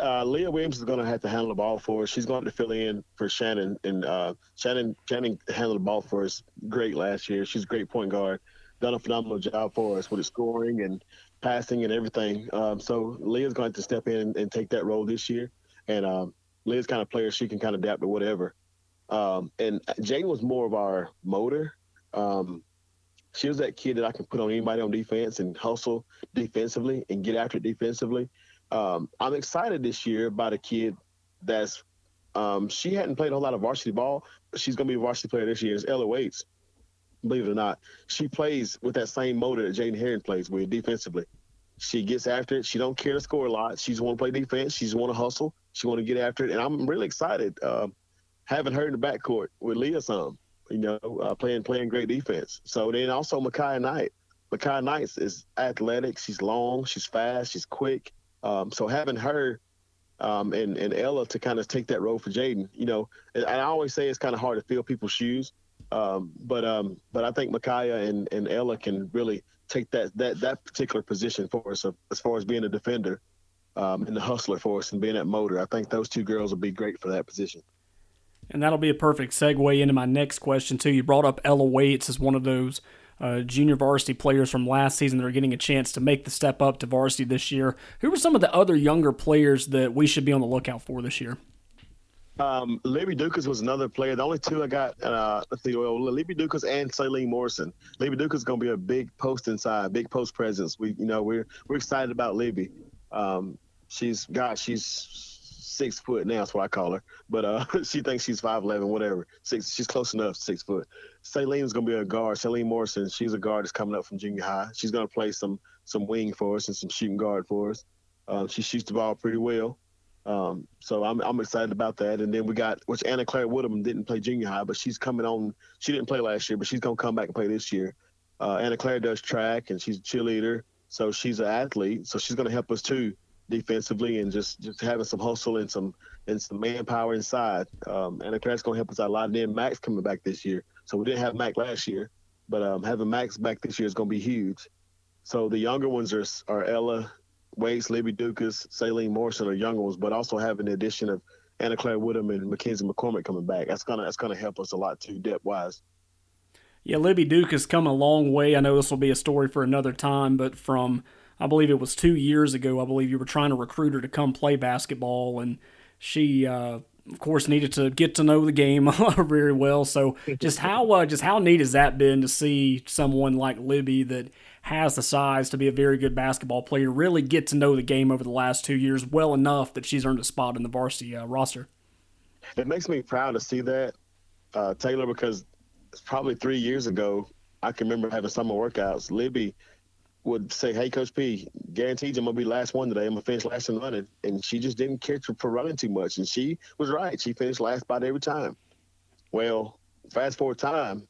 uh, Leah Williams is going to have to handle the ball for us. She's going to fill in for Shannon, and uh, Shannon Shannon handled the ball for us great last year. She's a great point guard, done a phenomenal job for us with scoring and passing and everything. Um, so Leah's going to step in and, and, take that role this year, and um, Leah's kind of player she can kind of adapt to whatever. Um, and Jane was more of our motor. Um, she was that kid that I can put on anybody on defense and hustle defensively and get after it defensively. Um, I'm excited this year about a kid that's um, she hadn't played a whole lot of varsity ball, she's gonna be a varsity player this year. Is Ella Waits. Believe it or not, she plays with that same motor that Jane Herring plays with defensively. She gets after it. She don't care to score a lot. She's want to play defense. She's want to hustle. She want to get after it. And I'm really excited uh, having her in the backcourt with Leah some, you know, uh, playing playing great defense. So then also Micaiah Knight. Micaiah Knight is athletic. She's long. She's fast. She's quick. Um, so having her um, and and Ella to kind of take that role for Jaden, you know, and I always say it's kind of hard to fill people's shoes, um, but um, but I think Micaiah and, and Ella can really take that that that particular position for us as far as being a defender um, and the hustler for us and being that motor. I think those two girls will be great for that position. And that'll be a perfect segue into my next question too. You brought up Ella Waits as one of those uh, junior varsity players from last season that are getting a chance to make the step up to varsity this year. Who are some of the other younger players that we should be on the lookout for this year? Um, Libby Dukas was another player. The only two I got, uh, let's see, well, Libby Dukas and Celine Morrison. Libby Dukas is going to be a big post inside, big post presence. We, you know, we're we're excited about Libby. Um, she's, God, she's six foot now. That's what I call her. But uh, <laughs> she thinks she's five eleven, whatever. Six. She's close enough, six foot. is gonna be a guard. Celine Morrison, she's a guard that's coming up from junior high. She's gonna play some some wing for us and some shooting guard for us. Um, she shoots the ball pretty well. Um, so I'm I'm excited about that. And then we got which Anna Claire Woodham didn't play junior high, but she's coming on. She didn't play last year, but she's gonna come back and play this year. Uh, Anna Claire does track and she's a cheerleader, so she's an athlete. So she's gonna help us too defensively and just just having some hustle and some and some manpower inside. Um, and that's going to help us out a lot. And then Max coming back this year, so we didn't have Max last year, but um, having Max back this year is going to be huge. So the younger ones are are Ella Waits, Libby Dukas, Celine Morrison are younger ones, but also having the addition of Anna Claire Woodham and Mackenzie McCormick coming back. That's gonna that's gonna help us a lot too, depth wise. Yeah, Libby Duke has come a long way. I know this will be a story for another time, but from I believe it was two years ago. I believe you were trying to recruit her to come play basketball, and she, uh, of course, needed to get to know the game <laughs> very well. So, <laughs> just how uh, just how neat has that been to see someone like Libby that has the size to be a very good basketball player really get to know the game over the last two years well enough that she's earned a spot in the varsity uh, roster? It makes me proud to see that, uh, Taylor, because probably three years ago, I can remember having summer workouts. Libby would say, "Hey, Coach P, guaranteed I'm gonna be last one today. I'm gonna finish last in running," and she just didn't care for running too much, and she was right. She finished last about every time. Well, fast forward time,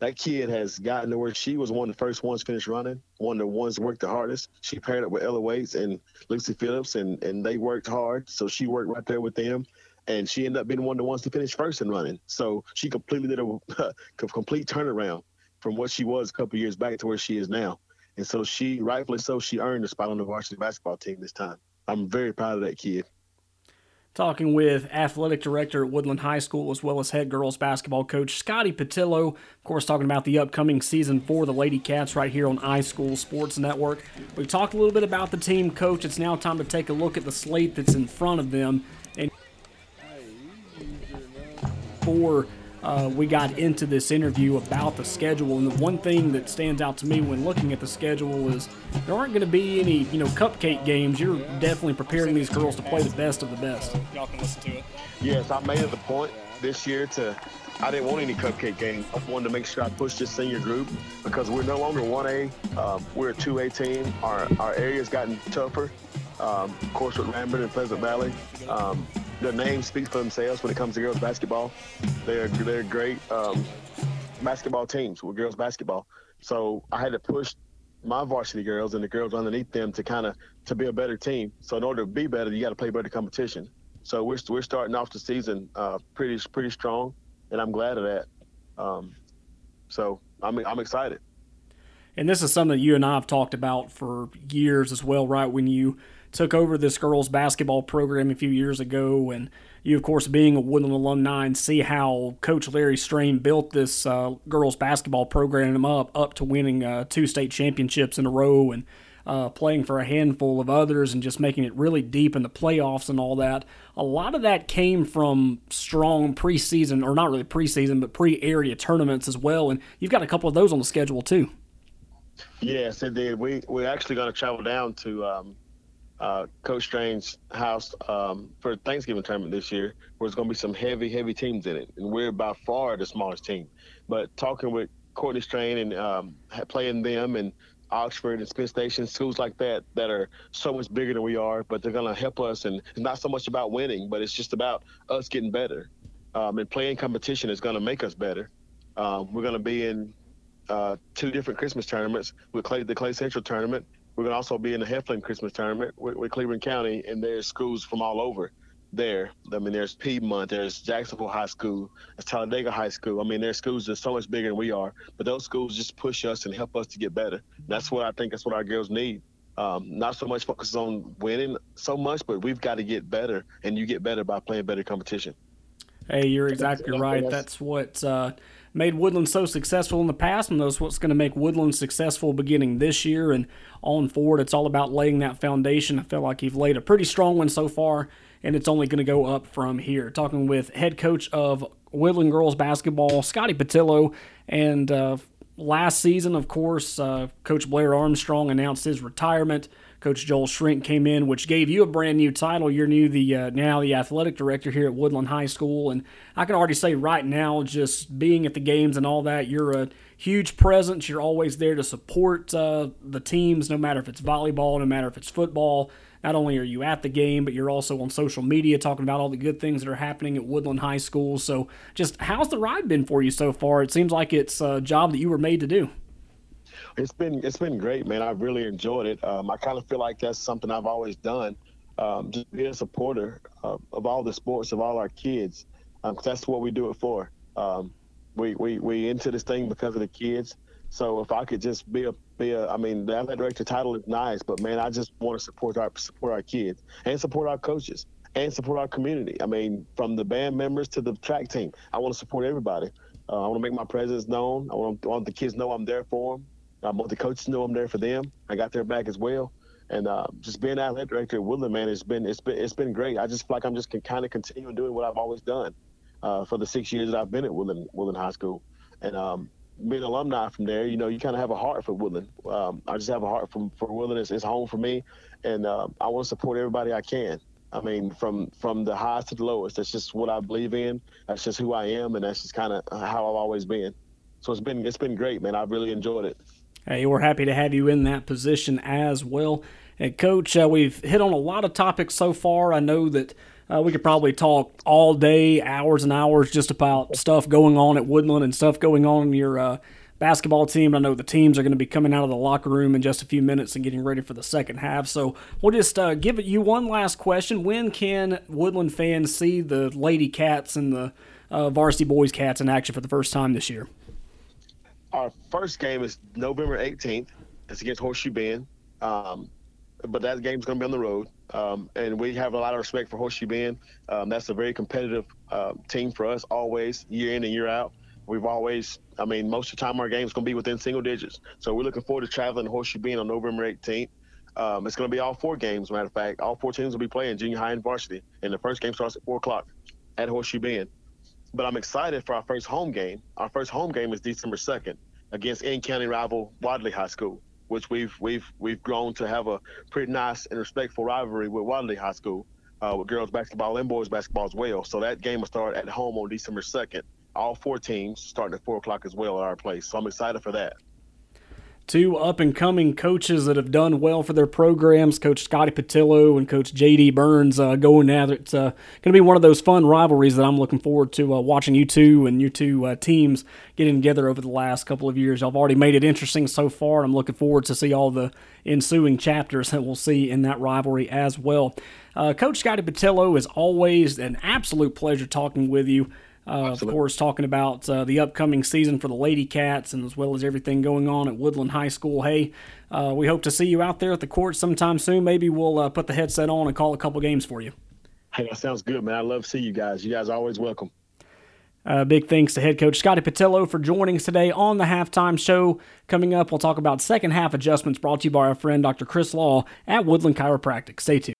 that kid has gotten to where she was one of the first ones finished running, one of the ones worked the hardest. She paired up with Ella Waits and Lucy Phillips, and and they worked hard. So she worked right there with them, and she ended up being one of the ones to finish first in running. So she completely did a, <laughs> a complete turnaround from what she was a couple years back to where she is now. And so she, rightfully so, she earned a spot on the varsity basketball team this time. I'm very proud of that kid talking with athletic director at Woodland High School as well as head girls basketball coach Scotty Patillo. Of course, talking about the upcoming season for the Lady Cats right here on High School Sports Network. We've talked a little bit about the team, coach. It's now time to take a look at the slate that's in front of them. And for uh, we got into this interview about the schedule. And the one thing that stands out to me when looking at the schedule is there aren't going to be any, you know, cupcake games. You're definitely preparing these girls to play the best of the best. Y'all can listen to it. Yes, I made it the point this year to. I didn't want any cupcake games. I wanted to make sure I pushed this senior group because we're no longer 1A. Um, we're a 2A team. Our, our area's gotten tougher. Um, of course, with Lambert and Pleasant Valley. Um, the names speak for themselves when it comes to girls basketball. They're they're great um, basketball teams with girls basketball. So I had to push my varsity girls and the girls underneath them to kind of to be a better team. So in order to be better, you got to play better competition. So we're we're starting off the season uh, pretty pretty strong, and I'm glad of that. Um, so I'm I'm excited. And this is something you and I have talked about for years as well, right? When you took over this girls basketball program a few years ago, and you, of course, being a Woodland alumni, and see how Coach Larry Strain built this uh, girls basketball program up up to winning uh, two state championships in a row, and uh, playing for a handful of others, and just making it really deep in the playoffs and all that. A lot of that came from strong preseason, or not really preseason, but pre-area tournaments as well, and you've got a couple of those on the schedule too. Yes, it did. We we're actually going to travel down to um, uh, Coach Strain's house um, for Thanksgiving tournament this year, where it's going to be some heavy, heavy teams in it, and we're by far the smallest team. But talking with Courtney Strain and um, playing them and Oxford and Smiths Station, schools like that that are so much bigger than we are, but they're going to help us. And it's not so much about winning, but it's just about us getting better. Um, and playing competition is going to make us better. Um, we're going to be in uh, two different Christmas tournaments with Clay, the Clay Central tournament we're gonna also be in the Heflin Christmas tournament with, with, Cleburne County, and there's schools from all over there. I mean, there's Piedmont, there's Jacksonville High School, there's Talladega High School. I mean, there's schools that are so much bigger than we are, but those schools just push us and help us to get better. That's what I think. That's what our girls need. Um, not so much focus on winning so much, but we've got to get better, and you get better by playing better competition. Hey, you're exactly right. That's what uh, made Woodland so successful in the past, and that's what's going to make Woodland successful beginning this year and on forward. It's all about laying that foundation. I feel like you've laid a pretty strong one so far, and it's only going to go up from here. Talking with head coach of Woodland girls basketball, Scotty Patillo, and uh, last season, of course, uh, Coach Blair Armstrong announced his retirement. Coach Joel Shrink came in, which gave you a brand new title. You're new the uh, now the athletic director here at Woodland High School, and I can already say right now, just being at the games and all that, you're a huge presence. You're always there to support uh, the teams, no matter if it's volleyball, no matter if it's football. Not only are you at the game, but you're also on social media talking about all the good things that are happening at Woodland High School. So, just how's the ride been for you so far? It seems like it's a job that you were made to do. It's been it's been great, man. I've really enjoyed it. Um, I kind of feel like that's something I've always done. Um, just be a supporter of, of, all the sports of all our kids. Um, that's what we do it for. Um, we, we we into this thing because of the kids. So if I could just be a be a, I mean, the athletic director title is nice, but man, I just want to support our support our kids and support our coaches and support our community. I mean, from the band members to the track team, I want to support everybody. Uh, I want to make my presence known. I want, I want the kids know I'm there for them. Want the coaches know I'm there for them. I got their back as well. And uh, just being athletic director at Woodland, man, it's been it's been it's been great. I just feel like I'm just kind of continuing doing what I've always done uh, for the six years that I've been at Woodland Woodland High School. And um, being an alumni from there, you know, you kind of have a heart for Woodland. Um, I just have a heart from for Woodland. It's, it's home for me, and uh, I want to support everybody I can. I mean, from from the highest to the lowest. That's just what I believe in. That's just who I am, and that's just kind of how I've always been. So it's been it's been great, man. I've really enjoyed it. Hey, we're happy to have you in that position as well. And coach, uh, we've hit on a lot of topics so far. I know that. Uh, we could probably talk all day, hours and hours, just about stuff going on at Woodland and stuff going on in your uh, basketball team. I know the teams are going to be coming out of the locker room in just a few minutes and getting ready for the second half. So we'll just uh, give you one last question. When can Woodland fans see the Lady Cats and the uh, Varsity Boys Cats in action for the first time this year? Our first game is November 18th. It's against Horseshoe Bend. Um, but that game's going to be on the road. Um, and we have a lot of respect for Horseshoe Bend. Um, that's a very competitive uh, team for us, always, year in and year out. We've always, I mean, most of the time our game's going to be within single digits. So we're looking forward to traveling to Horseshoe Bend on November 18th. Um, it's going to be all four games, matter of fact. All four teams will be playing junior high and varsity. And the first game starts at 4 o'clock at Horseshoe Bend. But I'm excited for our first home game. Our first home game is December 2nd against in-county rival Wadley High School which we've we've we've grown to have a pretty nice and respectful rivalry with Wadley High School, uh, with girls basketball and boys basketball as well. So that game will start at home on December second. All four teams starting at four o'clock as well at our place. So I'm excited for that two up and coming coaches that have done well for their programs, Coach Scotty Patillo and Coach J.D. Burns, uh, going at it. It's uh, going to be one of those fun rivalries that I'm looking forward to uh, watching you two and you two uh, teams getting together over the last couple of years. I've already made it interesting so far, and I'm looking forward to see all the ensuing chapters <laughs> that we'll see in that rivalry as well. Uh, Coach Scotty Patillo is always an absolute pleasure talking with you. Uh, of course, talking about uh, the upcoming season for the Lady Cats and as well as everything going on at Woodland High School. Hey, uh, we hope to see you out there at the court sometime soon. Maybe we'll uh, put the headset on and call a couple games for you. Hey, that sounds good, man. I love to see you guys. You guys are always welcome. Uh, big thanks to head coach Scotty Patillo for joining us today on the halftime show. Coming up, we'll talk about second half adjustments brought to you by our friend Dr. Chris Law at Woodland Chiropractic. Stay tuned.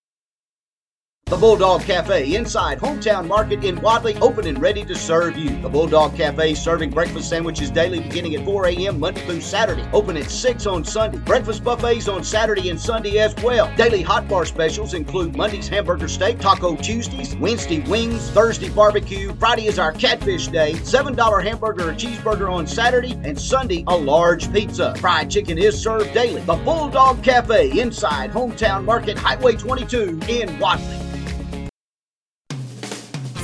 The Bulldog Cafe inside Hometown Market in Wadley, open and ready to serve you. The Bulldog Cafe serving breakfast sandwiches daily beginning at 4 a.m. Monday through Saturday. Open at 6 on Sunday. Breakfast buffets on Saturday and Sunday as well. Daily hot bar specials include Monday's hamburger steak, Taco Tuesdays, Wednesday wings, Thursday barbecue. Friday is our catfish day. $7 hamburger or cheeseburger on Saturday, and Sunday a large pizza. Fried chicken is served daily. The Bulldog Cafe inside Hometown Market, Highway 22 in Wadley.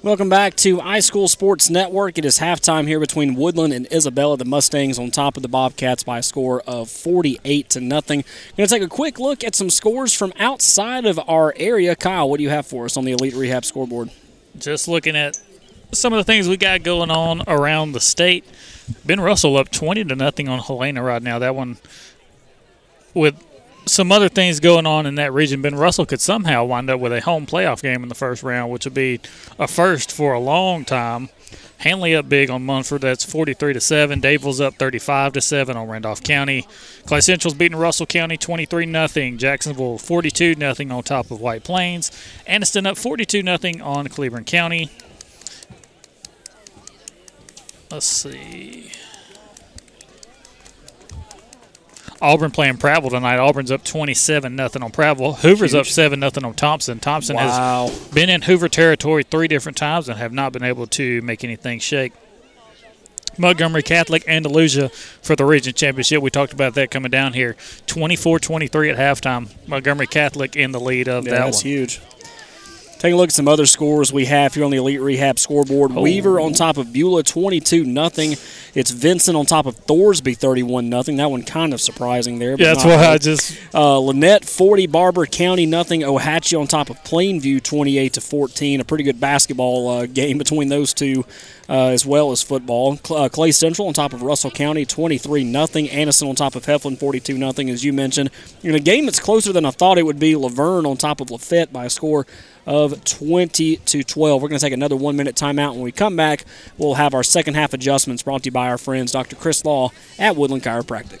Welcome back to High School Sports Network. It is halftime here between Woodland and Isabella. The Mustangs on top of the Bobcats by a score of 48 to nothing. Going to take a quick look at some scores from outside of our area. Kyle, what do you have for us on the Elite Rehab scoreboard? Just looking at some of the things we got going on around the state. Ben Russell up 20 to nothing on Helena right now. That one with some other things going on in that region, Ben Russell could somehow wind up with a home playoff game in the first round, which would be a first for a long time. Handley up big on Munford. That's 43 to seven. Dadeville's up 35 to seven on Randolph County. Clay Central's beating Russell County 23 nothing. Jacksonville 42 nothing on top of White Plains. Anniston up 42 nothing on Cleburne County. Let's see. Auburn playing Prattville tonight. Auburn's up 27 nothing on Prattville. Hoover's Huge. up 7 nothing on Thompson. Thompson wow. has been in Hoover territory three different times and have not been able to make anything shake. Montgomery Catholic Andalusia for the region championship. We talked about that coming down here. 24-23 at halftime. Montgomery Catholic in the lead of yeah, that that's one. huge. Taking a look at some other scores we have here on the Elite Rehab scoreboard. Oh. Weaver on top of Beulah, 22 nothing. It's Vincent on top of Thorsby, 31 nothing. That one kind of surprising there. Yeah, that's why I just. Uh, Lanett, 40. Barbour County, nothing. Ohatchee on top of Plainview, 28 to 14. A pretty good basketball uh, game between those two. Uh, as well as football. Uh, Clay Central on top of Russell County, 23 nothing. Anniston on top of Heflin, 42 nothing. As you mentioned, in a game that's closer than I thought it would be. Luverne on top of Lafayette by a score of of 20 to 12. We're going to take another one minute timeout. When we come back, we'll have our second half adjustments brought to you by our friends Dr. Chris Law at Woodland Chiropractic.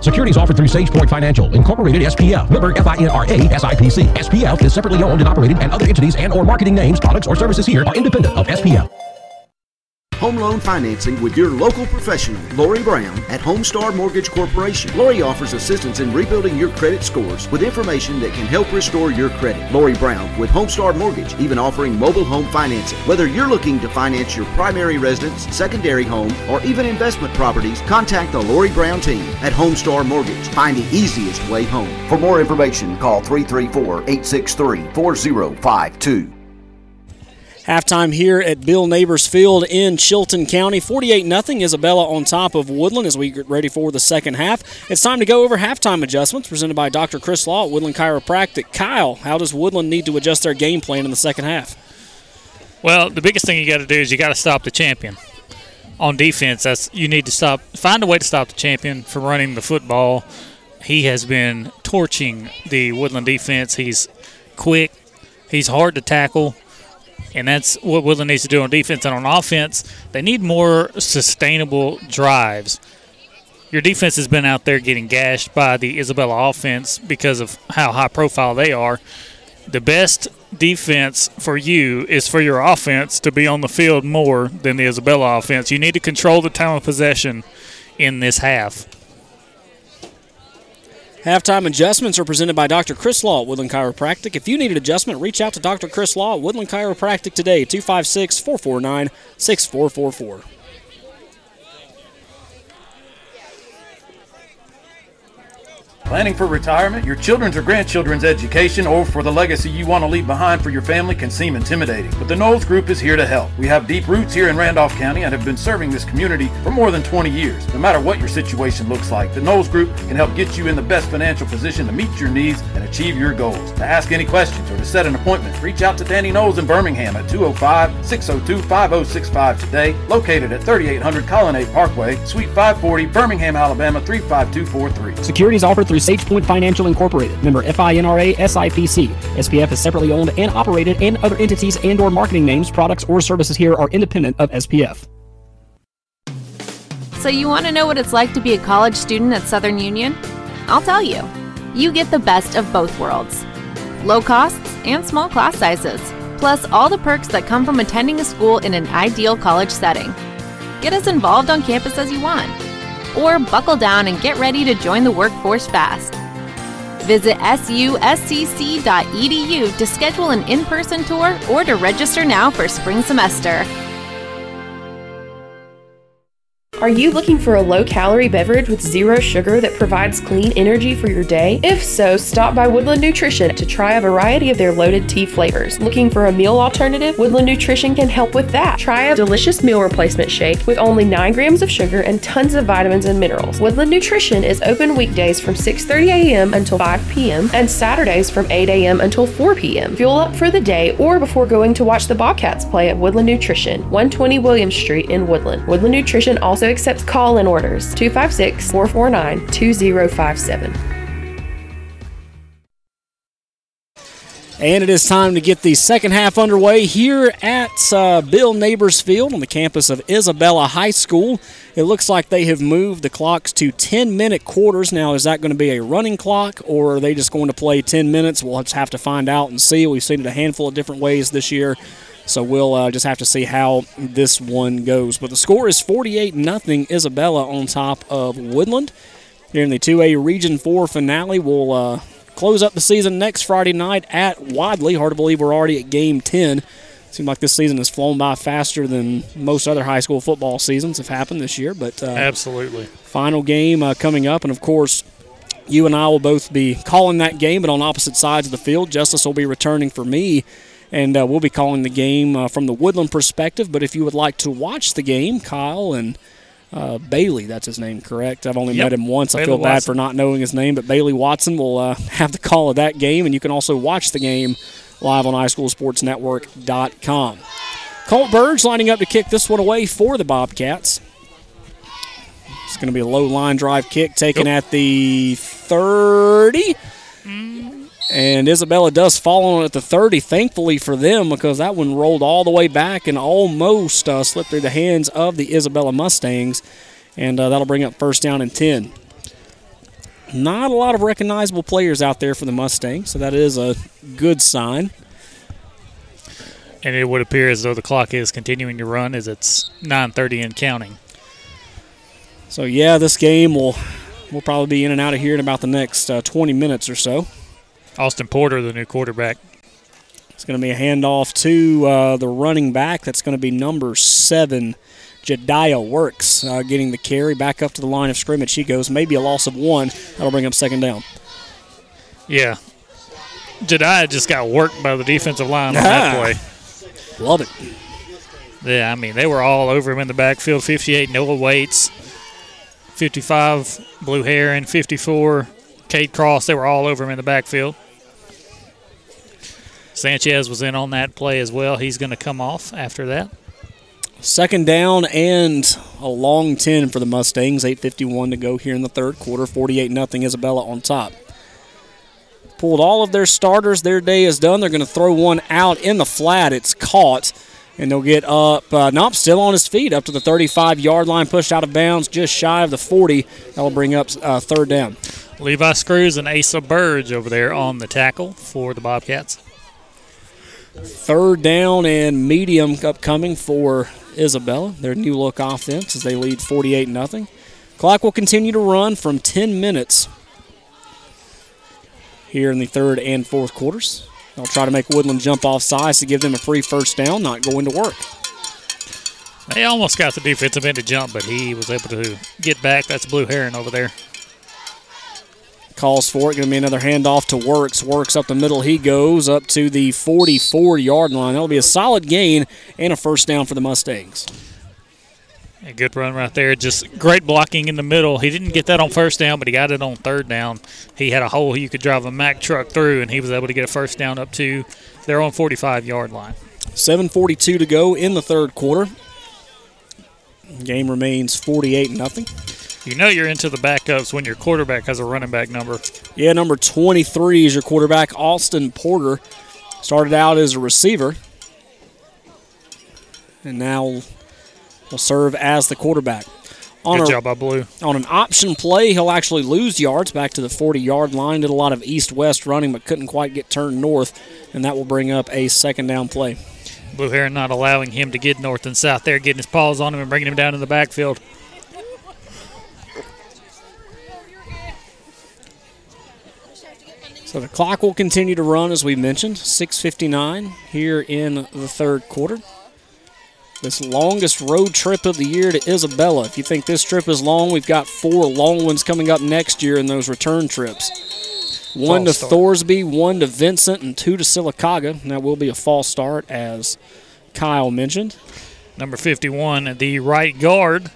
Securities offered through SagePoint Financial, Incorporated SPF, member FINRA SIPC. SPF is separately owned and operated, and other entities and or marketing names, products, or services here are independent of SPF. Home loan financing with your local professional, Lori Brown at Homestar Mortgage Corporation. Lori offers assistance in rebuilding your credit scores with information that can help restore your credit. Lori Brown with Homestar Mortgage, even offering mobile home financing. Whether you're looking to finance your primary residence, secondary home, or even investment properties, contact the Lori Brown team at Homestar Mortgage. Find the easiest way home. For more information, call 334 863 4052. Halftime here at Bill Neighbors Field in Chilton County. 48 0 Isabella on top of Woodland as we get ready for the second half. It's time to go over halftime adjustments presented by Dr. Chris Law at Woodland Chiropractic. Kyle, how does Woodland need to adjust their game plan in the second half? Well, the biggest thing you got to do is you got to stop the champion. On defense, that's you need to stop find a way to stop the champion from running the football. He has been torching the Woodland defense. He's quick, he's hard to tackle and that's what Woodland needs to do on defense. And on offense, they need more sustainable drives. Your defense has been out there getting gashed by the Isabella offense because of how high profile they are. The best defense for you is for your offense to be on the field more than the Isabella offense. You need to control the time of possession in this half. Halftime adjustments are presented by Dr. Chris Law at Woodland Chiropractic. If you need an adjustment, reach out to Dr. Chris Law at Woodland Chiropractic today, 256 449 6444. Planning for retirement, your children's or grandchildren's education, or for the legacy you want to leave behind for your family can seem intimidating. But the Knowles Group is here to help. We have deep roots here in Randolph County and have been serving this community for more than 20 years. No matter what your situation looks like, the Knowles Group can help get you in the best financial position to meet your needs and achieve your goals. To ask any questions or to set an appointment, reach out to Danny Knowles in Birmingham at 205 602 5065 today, located at 3800 Colonnade Parkway, Suite 540, Birmingham, Alabama 35243. Securities offered through SagePoint Financial Incorporated, member FINRA SIPC. SPF is separately owned and operated, and other entities and/or marketing names, products, or services here are independent of SPF. So you want to know what it's like to be a college student at Southern Union? I'll tell you. You get the best of both worlds. Low costs and small class sizes, plus all the perks that come from attending a school in an ideal college setting. Get as involved on campus as you want or buckle down and get ready to join the workforce fast. Visit suscc.edu to schedule an in person tour or to register now for spring semester. Are you looking for a low calorie beverage with zero sugar that provides clean energy for your day? If so, stop by Woodland Nutrition to try a variety of their loaded tea flavors. Looking for a meal alternative? Woodland Nutrition can help with that. Try a delicious meal replacement shake with only 9 grams of sugar and tons of vitamins and minerals. Woodland Nutrition is open weekdays from 6:30 a.m. until 5 p.m. and Saturdays from 8 a.m. until 4 p.m. Fuel up for the day or before going to watch the Bobcats play at Woodland Nutrition, 120 Williams Street in Woodland. Woodland Nutrition also accepts call in orders 256 449 2057. And it is time to get the second half underway here at uh, Bill Neighbors Field on the campus of Isabella High School. It looks like they have moved the clocks to 10 minute quarters. Now, is that going to be a running clock or are they just going to play 10 minutes? We'll just have to find out and see. We've seen it a handful of different ways this year. So we'll uh, just have to see how this one goes. But the score is 48 0 Isabella on top of Woodland. Here in the 2A Region 4 finale, we'll uh, close up the season next Friday night at Wadley. Hard to believe we're already at game 10. Seems like this season has flown by faster than most other high school football seasons have happened this year. But uh, absolutely, final game uh, coming up, and of course, you and I will both be calling that game, but on opposite sides of the field. Justice will be returning for me And uh, we'll be calling the game uh, from the Woodland perspective. But if you would like to watch the game, Kyle and uh, Bailey, that's his name, correct? I've only Yep. met him once. I feel bad Watson. for not knowing his name, but Bailey Watson will uh, <laughs> have the call of that game, and you can also watch the game live on highschoolsportsnetwork.com. Colt Burge lining up to kick this one away for the Bobcats. It's going to be a low line drive kick taken at the 30. And Isabella does fall on at the 30, thankfully for them, because that one rolled all the way back and almost uh, slipped through the hands of the Isabella Mustangs. And uh, that'll bring up first down and 10. Not a lot of recognizable players out there for the Mustangs, so that is a good sign. And it would appear as though the clock is continuing to run as it's 9:30 and counting. So yeah, this game will will probably be in and out of here in about the next uh, 20 minutes or so. Austin Porter, the new quarterback. It's going to be a handoff to uh, the running back. That's going to be number seven, Jediah Works, uh, getting the carry back up to the line of scrimmage. He goes, maybe a loss of one. That'll bring up second down. Yeah. Jediah just got worked by the defensive line on Ah. that play. Love it. Yeah, I mean, they were all over him in the backfield. 58, Noah Waits. 55, Blue Heron. 54, Cade Cross. They were all over him in the backfield. Sanchez was in on that play as well. He's going to come off after that. Second down and a long 10 for the Mustangs. 8.51 to go here in the third quarter. 48 0 Isabella on top. Pulled all of their starters. Their day is done. They're going to throw one out in the flat. It's caught. And they'll get up. Uh, Nope, still on his feet up to the 35 yard line, pushed out of bounds just shy of the 40. That'll bring up uh, third down. Levi Screws and Asa Burge over there on the tackle for the Bobcats. Third down and medium upcoming for Isabella. Their new look offense as they lead 48 0. Clock will continue to run from 10 minutes here in the third and fourth quarters. They'll try to make Woodland jump off sides to give them a free first down, not going to work. They almost got the defensive end to jump, but he was able to get back. That's Blue Heron over there. Calls for it. Going to be another handoff to Works. Works up the middle. He goes up to the 44 yard line. That'll be a solid gain and a first down for the Mustangs. A good run right there. Just great blocking in the middle. He didn't get that on first down, but he got it on third down. He had a hole you could drive a Mack truck through, and he was able to get a first down up to their own 45 yard line. 7.42 to go in the third quarter. Game remains 48 nothing. You know you're into the backups when your quarterback has a running back number. Yeah, number 23 is your quarterback, Austin Porter. Started out as a receiver and now will serve as the quarterback. On Good a- job by Blue. On an option play, he'll actually lose yards back to the 40 yard line. Did a lot of east west running, but couldn't quite get turned north, and that will bring up a second down play. Blue Heron not allowing him to get north and south there, getting his paws on him and bringing him down in the backfield. So the clock will continue to run as we mentioned. 6:59 here in the third quarter. This longest road trip of the year to Isabella. If you think this trip is long, we've got four long ones coming up next year in those return trips. One to False start. Thorsby, one to Vincent, and two to Sylacauga. And that will be a false start, as Kyle mentioned. Number 51, the right guard,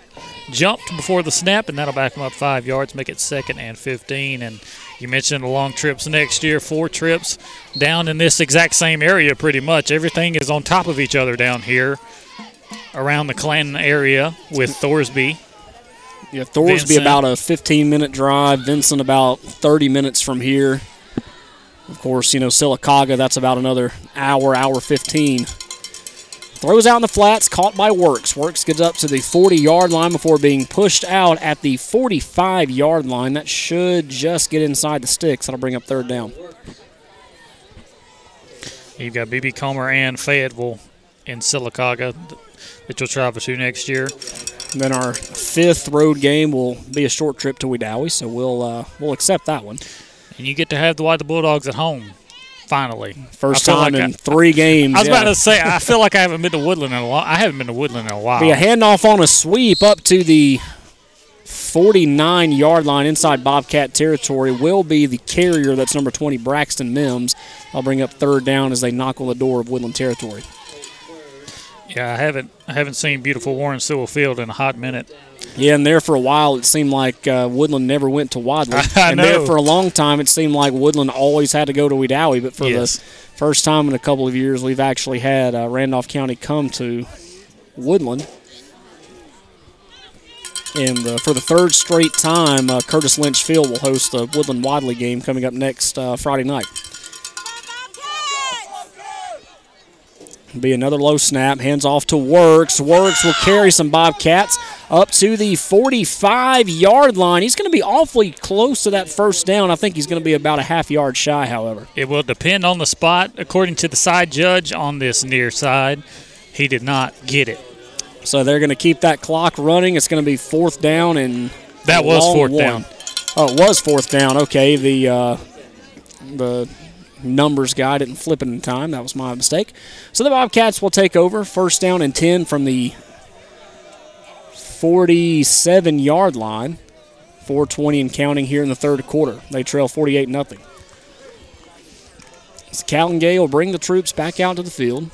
jumped before the snap, and that'll back him up five yards, make it second and 15. And you mentioned the long trips next year, four trips down in this exact same area pretty much. Everything is on top of each other down here around the Clanton area with Thorsby. Yeah, Thorsby Vincent. about a 15 minute drive. Vincent about 30 minutes from here. Of course, you know Sylacauga. That's about another hour, hour 15. Throws out in the flats, caught by Works. Works gets up to the 40 yard line before being pushed out at the 45 yard line. That should just get inside the sticks. That'll bring up third down. You've got BB Comer and Fayetteville in Sylacauga that you'll travel to next year. Then our fifth road game will be a short trip to Wedowee, so we'll uh, we'll accept that one. And you get to have the White the Bulldogs at home, finally. First time like in I- three games. I was yeah. about to say, I feel like I haven't been to Woodland in a while. I haven't been to Woodland in a while. Be a handoff on a sweep up to the 49 yard line inside Bobcat territory will be the carrier. That's number 20, Braxton Mims. I'll bring up third down as they knock on the door of Woodland territory. Yeah, I haven't I haven't seen beautiful Warren Sewell Field in a hot minute. Yeah, and there for a while it seemed like uh, Woodland never went to Wadley. <laughs> I and there know. for a long time it seemed like Woodland always had to go to Wedowee. But for Yes. the first time in a couple of years, we've actually had uh, Randolph County come to Woodland. And uh, for the third straight time, uh, Curtis Lynch Field will host the Woodland Wadley game coming up next uh, Friday night. Be another low snap. Hands off to Works. Works will carry some Bobcats up to the 45 yard line. He's going to be awfully close to that first down. I think he's going to be about a half yard shy, however. It will depend on the spot. According to the side judge on this near side, he did not get it. So they're going to keep that clock running. It's going to be fourth down and That was fourth one. down. Oh, it was fourth down. Okay, the uh, the numbers guy didn't flip it in time. That was my mistake. So the Bobcats will take over. First down and ten from the 47 yard line. 420 and counting here in the third quarter. They trail 48 nothing. So Callan Gay will bring the troops back out to the field.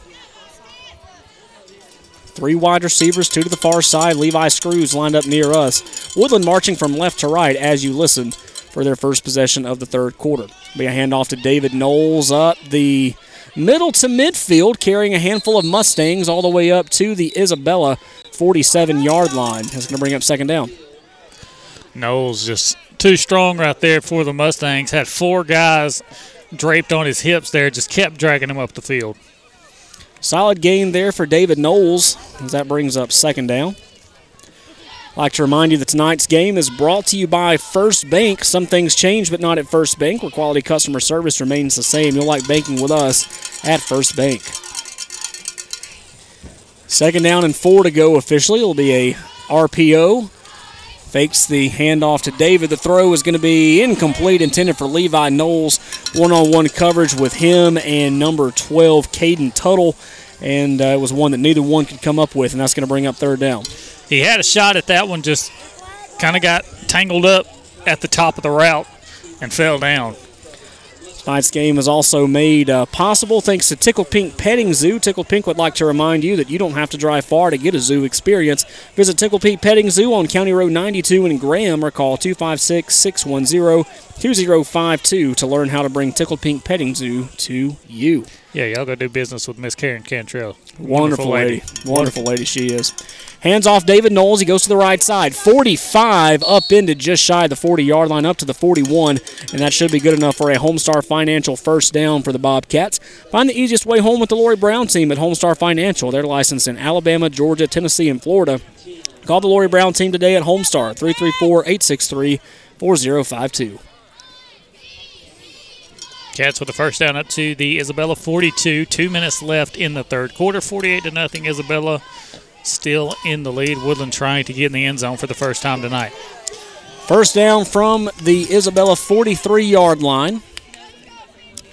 Three wide receivers, two to the far side. Levi Screws lined up near us. Woodland marching from left to right as you listen for their first possession of the third quarter. Be a handoff to David Knowles up the middle to midfield, carrying a handful of Mustangs all the way up to the Isabella 47 yard line. That's going to bring up second down. Knowles just too strong right there for the Mustangs. Had four guys draped on his hips there, just kept dragging him up the field. Solid gain there for David Knowles as that brings up second down. Like to remind you that tonight's game is brought to you by First Bank. Some things change, but not at First Bank, where quality customer service remains the same. You'll like banking with us at First Bank. Second down and four to go officially. It'll be a RPO. Fakes the handoff to David. The throw is going to be incomplete, intended for Levi Knowles. One on one coverage with him and number 12, Caden Tuttle. And uh, it was one that neither one could come up with, and that's going to bring up third down. He had a shot at that one, just kind of got tangled up at the top of the route and fell down. Tonight's game is also made uh, possible thanks to Tickle Pink Petting Zoo. Tickle Pink would like to remind you that you don't have to drive far to get a zoo experience. Visit Tickle Pink Petting Zoo on County Road 92 in Graham or call 256 610 2052 to learn how to bring Tickle Pink Petting Zoo to you. Yeah, y'all go do business with Miss Karen Cantrell. Wonderful, lady. Wonderful lady she is. Hands off David Knowles. He goes to the right side. 45 up into just shy of the 40 yard line, up to the 41. And that should be good enough for a Homestar Financial first down for the Bobcats. Find the easiest way home with the Lori Brown team at Homestar Financial. They're licensed in Alabama, Georgia, Tennessee, and Florida. Call the Lori Brown team today at Homestar 334 863 4052. Cats with the first down up to the Isabella 42. Two minutes left in the third quarter. 48 to nothing. Isabella still in the lead. Woodland trying to get in the end zone for the first time tonight. First down from the Isabella 43 yard line.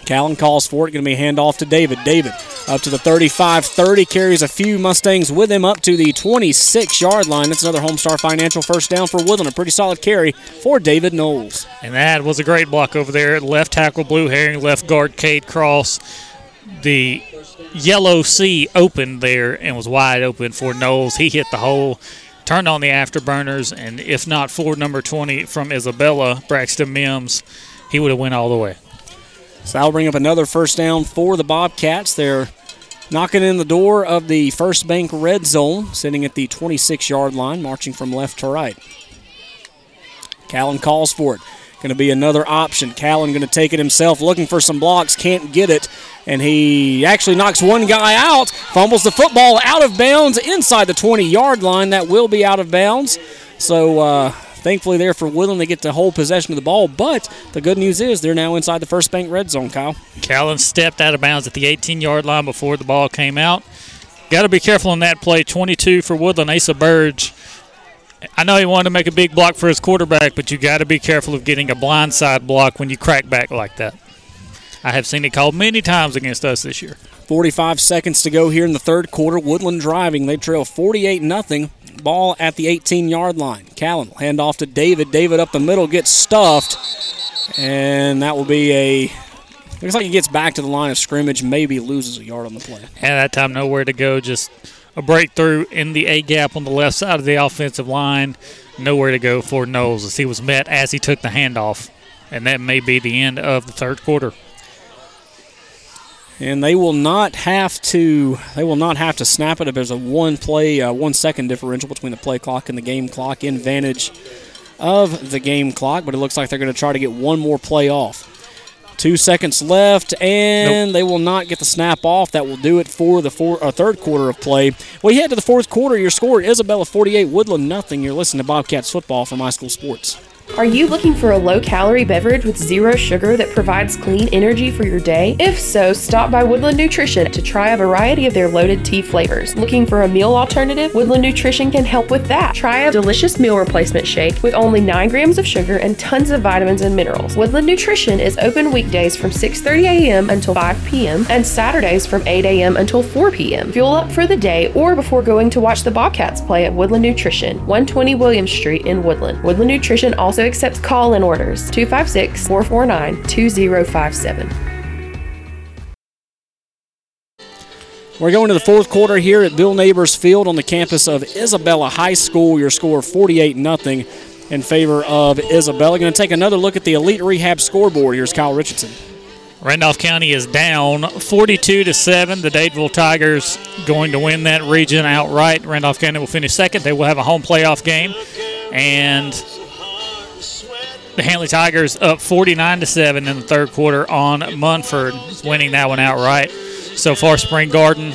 Callan calls for it. Going to be a handoff to David. David up to the 35 30. Carries a few Mustangs with him up to the 26 yard line. That's another Homestar Financial first down for Woodland. A pretty solid carry for David Knowles. And that was a great block over there. Left tackle Blue Heron, left guard Cade Cross. The yellow C opened there and was wide open for Knowles. He hit the hole, turned on the afterburners, and if not for number 20 from Isabella, Braxton Mims, he would have went all the way. So that'll bring up another first down for the Bobcats. They're knocking in the door of the First Bank red zone, sitting at the 26 yard line, marching from left to right. Callan calls for it. Going to be another option. Callan going to take it himself, looking for some blocks, can't get it, and he actually knocks one guy out, fumbles the football out of bounds inside the 20 yard line. That will be out of bounds. So, uh, thankfully, there for Woodland, they get to hold possession of the ball. But the good news is they're now inside the First Bank red zone, Kyle. Callan stepped out of bounds at the 18 yard line before the ball came out. Got to be careful on that play. 22 for Woodland. Asa Burge. I know he wanted to make a big block for his quarterback, but you got to be careful of getting a blindside block when you crack back like that. I have seen it called many times against us this year. 45 seconds to go here in the third quarter. Woodland driving. They trail 48 0. ball at the 18 yard line. Callan will hand off to David. David up the middle gets stuffed, and that will be a. Looks like he gets back to the line of scrimmage, maybe loses a yard on the play. And that time, nowhere to go. Just a breakthrough in the A gap on the left side of the offensive line. Nowhere to go for Knowles as he was met as he took the handoff. And that may be the end of the third quarter. And they will not have to. They will not have to snap it if there's a one play, uh, one second differential between the play clock and the game clock in advantage of the game clock. But it looks like they're going to try to get one more play off. Two seconds left, and nope. they will not get the snap off. That will do it for the four, uh, third quarter of play. We head to the fourth quarter. Your score: Isabella 48, Woodland nothing. You're listening to Bobcats football from high school Sports. Are you looking for a low calorie beverage with zero sugar that provides clean energy for your day? If so, stop by Woodland Nutrition to try a variety of their loaded tea flavors. Looking for a meal alternative? Woodland Nutrition can help with that. Try a delicious meal replacement shake with only 9 grams of sugar and tons of vitamins and minerals. Woodland Nutrition is open weekdays from 6:30 a.m. until 5 p.m. and Saturdays from 8 a.m. until 4 p.m. Fuel up for the day or before going to watch the Bobcats play at Woodland Nutrition, 120 Williams Street in Woodland. Woodland Nutrition also accepts call in orders 256 449 2057. We're going to the fourth quarter here at Bill Neighbors Field on the campus of Isabella High School. Your score 48 0 in favor of Isabella. Going to take another look at the Elite Rehab scoreboard. Here's Kyle Richardson. Randolph County is down 42 to 7. The Dadeville Tigers going to win that region outright. Randolph County will finish second. They will have a home playoff game. And the Handley Tigers up 49 to 7 in the third quarter on Munford, winning that one outright. So far, Spring Garden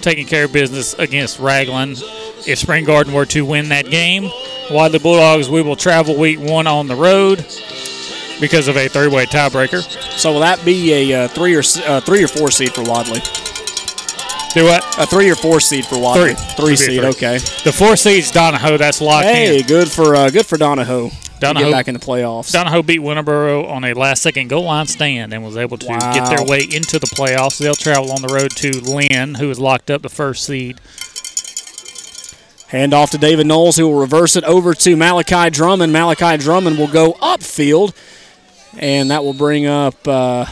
taking care of business against Ragland. If Spring Garden were to win that game, Wadley Bulldogs, we will travel week one on the road because of a three-way tiebreaker. So will that be a uh, three or uh, three or four seed for Wadley? Do what? A three or four seed for Wadley. Three, three seed. Okay. The four seed's Donoho. That's locked hey, in. Hey, good for uh, good for Donoho. Donoho get back in the playoffs. Donahoe beat Winterboro on a last-second goal line stand and was able to wow. get their way into the playoffs. They'll travel on the road to Lynn, who has locked up the first seed. Hand off to David Knowles, who will reverse it over to Malachi Drummond. Malachi Drummond will go upfield, and that will bring up. Uh,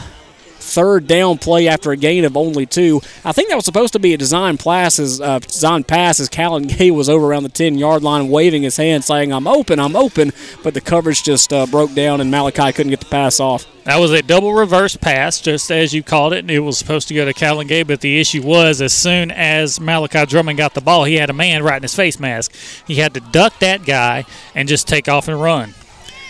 third down play after a gain of only two. I think that was supposed to be a design pass as uh, design pass as Callan <laughs> Gay was over around the 10 yard line waving his hand saying, I'm open, I'm open, but the coverage just uh, broke down and Malachi couldn't get the pass off. That was a double reverse pass, just as you called it. And it was supposed to go to Callan Gay, but the issue was as soon as Malachi Drummond got the ball, he had a man right in his face mask. He had to duck that guy and just take off and run.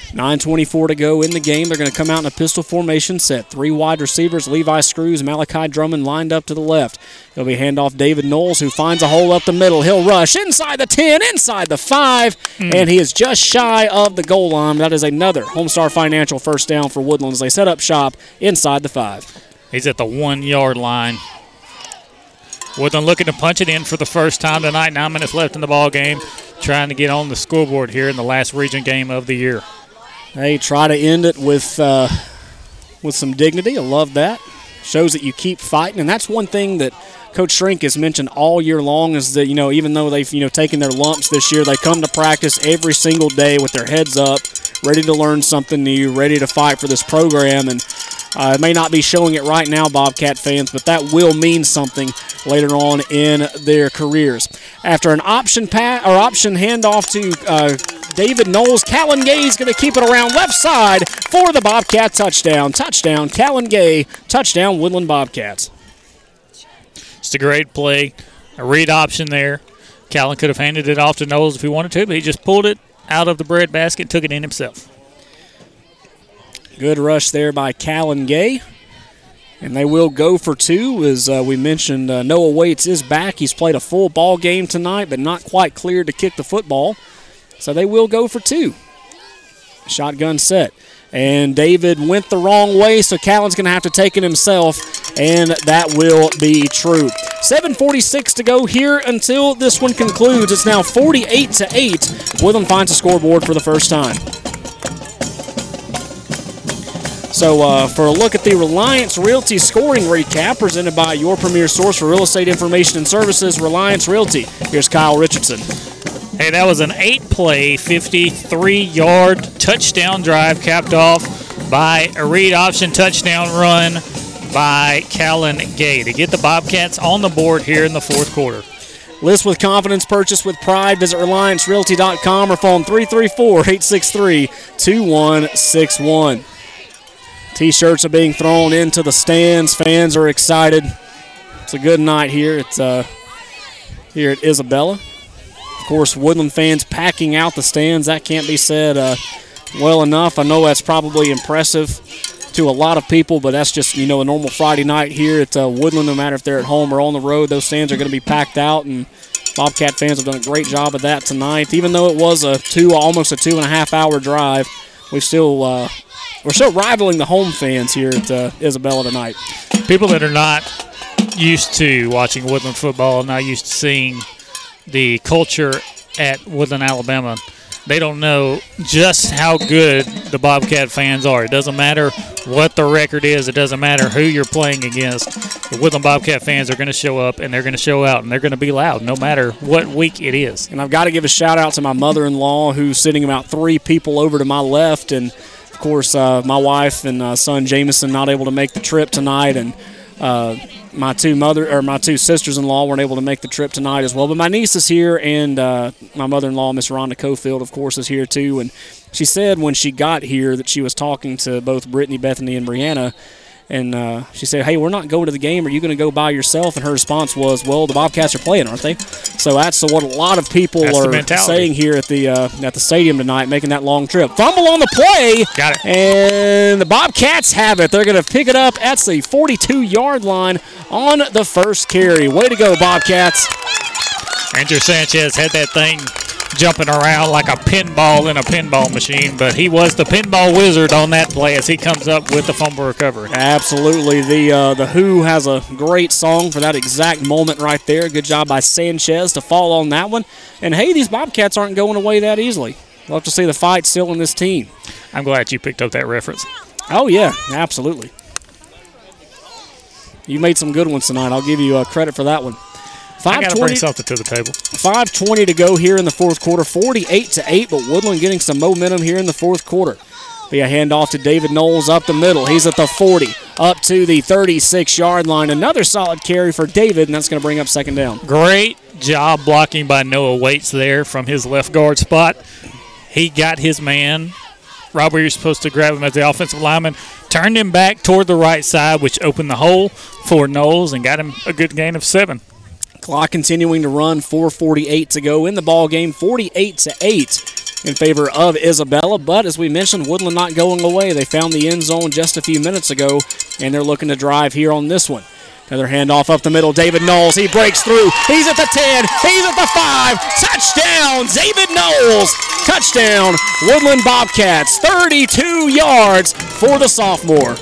9.24 to go in the game. They're going to come out in a pistol formation set. Three wide receivers, Levi Screws, Malachi Drummond lined up to the left. He'll be handoff David Knowles, who finds a hole up the middle. He'll rush inside the 10, inside the 5, mm. and he is just shy of the goal line. That is another Homestar Financial first down for Woodlands. they set up shop inside the 5. He's at the one yard line. Woodland looking to punch it in for the first time tonight. Nine minutes left in the ball game, trying to get on the scoreboard here in the last region game of the year. Hey, try to end it with uh, with some dignity. I love that. Shows that you keep fighting, and that's one thing that Coach Shrink has mentioned all year long is that you know even though they've you know taken their lumps this year, they come to practice every single day with their heads up, ready to learn something new, ready to fight for this program, and uh, it may not be showing it right now, Bobcat fans, but that will mean something later on in their careers. After an option pass or option handoff to uh, David Knowles, Callan Gay is going to keep it around left side for the Bobcat touchdown. Touchdown, Callan Gay. Touchdown, Woodland Bobcats. It's a great play. A read option there. Callan could have handed it off to Knowles if he wanted to, but he just pulled it out of the bread basket, took it in himself. Good rush there by Callan Gay. And they will go for two. As uh, we mentioned, uh, Noah Waits is back. He's played a full ball game tonight, but not quite cleared to kick the football. So they will go for two. Shotgun set. And David went the wrong way, so Callan's going to have to take it himself, and that will be true. 7:46 to go here until this one concludes. It's now 48 to 8. Woodland finds a scoreboard for the first time. So, uh, for a look at the Reliance Realty scoring recap presented by your premier source for real estate information and services, Reliance Realty, here's Kyle Richardson. Hey, that was an eight play, 53 yard touchdown drive capped off by a read option touchdown run by Callan Gay to get the Bobcats on the board here in the fourth quarter. List with confidence, purchase with pride. Visit RelianceRealty.com or phone 334 863 2161. T shirts are being thrown into the stands. Fans are excited. It's a good night here. It's uh, here at Isabella. Of course, Woodland fans packing out the stands. That can't be said uh, well enough. I know that's probably impressive to a lot of people, but that's just you know a normal Friday night here at uh, Woodland. No matter if they're at home or on the road, those stands are going to be packed out, and Bobcat fans have done a great job of that tonight. Even though it was a two, almost a two and a half hour drive, we still uh, we're still rivaling the home fans here at uh, Isabella tonight. People that are not used to watching Woodland football, not used to seeing the culture at Woodland, Alabama they don't know just how good the Bobcat fans are. It doesn't matter what the record is, it doesn't matter who you're playing against. The Woodland Bobcat fans are going to show up and they're going to show out and they're going to be loud no matter what week it is. And I've got to give a shout out to my mother in law who's sitting about three people over to my left. And of course, uh, my wife and uh, son Jameson not able to make the trip tonight. And uh, my two mother or my two sisters-in-law weren't able to make the trip tonight as well. But my niece is here, and uh, my mother-in-law, Miss Rhonda Cofield, of course, is here too. And she said when she got here that she was talking to both Brittany, Bethany, and Brianna and uh, she said, "Hey, we're not going to the game. Are you going to go by yourself?" And her response was, "Well, the Bobcats are playing, aren't they?" So that's what a lot of people That's are saying here at the uh, at the stadium tonight, making that long trip. Fumble on the play, got it, and the Bobcats have it. They're going to pick it up at the 42-yard line on the first carry. Way to go, Bobcats! Andrew Sanchez had that thing jumping around like a pinball in a pinball machine, but he was the pinball wizard on that play as he comes up with the fumble recovery. Absolutely. The uh, the Who has a great song for that exact moment right there. Good job by Sanchez to fall on that one. And hey, these Bobcats aren't going away that easily. We'll have to see the fight still in this team. I'm glad you picked up that reference. Oh yeah, absolutely. You made some good ones tonight. I'll give you uh, credit for that one. I got to bring something to the table. 5:20 to go here in the fourth quarter. 48 to eight, but Woodland getting some momentum here in the fourth quarter. Be a handoff to David Knowles up the middle. He's at the 40, up to the 36-yard line. Another solid carry for David, and that's going to bring up second down. Great job blocking by Noah Waits there from his left guard spot. He got his man right where you're supposed to grab him as the offensive lineman, turned him back toward the right side, which opened the hole for Knowles and got him a good gain of seven. Clock continuing to run. 4:48 to go in the ball game. 48 to eight in favor of Isabella. But as we mentioned, Woodland not going away. They found the end zone just a few minutes ago, and they're looking to drive here on this one. Another handoff up the middle. David Knowles. He breaks through. He's at the 10. He's at the 5. Touchdown, David Knowles. Touchdown, Woodland Bobcats. 32 yards for the sophomore.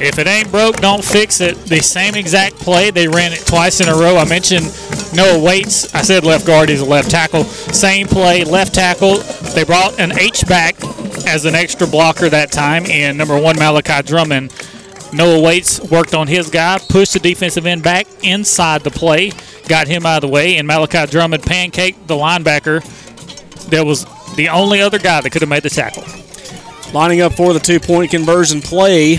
If it ain't broke, don't fix it. The same exact play, they ran it twice in a row. I mentioned Noah Waits. I said left guard, he's a left tackle. Same play, left tackle. They brought an H back as an extra blocker that time, and number one, Malachi Drummond. Noah Waits worked on his guy, pushed the defensive end back inside the play, got him out of the way, and Malachi Drummond pancaked the linebacker. That was the only other guy that could have made the tackle. Lining up for the two point conversion play.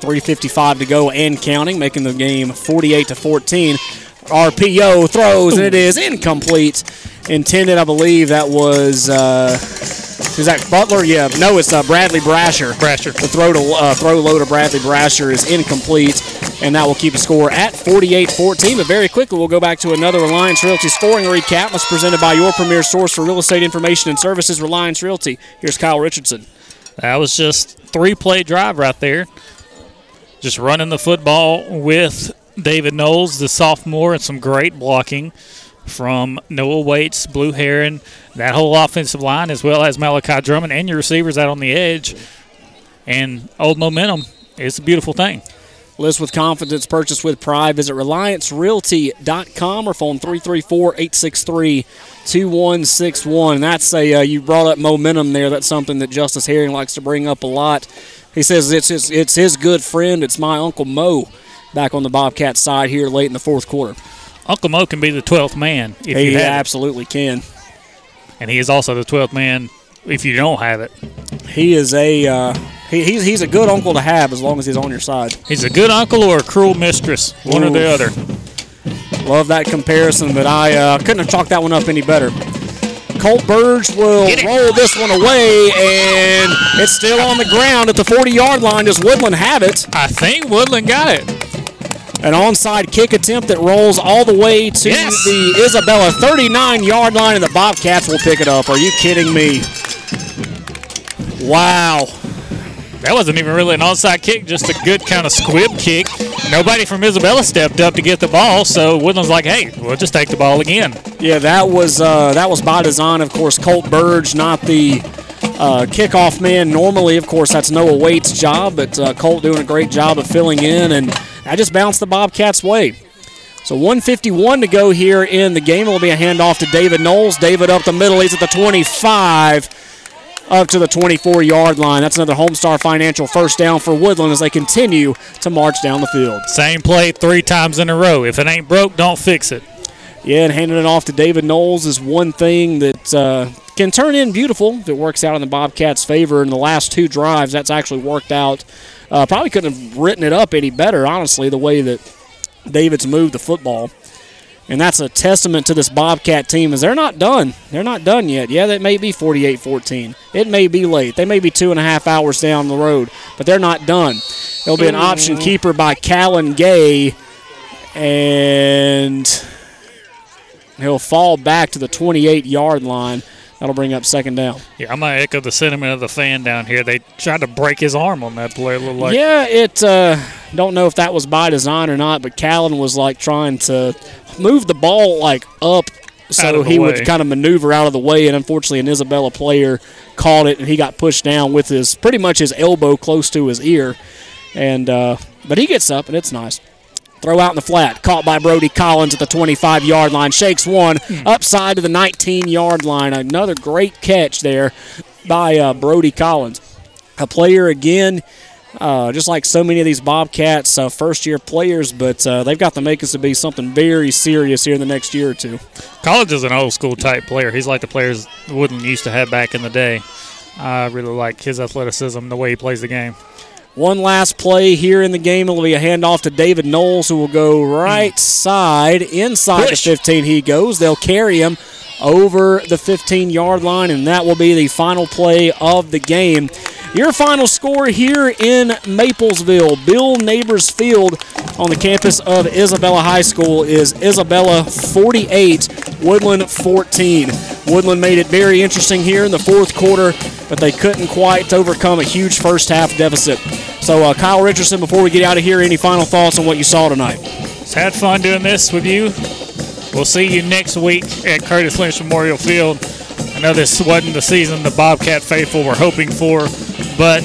3.55 to go and counting, making the game 48 to 14. RPO throws, and it is incomplete. Intended, I believe that was. Uh, is that Butler? Yeah, no, it's uh, Bradley Brasher. Brasher. The throw to uh, throw low to Bradley Brasher is incomplete, and that will keep the score at 48-14. But very quickly, we'll go back to another Reliance Realty scoring recap. Was presented by your premier source for real estate information and services, Reliance Realty. Here's Kyle Richardson. That was just three play drive right there. Just running the football with David Knowles, the sophomore, and some great blocking from Noah Waits, Blue Heron, that whole offensive line, as well as Malachi Drummond and your receivers out on the edge. And old momentum. is a beautiful thing. List with confidence, purchase with pride. Visit RelianceRealty.com or phone 334 863 2161. That's a, uh, you brought up momentum there. That's something that Justice Herring likes to bring up a lot. He says it's his, it's his good friend. It's my Uncle Mo back on the Bobcat side here late in the fourth quarter. Uncle Mo can be the 12th man if he you have absolutely it. can. And he is also the 12th man if you don't have it. He is a uh, he, he's he's a good uncle to have as long as he's on your side. He's a good uncle or a cruel mistress, one Ooh. or the other. Love that comparison, but I uh, couldn't have chalked that one up any better. Colt Burge will roll this one away, and it's still on the ground at the 40-yard line. Does Woodland have it? I think Woodland got it. An onside kick attempt that rolls all the way to yes. the Isabella 39-yard line, and the Bobcats will pick it up. Are you kidding me? Wow. That wasn't even really an onside kick, just a good kind of squib kick. Nobody from Isabella stepped up to get the ball, so Woodland's like, "Hey, we'll just take the ball again." Yeah, that was uh, that was by design. Of course, Colt Burge, not the uh, kickoff man. Normally, of course, that's Noah Waite's job, but uh, Colt doing a great job of filling in, and I just bounced the Bobcats' way. So 151 to go here in the game. It will be a handoff to David Knowles. David up the middle. He's at the 25 up to the 24 yard line. That's another Homestar Financial first down for Woodland as they continue to march down the field. Same play three times in a row. If it ain't broke, don't fix it. Yeah, and handing it off to David Knowles is one thing that uh, can turn in beautiful if it works out in the Bobcats' favor. In the last two drives, that's actually worked out. Uh, probably couldn't have written it up any better, honestly, the way that David's moved the football. And that's a testament to this Bobcat team is they're not done. They're not done yet. Yeah, that may be 48-14. It may be late. They may be two and a half hours down the road, but they're not done. There'll be an option mm-hmm. keeper by Callan Gay, and he'll fall back to the 28-yard line. That'll bring up second down. Yeah, I'm gonna echo the sentiment of the fan down here. They tried to break his arm on that play. Like yeah, it. Uh, don't know if that was by design or not, but Callan was like trying to move the ball like up so he way. would kind of maneuver out of the way, and unfortunately, an Isabella player caught it, and he got pushed down with his pretty much his elbow close to his ear, and uh, but he gets up, and it's nice. Throw out in the flat, caught by Brody Collins at the 25-yard line, shakes one hmm. upside to the 19-yard line. Another great catch there by uh, Brody Collins. A player again uh, just like so many of these Bobcats, uh, first year players, but uh, they've got the makings to be something very serious here in the next year or two. College is an old school type player. He's like the players Woodland used to have back in the day. I really like his athleticism, the way he plays the game. One last play here in the game. It'll be a handoff to David Knowles, who will go right mm. side. Inside Push. the 15 he goes. They'll carry him over the 15 yard line, and that will be the final play of the game. Your final score here in Maplesville, Bill Neighbors Field on the campus of Isabella High School is Isabella 48, Woodland 14. Woodland made it very interesting here in the fourth quarter, but they couldn't quite overcome a huge first half deficit. So, uh, Kyle Richardson, before we get out of here, any final thoughts on what you saw tonight? It's had fun doing this with you. We'll see you next week at Curtis Lynch Memorial Field. I know this wasn't the season the Bobcat faithful were hoping for, but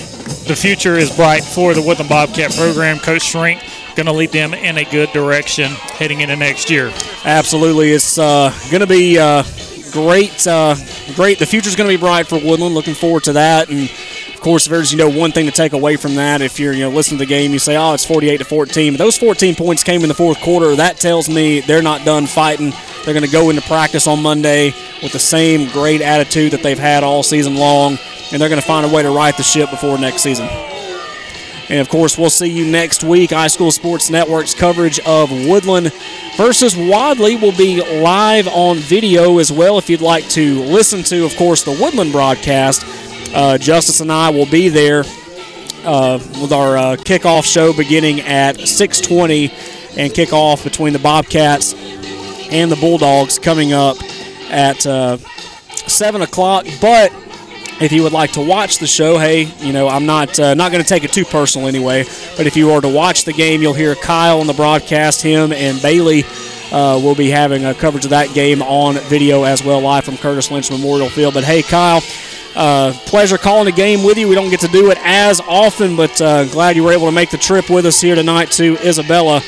the future is bright for the Woodland Bobcat program. Coach Shrink going to lead them in a good direction heading into next year. Absolutely, it's uh, going to be uh, great. Uh, great. The future is going to be bright for Woodland. Looking forward to that. And of course, if there's you know one thing to take away from that, if you're you know listening to the game, you say, oh, it's 48 to 14. But those 14 points came in the fourth quarter. That tells me they're not done fighting. They're going to go into practice on Monday with the same great attitude that they've had all season long and they're going to find a way to right the ship before next season. And of course, we'll see you next week. High School Sports Network's coverage of Woodland versus Wadley will be live on video as well. If you'd like to listen to, of course, the Woodland broadcast, uh, Justice and I will be there uh, with our uh, kickoff show beginning at 6:20, and kickoff between the Bobcats and the Bulldogs coming up at uh, 7 o'clock. But if you would like to watch the show, hey, you know, I'm not uh, not going to take it too personal anyway. But if you are to watch the game, you'll hear Kyle on the broadcast. Him and Bailey uh, will be having a coverage of that game on video as well, live from Curtis Lynch Memorial Field. But hey, Kyle. Uh, pleasure calling a game with you. We don't get to do it as often, but uh, glad you were able to make the trip with us here tonight to Isabella.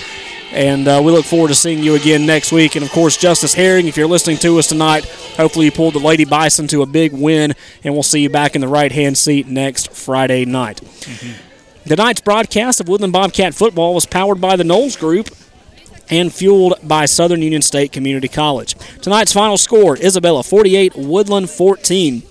And uh, we look forward to seeing you again next week. And of course, Justice Herring, if you're listening to us tonight, hopefully you pulled the Lady Bison to a big win, and we'll see you back in the right hand seat next Friday night. Mm-hmm. Tonight's broadcast of Woodland Bobcat football was powered by the Knowles Group and fueled by Southern Union State Community College. Tonight's final score Isabella 48, Woodland 14.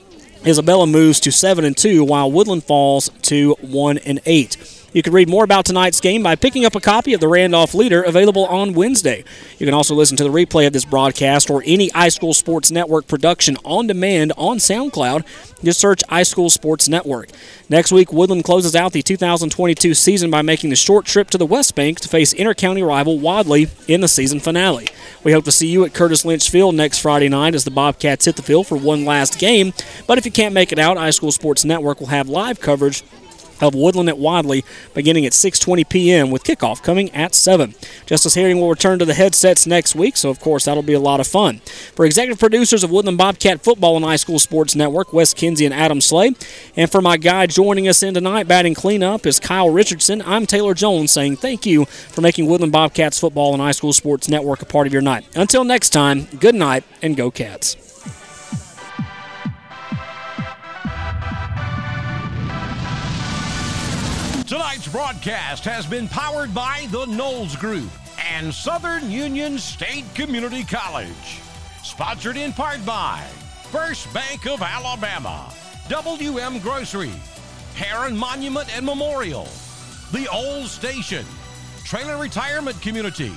Isabella moves to 7 and 2 while Woodland falls to 1 and 8. You can read more about tonight's game by picking up a copy of the Randolph Leader available on Wednesday. You can also listen to the replay of this broadcast or any High School Sports Network production on demand on SoundCloud. Just search High School Sports Network. Next week, Woodland closes out the 2022 season by making the short trip to the West Bank to face intercounty rival Wadley in the season finale. We hope to see you at Curtis Lynch Field next Friday night as the Bobcats hit the field for one last game. But if you can't make it out, High School Sports Network will have live coverage of Woodland at Wadley beginning at 6:20 p.m. with kickoff coming at 7. Justice Herring will return to the headsets next week, so of course that'll be a lot of fun. For executive producers of Woodland Bobcat Football and High School Sports Network, Wes Kinsey and Adam Slay, and for my guy joining us in tonight batting cleanup is Kyle Richardson. I'm Taylor Jones saying thank you for making Woodland Bobcats Football and High School Sports Network a part of your night. Until next time, good night and go Cats. Broadcast has been powered by the Knowles Group and Southern Union State Community College. Sponsored in part by First Bank of Alabama, WM Grocery, Heron Monument and Memorial, The Old Station, Trailer Retirement Community,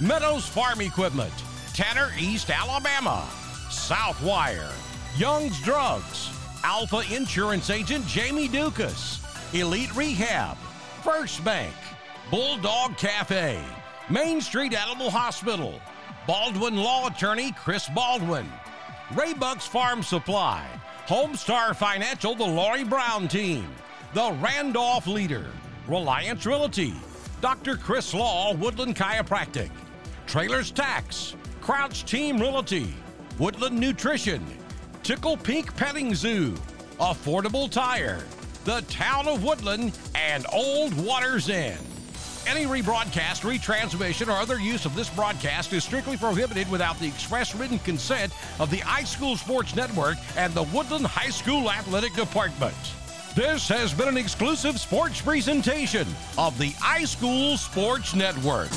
Meadows Farm Equipment, Tanner East, Alabama, Southwire, Young's Drugs, Alfa Insurance Agent Jamie Dukas, Elite Rehab, First Bank, Bulldog Cafe, Main Street Animal Hospital, Baldwin Law Attorney Chris Baldwin, Raybuck's Farm Supply, Homestar Financial, the Lori Brown Team, the Randolph Leader, Reliance Realty, Dr. Chris Law, Woodland Chiropractic, Trailers Tax, Crouch Team Realty, Woodland Nutrition, Tickle Pink Petting Zoo, Affordable Tire, the town of Woodland, and Old Waters Inn. Any rebroadcast, retransmission, or other use of this broadcast is strictly prohibited without the express written consent of the High School Sports Network and the Woodland High School Athletic Department. This has been an exclusive sports presentation of the High School Sports Network.